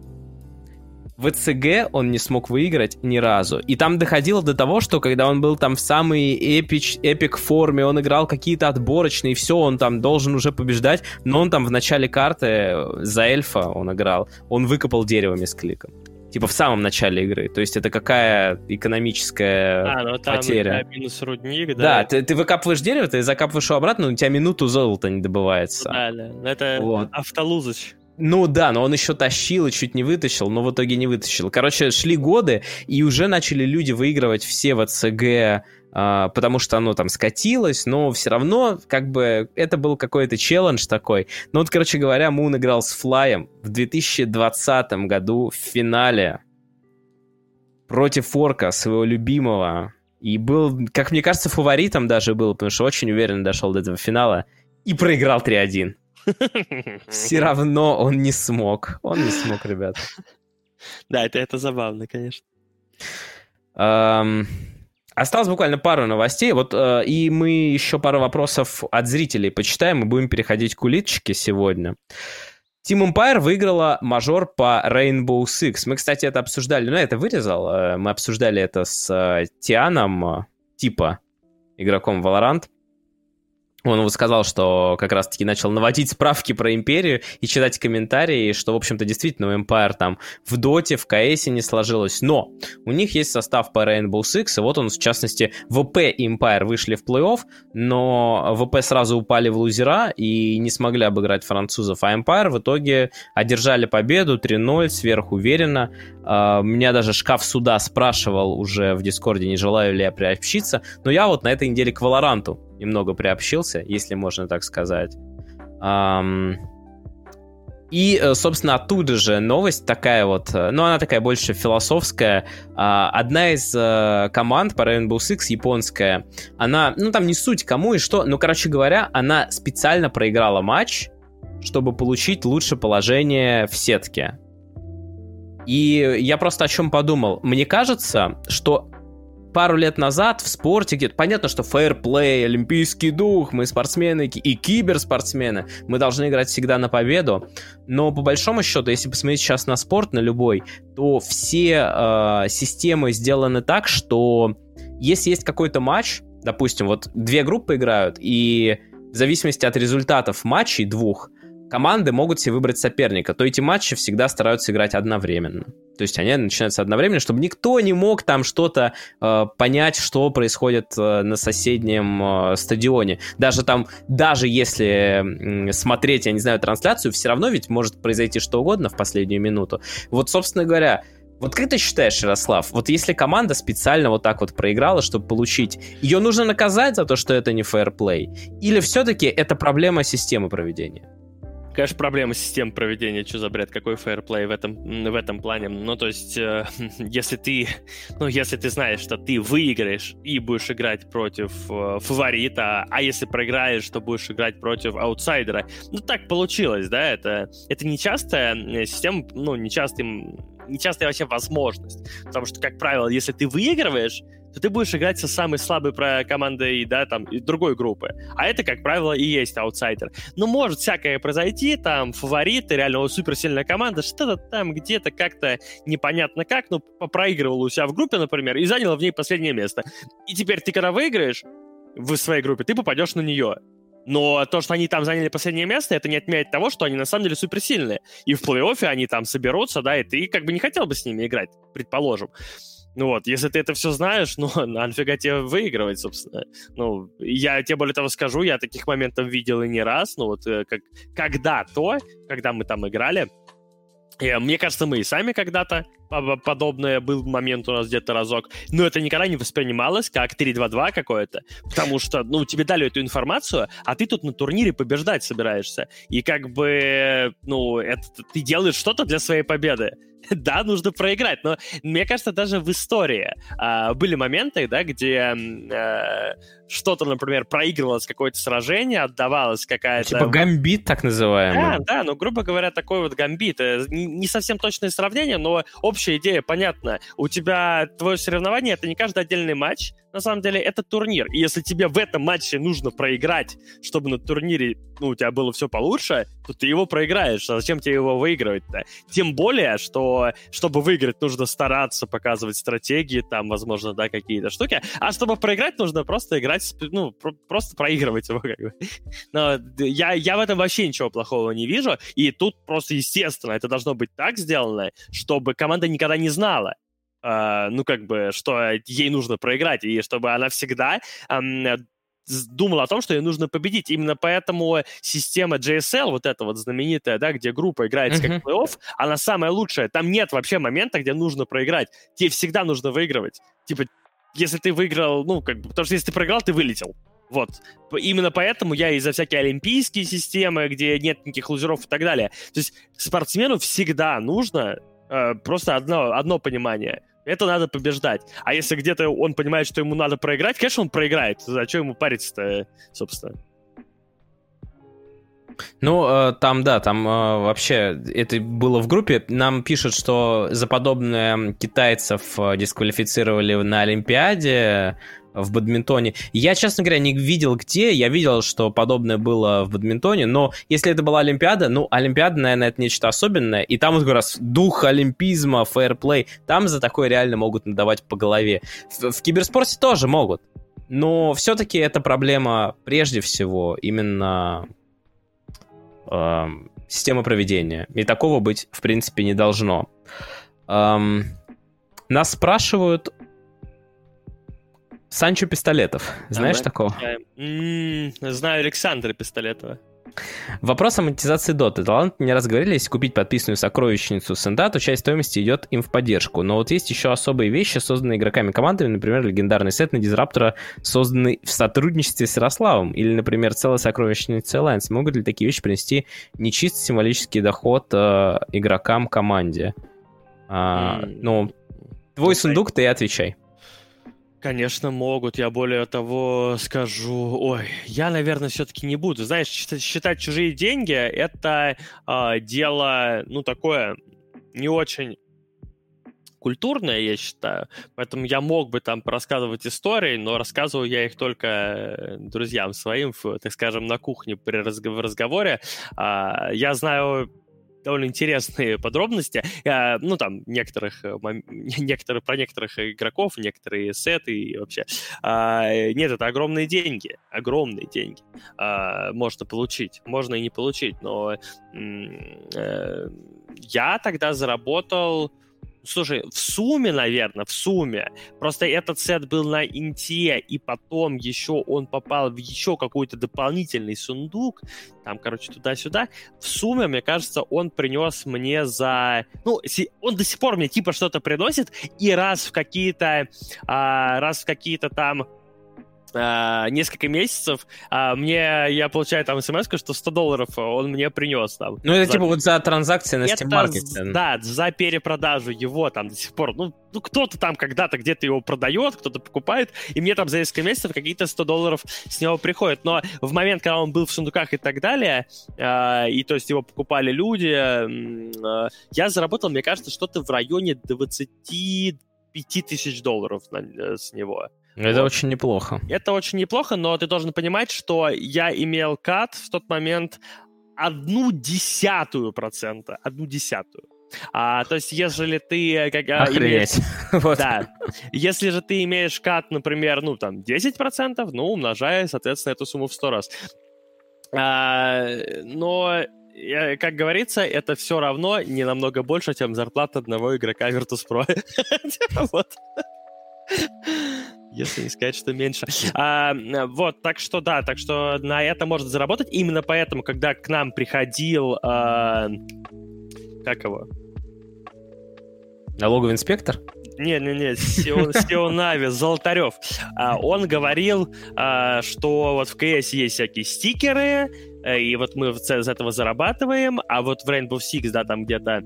в ЦГ он не смог выиграть ни разу. И там доходило до того, что когда он был там в самой эпич, эпик форме, он играл какие-то отборочные, и все, он там должен уже побеждать, но он там в начале карты за эльфа он играл, он выкопал дерево с кликом. Типа в самом начале игры. То есть это какая экономическая а, ну, там потеря. минус рудник, да. Да, ты, ты выкапываешь дерево, ты закапываешь его обратно, но у тебя минуту золота не добывается. Ну, да, да. Это вот. автолузыч. Ну да, но он еще тащил и чуть не вытащил, но в итоге не вытащил. Короче, шли годы, и уже начали люди выигрывать все в ЦГ, потому что оно там скатилось, но все равно, как бы, это был какой-то челлендж такой. Ну вот, короче говоря, Мун играл с Флаем в 2020 году в финале против Форка, своего любимого. И был, как мне кажется, фаворитом даже был, потому что очень уверенно дошел до этого финала. И проиграл 3-1. Все равно он не смог. Он не смог, ребят. Да, это, это забавно, конечно. Um, осталось буквально пару новостей. Вот uh, и мы еще пару вопросов от зрителей почитаем и будем переходить к улиточке сегодня. Team Empire выиграла мажор по Rainbow Six. Мы, кстати, это обсуждали. Ну, я это вырезал. Uh, мы обсуждали это с uh, Тианом, типа игроком Valorant. Он вот сказал, что как раз-таки начал наводить справки про Империю и читать комментарии, что, в общем-то, действительно у Empire там в Доте, в КСе не сложилось. Но у них есть состав по Rainbow Six, и вот он, в частности, ВП и Empire вышли в плей-офф, но ВП сразу упали в лузера и не смогли обыграть французов, а Empire в итоге одержали победу 3-0 сверхуверенно. Uh, меня даже шкаф суда спрашивал уже в Дискорде, не желаю ли я приобщиться, но я вот на этой неделе к Валоранту немного приобщился, если можно так сказать. И, э, собственно, оттуда же новость такая вот, э, ну, она такая больше философская. А, одна из э, команд по Rainbow Six, японская, она, ну, там не суть кому и что, но, короче говоря, она специально проиграла матч, чтобы получить лучшее положение в сетке. И я просто о чем подумал. Мне кажется, что пару лет назад в спорте где-то... Понятно, что фейерплей, олимпийский дух, мы спортсмены и киберспортсмены, мы должны играть всегда на победу, но по большому счету, если посмотреть сейчас на спорт, на любой, то все э, системы сделаны так, что если есть какой-то матч, допустим, вот две группы играют, и в зависимости от результатов матчей двух, команды могут себе выбрать соперника, то эти матчи всегда стараются играть одновременно. То есть они начинаются одновременно, чтобы никто не мог там что-то э, понять, что происходит э, на соседнем э, стадионе. Даже там, даже если э, смотреть, я не знаю, трансляцию, все равно ведь может произойти что угодно в последнюю минуту. Вот, собственно говоря, вот как ты считаешь, Ярослав, вот если команда специально вот так вот проиграла, чтобы получить, ее нужно наказать за то, что это не фэрплей? Или все-таки это проблема системы проведения? Конечно, проблема системы проведения, что за бред, какой фейерплей в этом, в этом плане. Ну, то есть, э, если ты, ну, если ты знаешь, что ты выиграешь и будешь играть против э, фаворита, а если проиграешь, то будешь играть против аутсайдера. Ну, так получилось, да, это, это нечастая система, ну, нечастым нечастая вообще возможность. Потому что, как правило, если ты выигрываешь, то ты будешь играть со самой слабой командой, да, там, другой группы. А это, как правило, и есть аутсайдер. Ну, может всякое произойти, там, фавориты, реально суперсильная команда, что-то там где-то как-то непонятно как, ну, проигрывала у себя в группе, например, и заняла в ней последнее место. И теперь ты, когда выиграешь в своей группе, ты попадешь на нее. Но то, что они там заняли последнее место, это не отменяет того, что они на самом деле суперсильные. И в плей-оффе они там соберутся, да, и ты как бы не хотел бы с ними играть, предположим. Ну вот, если ты это все знаешь, ну, нафига тебе выигрывать, собственно. Ну, я тебе более того скажу, я таких моментов видел и не раз, ну вот, э, как, когда-то, когда мы там играли, и, э, мне кажется, мы и сами когда-то подобное был момент у нас где-то разок, но это никогда не воспринималось как 3-2-2 какое-то, потому что, ну, тебе дали эту информацию, а ты тут на турнире побеждать собираешься, и как бы, ну, это ты делаешь что-то для своей победы. да, нужно проиграть, но мне кажется, даже в истории э, были моменты, да, где э, что-то, например, проигрывалось какое-то сражение, отдавалось какая-то... Типа гамбит, так называемый. Да, да, ну, грубо говоря, такой вот гамбит. Э, не совсем точное сравнение, но общая идея понятна. У тебя твое соревнование это не каждый отдельный матч, на самом деле это турнир. И если тебе в этом матче нужно проиграть, чтобы на турнире ну, у тебя было все получше, то ты его проиграешь. А зачем тебе его выигрывать-то? Тем более, что чтобы выиграть, нужно стараться показывать стратегии, там, возможно, да, какие-то штуки. А чтобы проиграть, нужно просто играть, ну, про- просто проигрывать его, как бы. Но я, я в этом вообще ничего плохого не вижу. И тут просто, естественно, это должно быть так сделано, чтобы команда никогда не знала, Uh, ну, как бы, что ей нужно проиграть, и чтобы она всегда думала о том, что ей нужно победить. Именно поэтому система JSL, вот эта вот знаменитая, да, где группа играется uh-huh. как плей-офф, она самая лучшая. Там нет вообще момента, где нужно проиграть. Тебе всегда нужно выигрывать. Типа, если ты выиграл, ну, как бы, потому что если ты проиграл, ты вылетел. Вот. Именно поэтому я из-за всякие олимпийские системы, где нет никаких лузеров и так далее. То есть спортсмену всегда нужно э, просто одно, одно понимание — это надо побеждать. А если где-то он понимает, что ему надо проиграть, конечно, он проиграет. Зачем ему париться-то, собственно? Ну, э, там, да, там э, вообще это было в группе. Нам пишут, что за подобное китайцев э, дисквалифицировали на Олимпиаде в бадминтоне. Я, честно говоря, не видел где. Я видел, что подобное было в бадминтоне, но если это была Олимпиада, ну, Олимпиада, наверное, это нечто особенное. И там, вот как раз, дух олимпизма, фэрплей, там за такое реально могут надавать по голове. В, в киберспорте тоже могут. Но все-таки это проблема прежде всего именно э, системы проведения. И такого быть, в принципе, не должно. Эм, нас спрашивают Санчо Пистолетов. Знаешь Давай. такого? М-м, знаю Александра Пистолетова. Вопрос о монетизации доты. Талант не раз говорили, если купить подписанную сокровищницу Сенда, то часть стоимости идет им в поддержку. Но вот есть еще особые вещи, созданные игроками командами, например, легендарный сет на Дизраптора, созданный в сотрудничестве с Ярославом, или, например, целая сокровищница Alliance. Могут ли такие вещи принести нечисто символический доход э, игрокам команде? А, М, ну, твой ну, сундук, ты отвечай. Конечно, могут. Я более того скажу. Ой, я, наверное, все-таки не буду. Знаешь, считать, чужие деньги это э, дело, ну, такое не очень культурное, я считаю. Поэтому я мог бы там рассказывать истории, но рассказываю я их только э, друзьям своим, так скажем, на кухне при разговоре. А, я знаю довольно интересные подробности. А, ну, там, некоторых, э, некоторые, про некоторых игроков, некоторые сеты и вообще. А, нет, это огромные деньги. Огромные деньги. А, можно получить. Можно и не получить. Но э, я тогда заработал... Слушай, в сумме, наверное, в сумме. Просто этот сет был на инте, и потом еще он попал в еще какой-то дополнительный сундук. Там, короче, туда-сюда. В сумме, мне кажется, он принес мне за... Ну, он до сих пор мне типа что-то приносит, и раз в какие-то... а, раз в какие-то там а, несколько месяцев, а, мне, я получаю там смс что 100 долларов он мне принес там. Ну, это За- типа вот за транзакции на Steam Market. Да, за перепродажу его там до сих пор. Ну, ну кто-то там когда-то где-то его продает, кто-то покупает, и мне там за несколько месяцев какие-то 100 долларов с него приходят. Но в момент, когда он был в сундуках и так далее, э, и то есть его покупали люди, э, я заработал, мне кажется, что-то в районе 25 тысяч долларов на- э, с него. Это Вот. очень неплохо. Это очень неплохо, но ты должен понимать, что я имел кат в тот момент одну десятую процента. Одну десятую. А, то есть, если ты как, а, имеешь... Охренеть. Вот. Да. Если же ты имеешь кат, например, ну, там, 10%, ну, умножая, соответственно, эту сумму в 100 раз. А, но, э, как говорится, это все равно не намного больше, чем зарплата одного игрока Virtus.pro. Вот. Если не сказать, что меньше. А, вот, так что да, так что на это можно заработать. Именно поэтому, когда к нам приходил... а, как его? Налоговый инспектор? Не-не-не, Сио Сио Нави, Золотарев. А, он говорил, а, что вот в КС есть всякие стикеры, э, и вот мы из этого зарабатываем, а вот в Rainbow Six, да, там где-то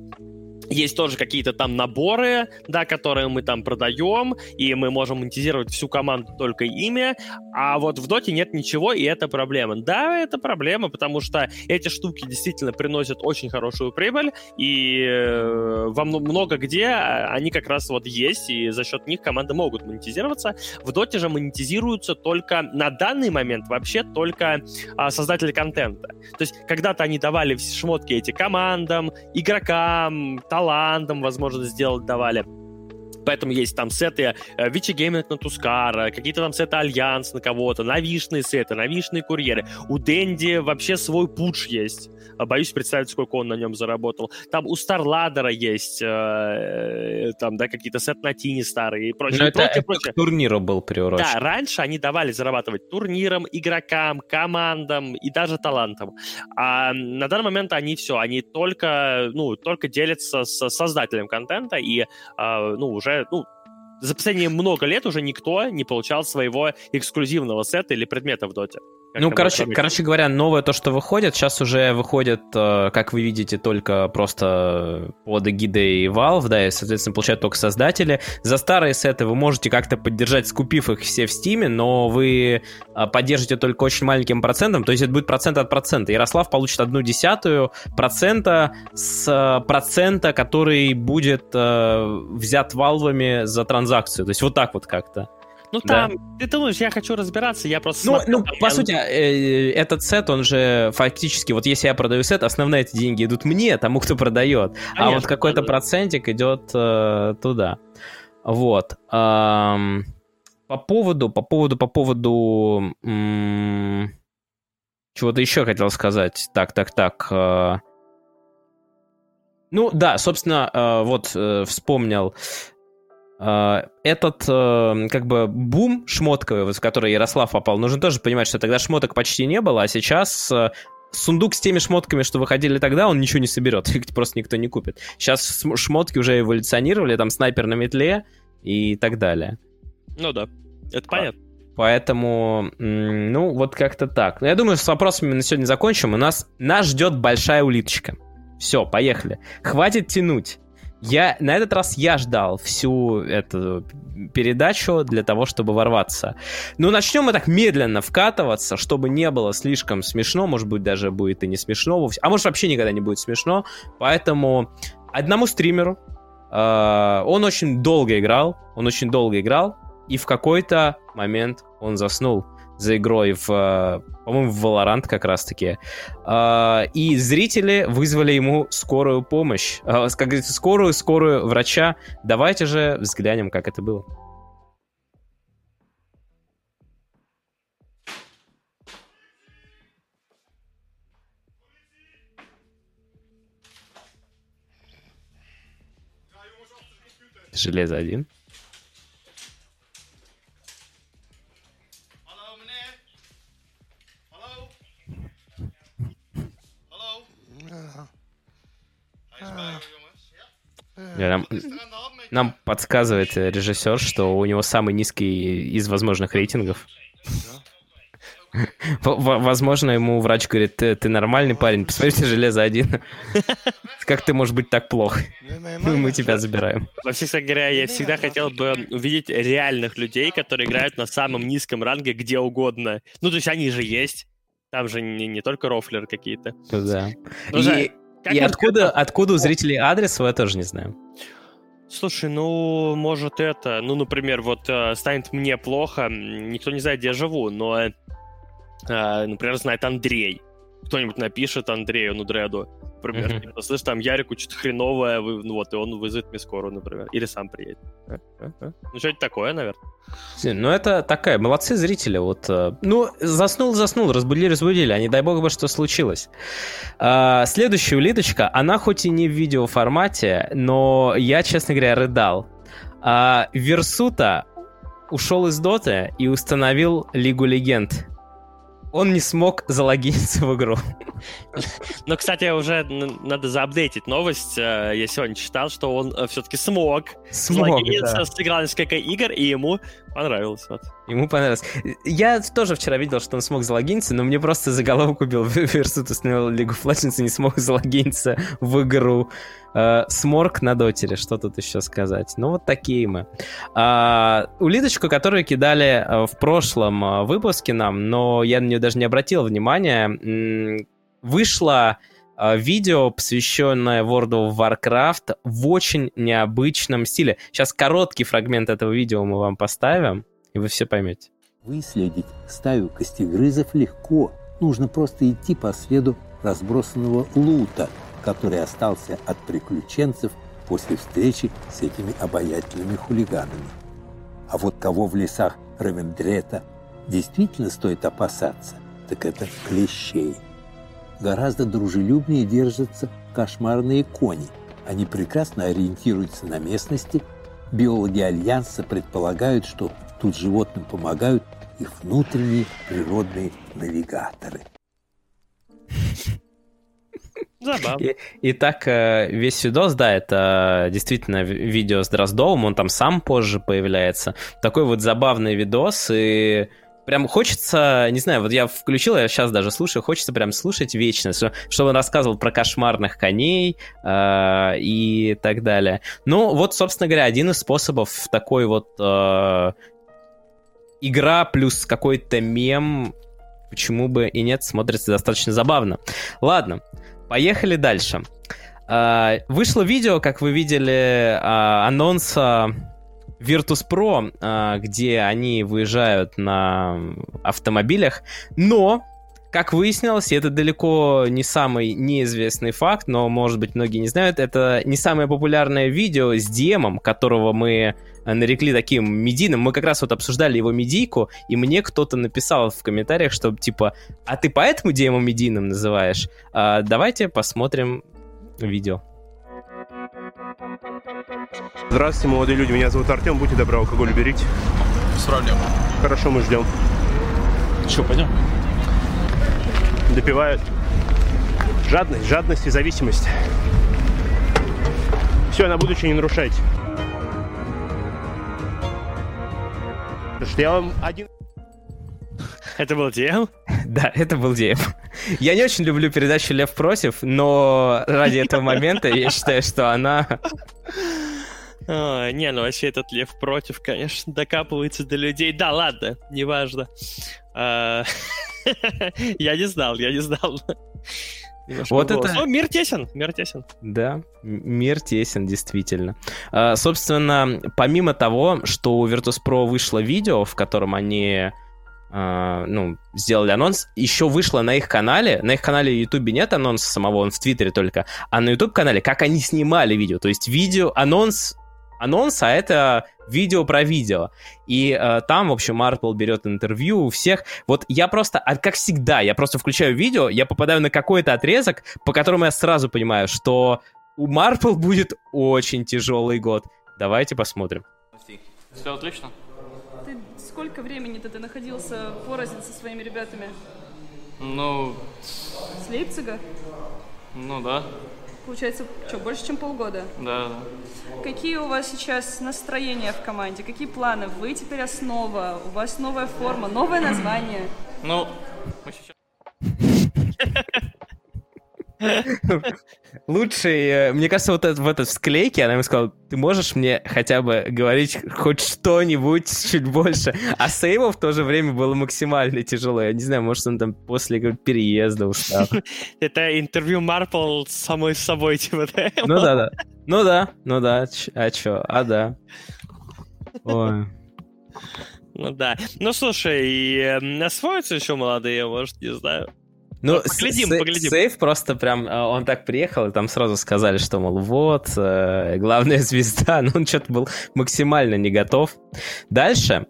есть тоже какие-то там наборы, да, которые мы там продаем, и мы можем монетизировать всю команду только ими, а вот в доте нет ничего, и это проблема. Да, это проблема, потому что эти штуки действительно приносят очень хорошую прибыль, и э, во много где они как раз вот есть, и за счет них команды могут монетизироваться. В доте же монетизируются только на данный момент вообще только а, создатели контента. То есть когда-то они давали шмотки эти командам, игрокам, талантам возможность сделать давали. Поэтому есть там сеты э, Vici Gaming на Тускара, какие-то там сеты Альянс на кого-то, навишные сеты, навишные курьеры. У Dendi вообще свой пуш есть. А, боюсь представить, сколько он на нем заработал. Там у StarLadder а есть э, там, да, какие-то сет на Tiny старые и прочее. Но это, прочее, это прочее. к турниру был приурочен. Да, раньше они давали зарабатывать турнирам, игрокам, командам и даже талантам. А на данный момент они все, они только, ну, только делятся с создателем контента и, э, ну, уже, ну, за последние много лет уже никто не получал своего эксклюзивного сета или предмета в доте. Ну, короче, короче говоря, новое то, что выходит, сейчас уже выходит, э, как вы видите, только просто под эгидой Valve, да, и, соответственно, получают только создатели. За старые сеты вы можете как-то поддержать, скупив их все в Стиме, но вы э, поддержите только очень маленьким процентом, то есть это будет процент от процента. Ярослав получит одну десятую процента с э, процента, который будет взят валвами за транзакцию. То есть вот так вот как-то. Ну там, да. ты думаешь, я хочу разбираться, я просто... Ну, смотрю, ну по я... сути, э, этот сет, он же фактически, вот если я продаю сет, основные эти деньги идут мне, тому, кто продает, Конечно, а вот какой-то да. процентик идет э, туда. Вот. Эм, по поводу, по поводу, по поводу... М- чего-то еще хотел сказать. Так, так, так. Э, ну да, собственно, э, вот э, вспомнил а, этот э, как бы бум шмотковый, в который Ярослав попал, нужно тоже понимать, что тогда шмоток почти не было, а сейчас э, сундук с теми шмотками, что выходили тогда, он ничего не соберет, их просто никто не купит. Сейчас шмотки уже эволюционировали, там снайпер на метле и так далее. Ну да, это понятно. Поэтому, ну, вот как-то так. Но я думаю, с вопросами на сегодня закончим. У нас нас ждет большая улиточка. Все, поехали. Хватит тянуть. Я, на этот раз я ждал всю эту передачу для того, чтобы ворваться. Ну, начнем мы так медленно вкатываться, чтобы не было слишком смешно, может быть, даже будет и не смешно, а может вообще никогда не будет смешно. Поэтому одному стримеру, э, он очень долго играл, он очень долго играл, и в какой-то момент он заснул за игрой в, э, по-моему, в Valorant как раз-таки. А, и зрители вызвали ему скорую помощь. А, как говорится, скорую, скорую врача. Давайте же взглянем, как это было. Железо один. Нам, нам подсказывает режиссер, что у него самый низкий из возможных рейтингов. Возможно, ему врач говорит, ты, ты нормальный парень, посмотрите «Железо один». Как ты можешь быть так плох? Мы тебя забираем. Вообще, говоря, я всегда хотел бы увидеть реальных людей, которые играют на самом низком ранге где угодно. Ну, то есть они же есть. Там же не, не только рофлеры какие-то. Да. Ну, и, как и откуда, откуда у зрителей адрес, я тоже не знаю. Слушай, ну, может это, ну, например, вот э, станет мне плохо, никто не знает, где я живу, но, э, например, знает Андрей. Кто-нибудь напишет Андрею, ну, Дреду, например, mm-hmm. типа, слышь, там Ярику что-то хреновое, ну, вот, и он вызовет мне скорую, например, или сам приедет. Ну, что-нибудь такое, наверное. Ну, это такая, молодцы зрители, вот. Э, ну, заснул, заснул, разбудили, разбудили, а не дай бог бы, что случилось. А, следующая улиточка, она хоть и не в видеоформате, но я, честно говоря, рыдал. А, Версута ушел из Доты и установил Лигу Легенд он не смог залогиниться в игру. Но, кстати, уже надо заапдейтить новость. Я сегодня читал, что он все-таки смог, смог залогиниться, да. сыграл несколько игр, и ему Понравилось, вот. Ему понравилось. Я тоже вчера видел, что он смог залогиниться, но мне просто заголовок убил. Версут установил Legends и не смог залогиниться в игру. Uh, сморк на дотере, что тут еще сказать. Ну, вот такие мы. Uh, улиточку, которую кидали uh, в прошлом uh, выпуске нам, но я на нее даже не обратил внимания, вышла видео, посвященное World of Warcraft в очень необычном стиле. Сейчас короткий фрагмент этого видео мы вам поставим, и вы все поймете. Выследить стаю костегрызов легко. Нужно просто идти по следу разбросанного лута, который остался от приключенцев после встречи с этими обаятельными хулиганами. А вот кого в лесах Равендрета действительно стоит опасаться, так это клещей – гораздо дружелюбнее держатся кошмарные кони. Они прекрасно ориентируются на местности. Биологи Альянса предполагают, что тут животным помогают их внутренние природные навигаторы. Забавно. И, и так э, весь видос, да, это действительно видео с Дроздовым, он там сам позже появляется. Такой вот забавный видос, и прям хочется, не знаю, вот я включил, я сейчас даже слушаю, хочется прям слушать вечно, чтобы он рассказывал про кошмарных коней э, и так далее. Ну, вот, собственно говоря, один из способов такой вот э, игра плюс какой-то мем, почему бы и нет, смотрится достаточно забавно. Ладно, поехали дальше. Э, вышло видео, как вы видели, э, анонса Virtus Pro, а, где они выезжают на автомобилях, но как выяснилось, это далеко не самый неизвестный факт, но, может быть, многие не знают, это не самое популярное видео с демом, которого мы нарекли таким медийным. Мы как раз вот обсуждали его медийку, и мне кто-то написал в комментариях, что типа, а ты поэтому демо медийным называешь? А, давайте посмотрим видео. Здравствуйте, молодые люди. Меня зовут Артем. Будьте добры, алкоголь берите. Проблем. Хорошо, мы ждем. Че, пойдем? Допивают. Жадность, жадность и зависимость. Все, на будущее не нарушайте. Что я вам один... Это был DM? Да, это был DM. Я не очень люблю передачу «Лев против», но ради этого момента я считаю, что она... А, не, ну вообще этот Лев против, конечно, докапывается до людей. Да, ладно, неважно. А, я не знал, я не знал. вот это... Ну, мир тесен, мир тесен. Да, мир тесен, действительно. А, собственно, помимо того, что у Virtus.pro вышло видео, в котором они Uh, ну, сделали анонс, еще вышло на их канале, на их канале в Ютубе нет анонса самого, он в Твиттере только, а на Ютуб канале, как они снимали видео, то есть видео, анонс, анонс, а это видео про видео. И uh, там, в общем, Марпл берет интервью у всех. Вот я просто, а как всегда, я просто включаю видео, я попадаю на какой-то отрезок, по которому я сразу понимаю, что у Марпл будет очень тяжелый год. Давайте посмотрим. Все отлично сколько времени ты находился порознь со своими ребятами? Ну... С Лейпцига? Ну да. Получается, что, больше, чем полгода? Да. Какие у вас сейчас настроения в команде? Какие планы? Вы теперь основа, у вас новая форма, новое название. Ну, мы сейчас... Лучший, э, мне кажется, вот в этот склейке она ему сказала, ты можешь мне хотя бы говорить хоть что-нибудь чуть больше. А сейвов в то же время было максимально тяжело. Я не знаю, может, он там после переезда устал. Это интервью Марпл с самой собой, типа, да? Ну да, да. Ну да, ну да. А чё? А да. Ой. Ну да. Ну слушай, и э, освоятся еще молодые, может, не знаю. Ну, поглядим, поглядим. Сейф просто прям, э, он так приехал, и там сразу сказали, что, мол, вот, э, главная звезда, но он что-то был максимально не готов. Дальше,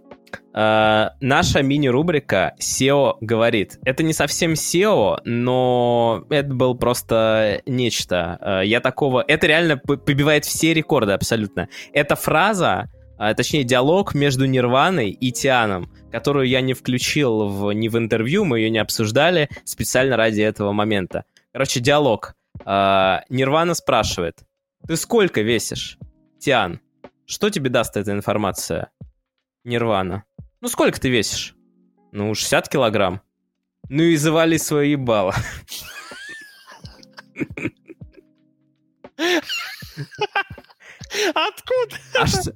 Uh, наша мини-рубрика SEO говорит. Это не совсем SEO, но это был просто нечто. Uh, я такого... Это реально побивает все рекорды абсолютно. Эта фраза а, точнее, диалог между Нирваной и Тианом, которую я не включил в, ни в интервью, мы ее не обсуждали специально ради этого момента. Короче, диалог. А, Нирвана спрашивает, ты сколько весишь? Тиан, что тебе даст эта информация? Нирвана. Ну, сколько ты весишь? Ну, 60 килограмм. Ну и завали свое ебало. Откуда? А что,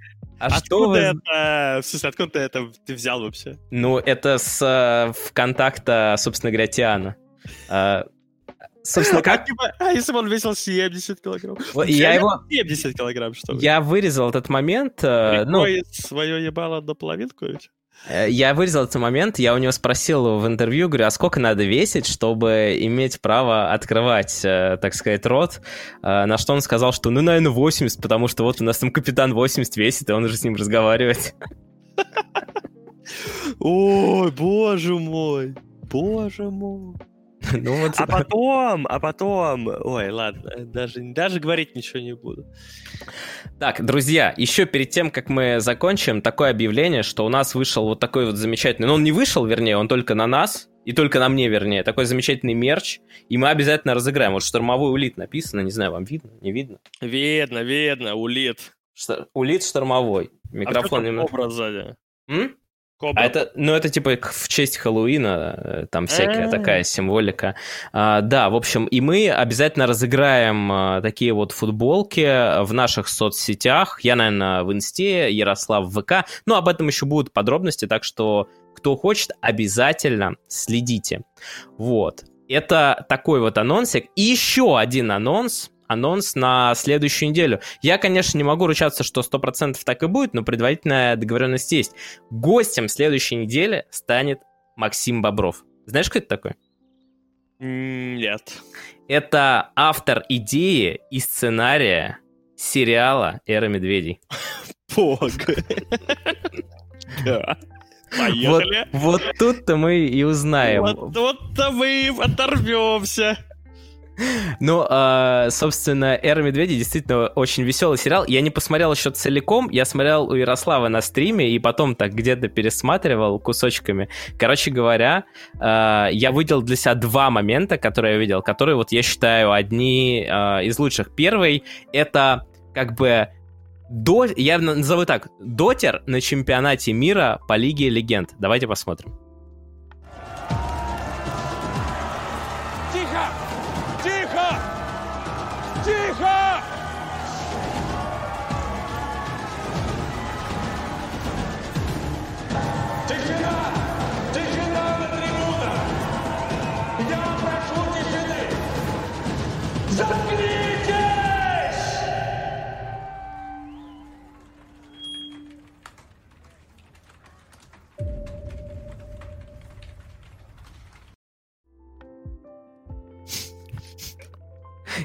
а что откуда вы... это? В смысле, откуда ты это ты взял вообще? Ну, это с э, ВКонтакта, собственно говоря, Тиана. А, собственно, А, как... типа, а если бы он весил 70 килограмм? Вот я его... 70 килограмм, что ли? Я вырезал этот момент, э, ну, свое ебало до половинку ведь? Э, Я вырезал этот момент, я у него спросил в интервью, говорю, а сколько надо весить, чтобы иметь право открывать, э, так сказать, рот? Э, На что он сказал, что, ну, наверное, 80, потому что вот у нас там капитан 80 весит, и он уже с ним разговаривает. Ой, боже мой. Боже мой. Ну вот, А потом, а потом... Ой, ладно, даже, даже говорить ничего не буду. Так, друзья, еще перед тем, как мы закончим, такое объявление, что у нас вышел вот такой вот замечательный... Ну, он не вышел, вернее, он только на нас, и только на мне, вернее, такой замечательный мерч, и мы обязательно разыграем. Вот штормовой улит написано, не знаю, вам видно, не видно? Видно, видно, улит. Что- Улит штормовой. Микрофон а что немного... кобра сзади? М? Кобра. А это, ну, это типа в честь Хэллоуина, э, там всякая А. такая символика. А, да, в общем, и мы обязательно разыграем а, такие вот футболки в наших соцсетях. Я, наверное, в Инсте, Ярослав в ВК. Ну, об этом еще будут подробности, так что кто хочет, обязательно следите. Вот. Это такой вот анонсик. И еще один анонс анонс на следующую неделю. Я, конечно, не могу ручаться, что 100% так и будет, но предварительная договоренность есть. Гостем следующей недели станет Максим Бобров. Знаешь, кто это такой? Нет. Это автор идеи и сценария сериала «Эра медведей». Бог. Да. Поехали. Вот, вот тут-то мы и узнаем. Вот, вот-то мы оторвемся. Ну, а, собственно, «Эра медведей» действительно очень веселый сериал. Я не посмотрел еще целиком, я смотрел у Ярослава на стриме и потом так где-то пересматривал кусочками. Короче говоря, а, я выделил для себя два момента, которые я видел, которые вот я считаю одни а, из лучших. Первый — это как бы до... я назову так, дотер на чемпионате мира по Лиге Легенд. Давайте посмотрим.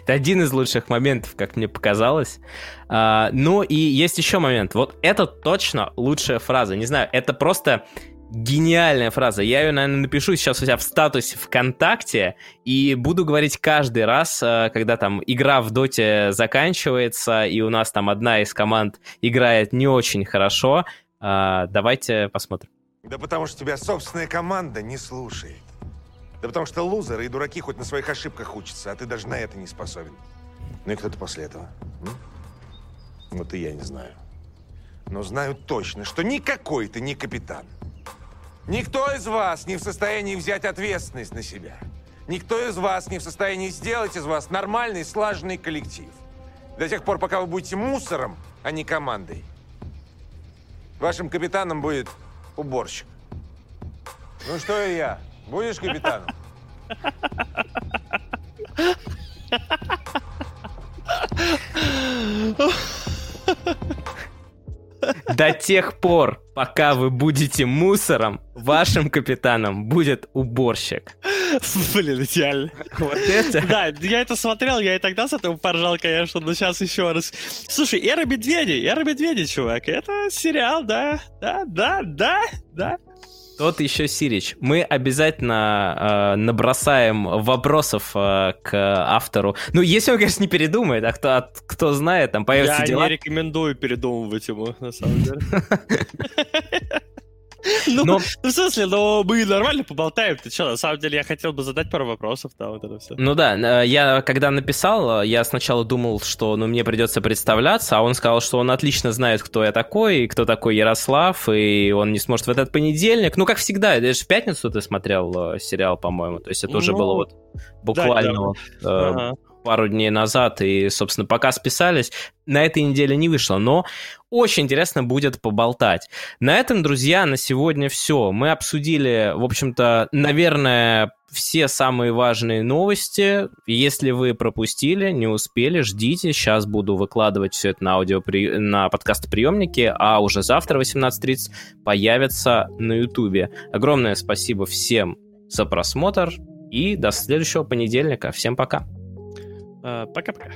Это один из лучших моментов, как мне показалось. А, ну и есть еще момент. Вот это точно лучшая фраза. Не знаю, это просто гениальная фраза. Я ее, наверное, напишу сейчас у себя в статусе ВКонтакте и буду говорить каждый раз, а, когда там игра в доте заканчивается, и у нас там одна из команд играет не очень хорошо. А, Давайте посмотрим. Да потому что тебя собственная команда не слушает. Да потому что лузеры и дураки хоть на своих ошибках учатся, а ты даже на это не способен. Ну и кто-то после этого. м? Вот и я не знаю. Но знаю точно, что никакой ты не капитан. Никто из вас не в состоянии взять ответственность на себя. Никто из вас не в состоянии сделать из вас нормальный, слаженный коллектив. До тех пор, пока вы будете мусором, а не командой. Вашим капитаном будет уборщик. Ну что, я? Будешь капитаном? До тех пор, пока вы будете мусором, вашим капитаном будет уборщик. Блин, идеально. Вот это... Да, я это смотрел, я и тогда с этого поржал, конечно, но сейчас еще раз. Слушай, «Эра медведей», «Эра медведей», чувак, это сериал, да, да, да, да, да. Тот еще Сирич. Мы обязательно э, набросаем вопросов э, к автору. Ну, если он, конечно, не передумает, а кто, а кто знает, там появятся Я дела. не рекомендую передумывать ему, на самом деле. Ну, Но- ну, в смысле, ну, мы нормально поболтаем. Ты что, на самом деле, я хотел бы задать пару вопросов, да, вот это все. Ну да, я когда написал, я сначала думал, что ну, мне придется представляться, а он сказал, что он отлично знает, кто я такой, и кто такой Ярослав, и он не сможет в этот понедельник. Ну, как всегда, это же в пятницу ты смотрел э, сериал, по-моему, то есть это уже Ну, было вот буквально да. вот, э, Ага. Пару дней назад, и, собственно, пока списались, на этой неделе не вышло, но очень интересно будет поболтать. На этом, друзья, на сегодня все. Мы обсудили, в общем-то, наверное, все самые важные новости. Если вы пропустили, не успели, ждите. Сейчас буду выкладывать все это на аудио на подкастоприемнике, а уже завтра в 18.30 появится на Ютубе. Огромное спасибо всем за просмотр и до следующего понедельника. Всем пока. Э, Пока-пока.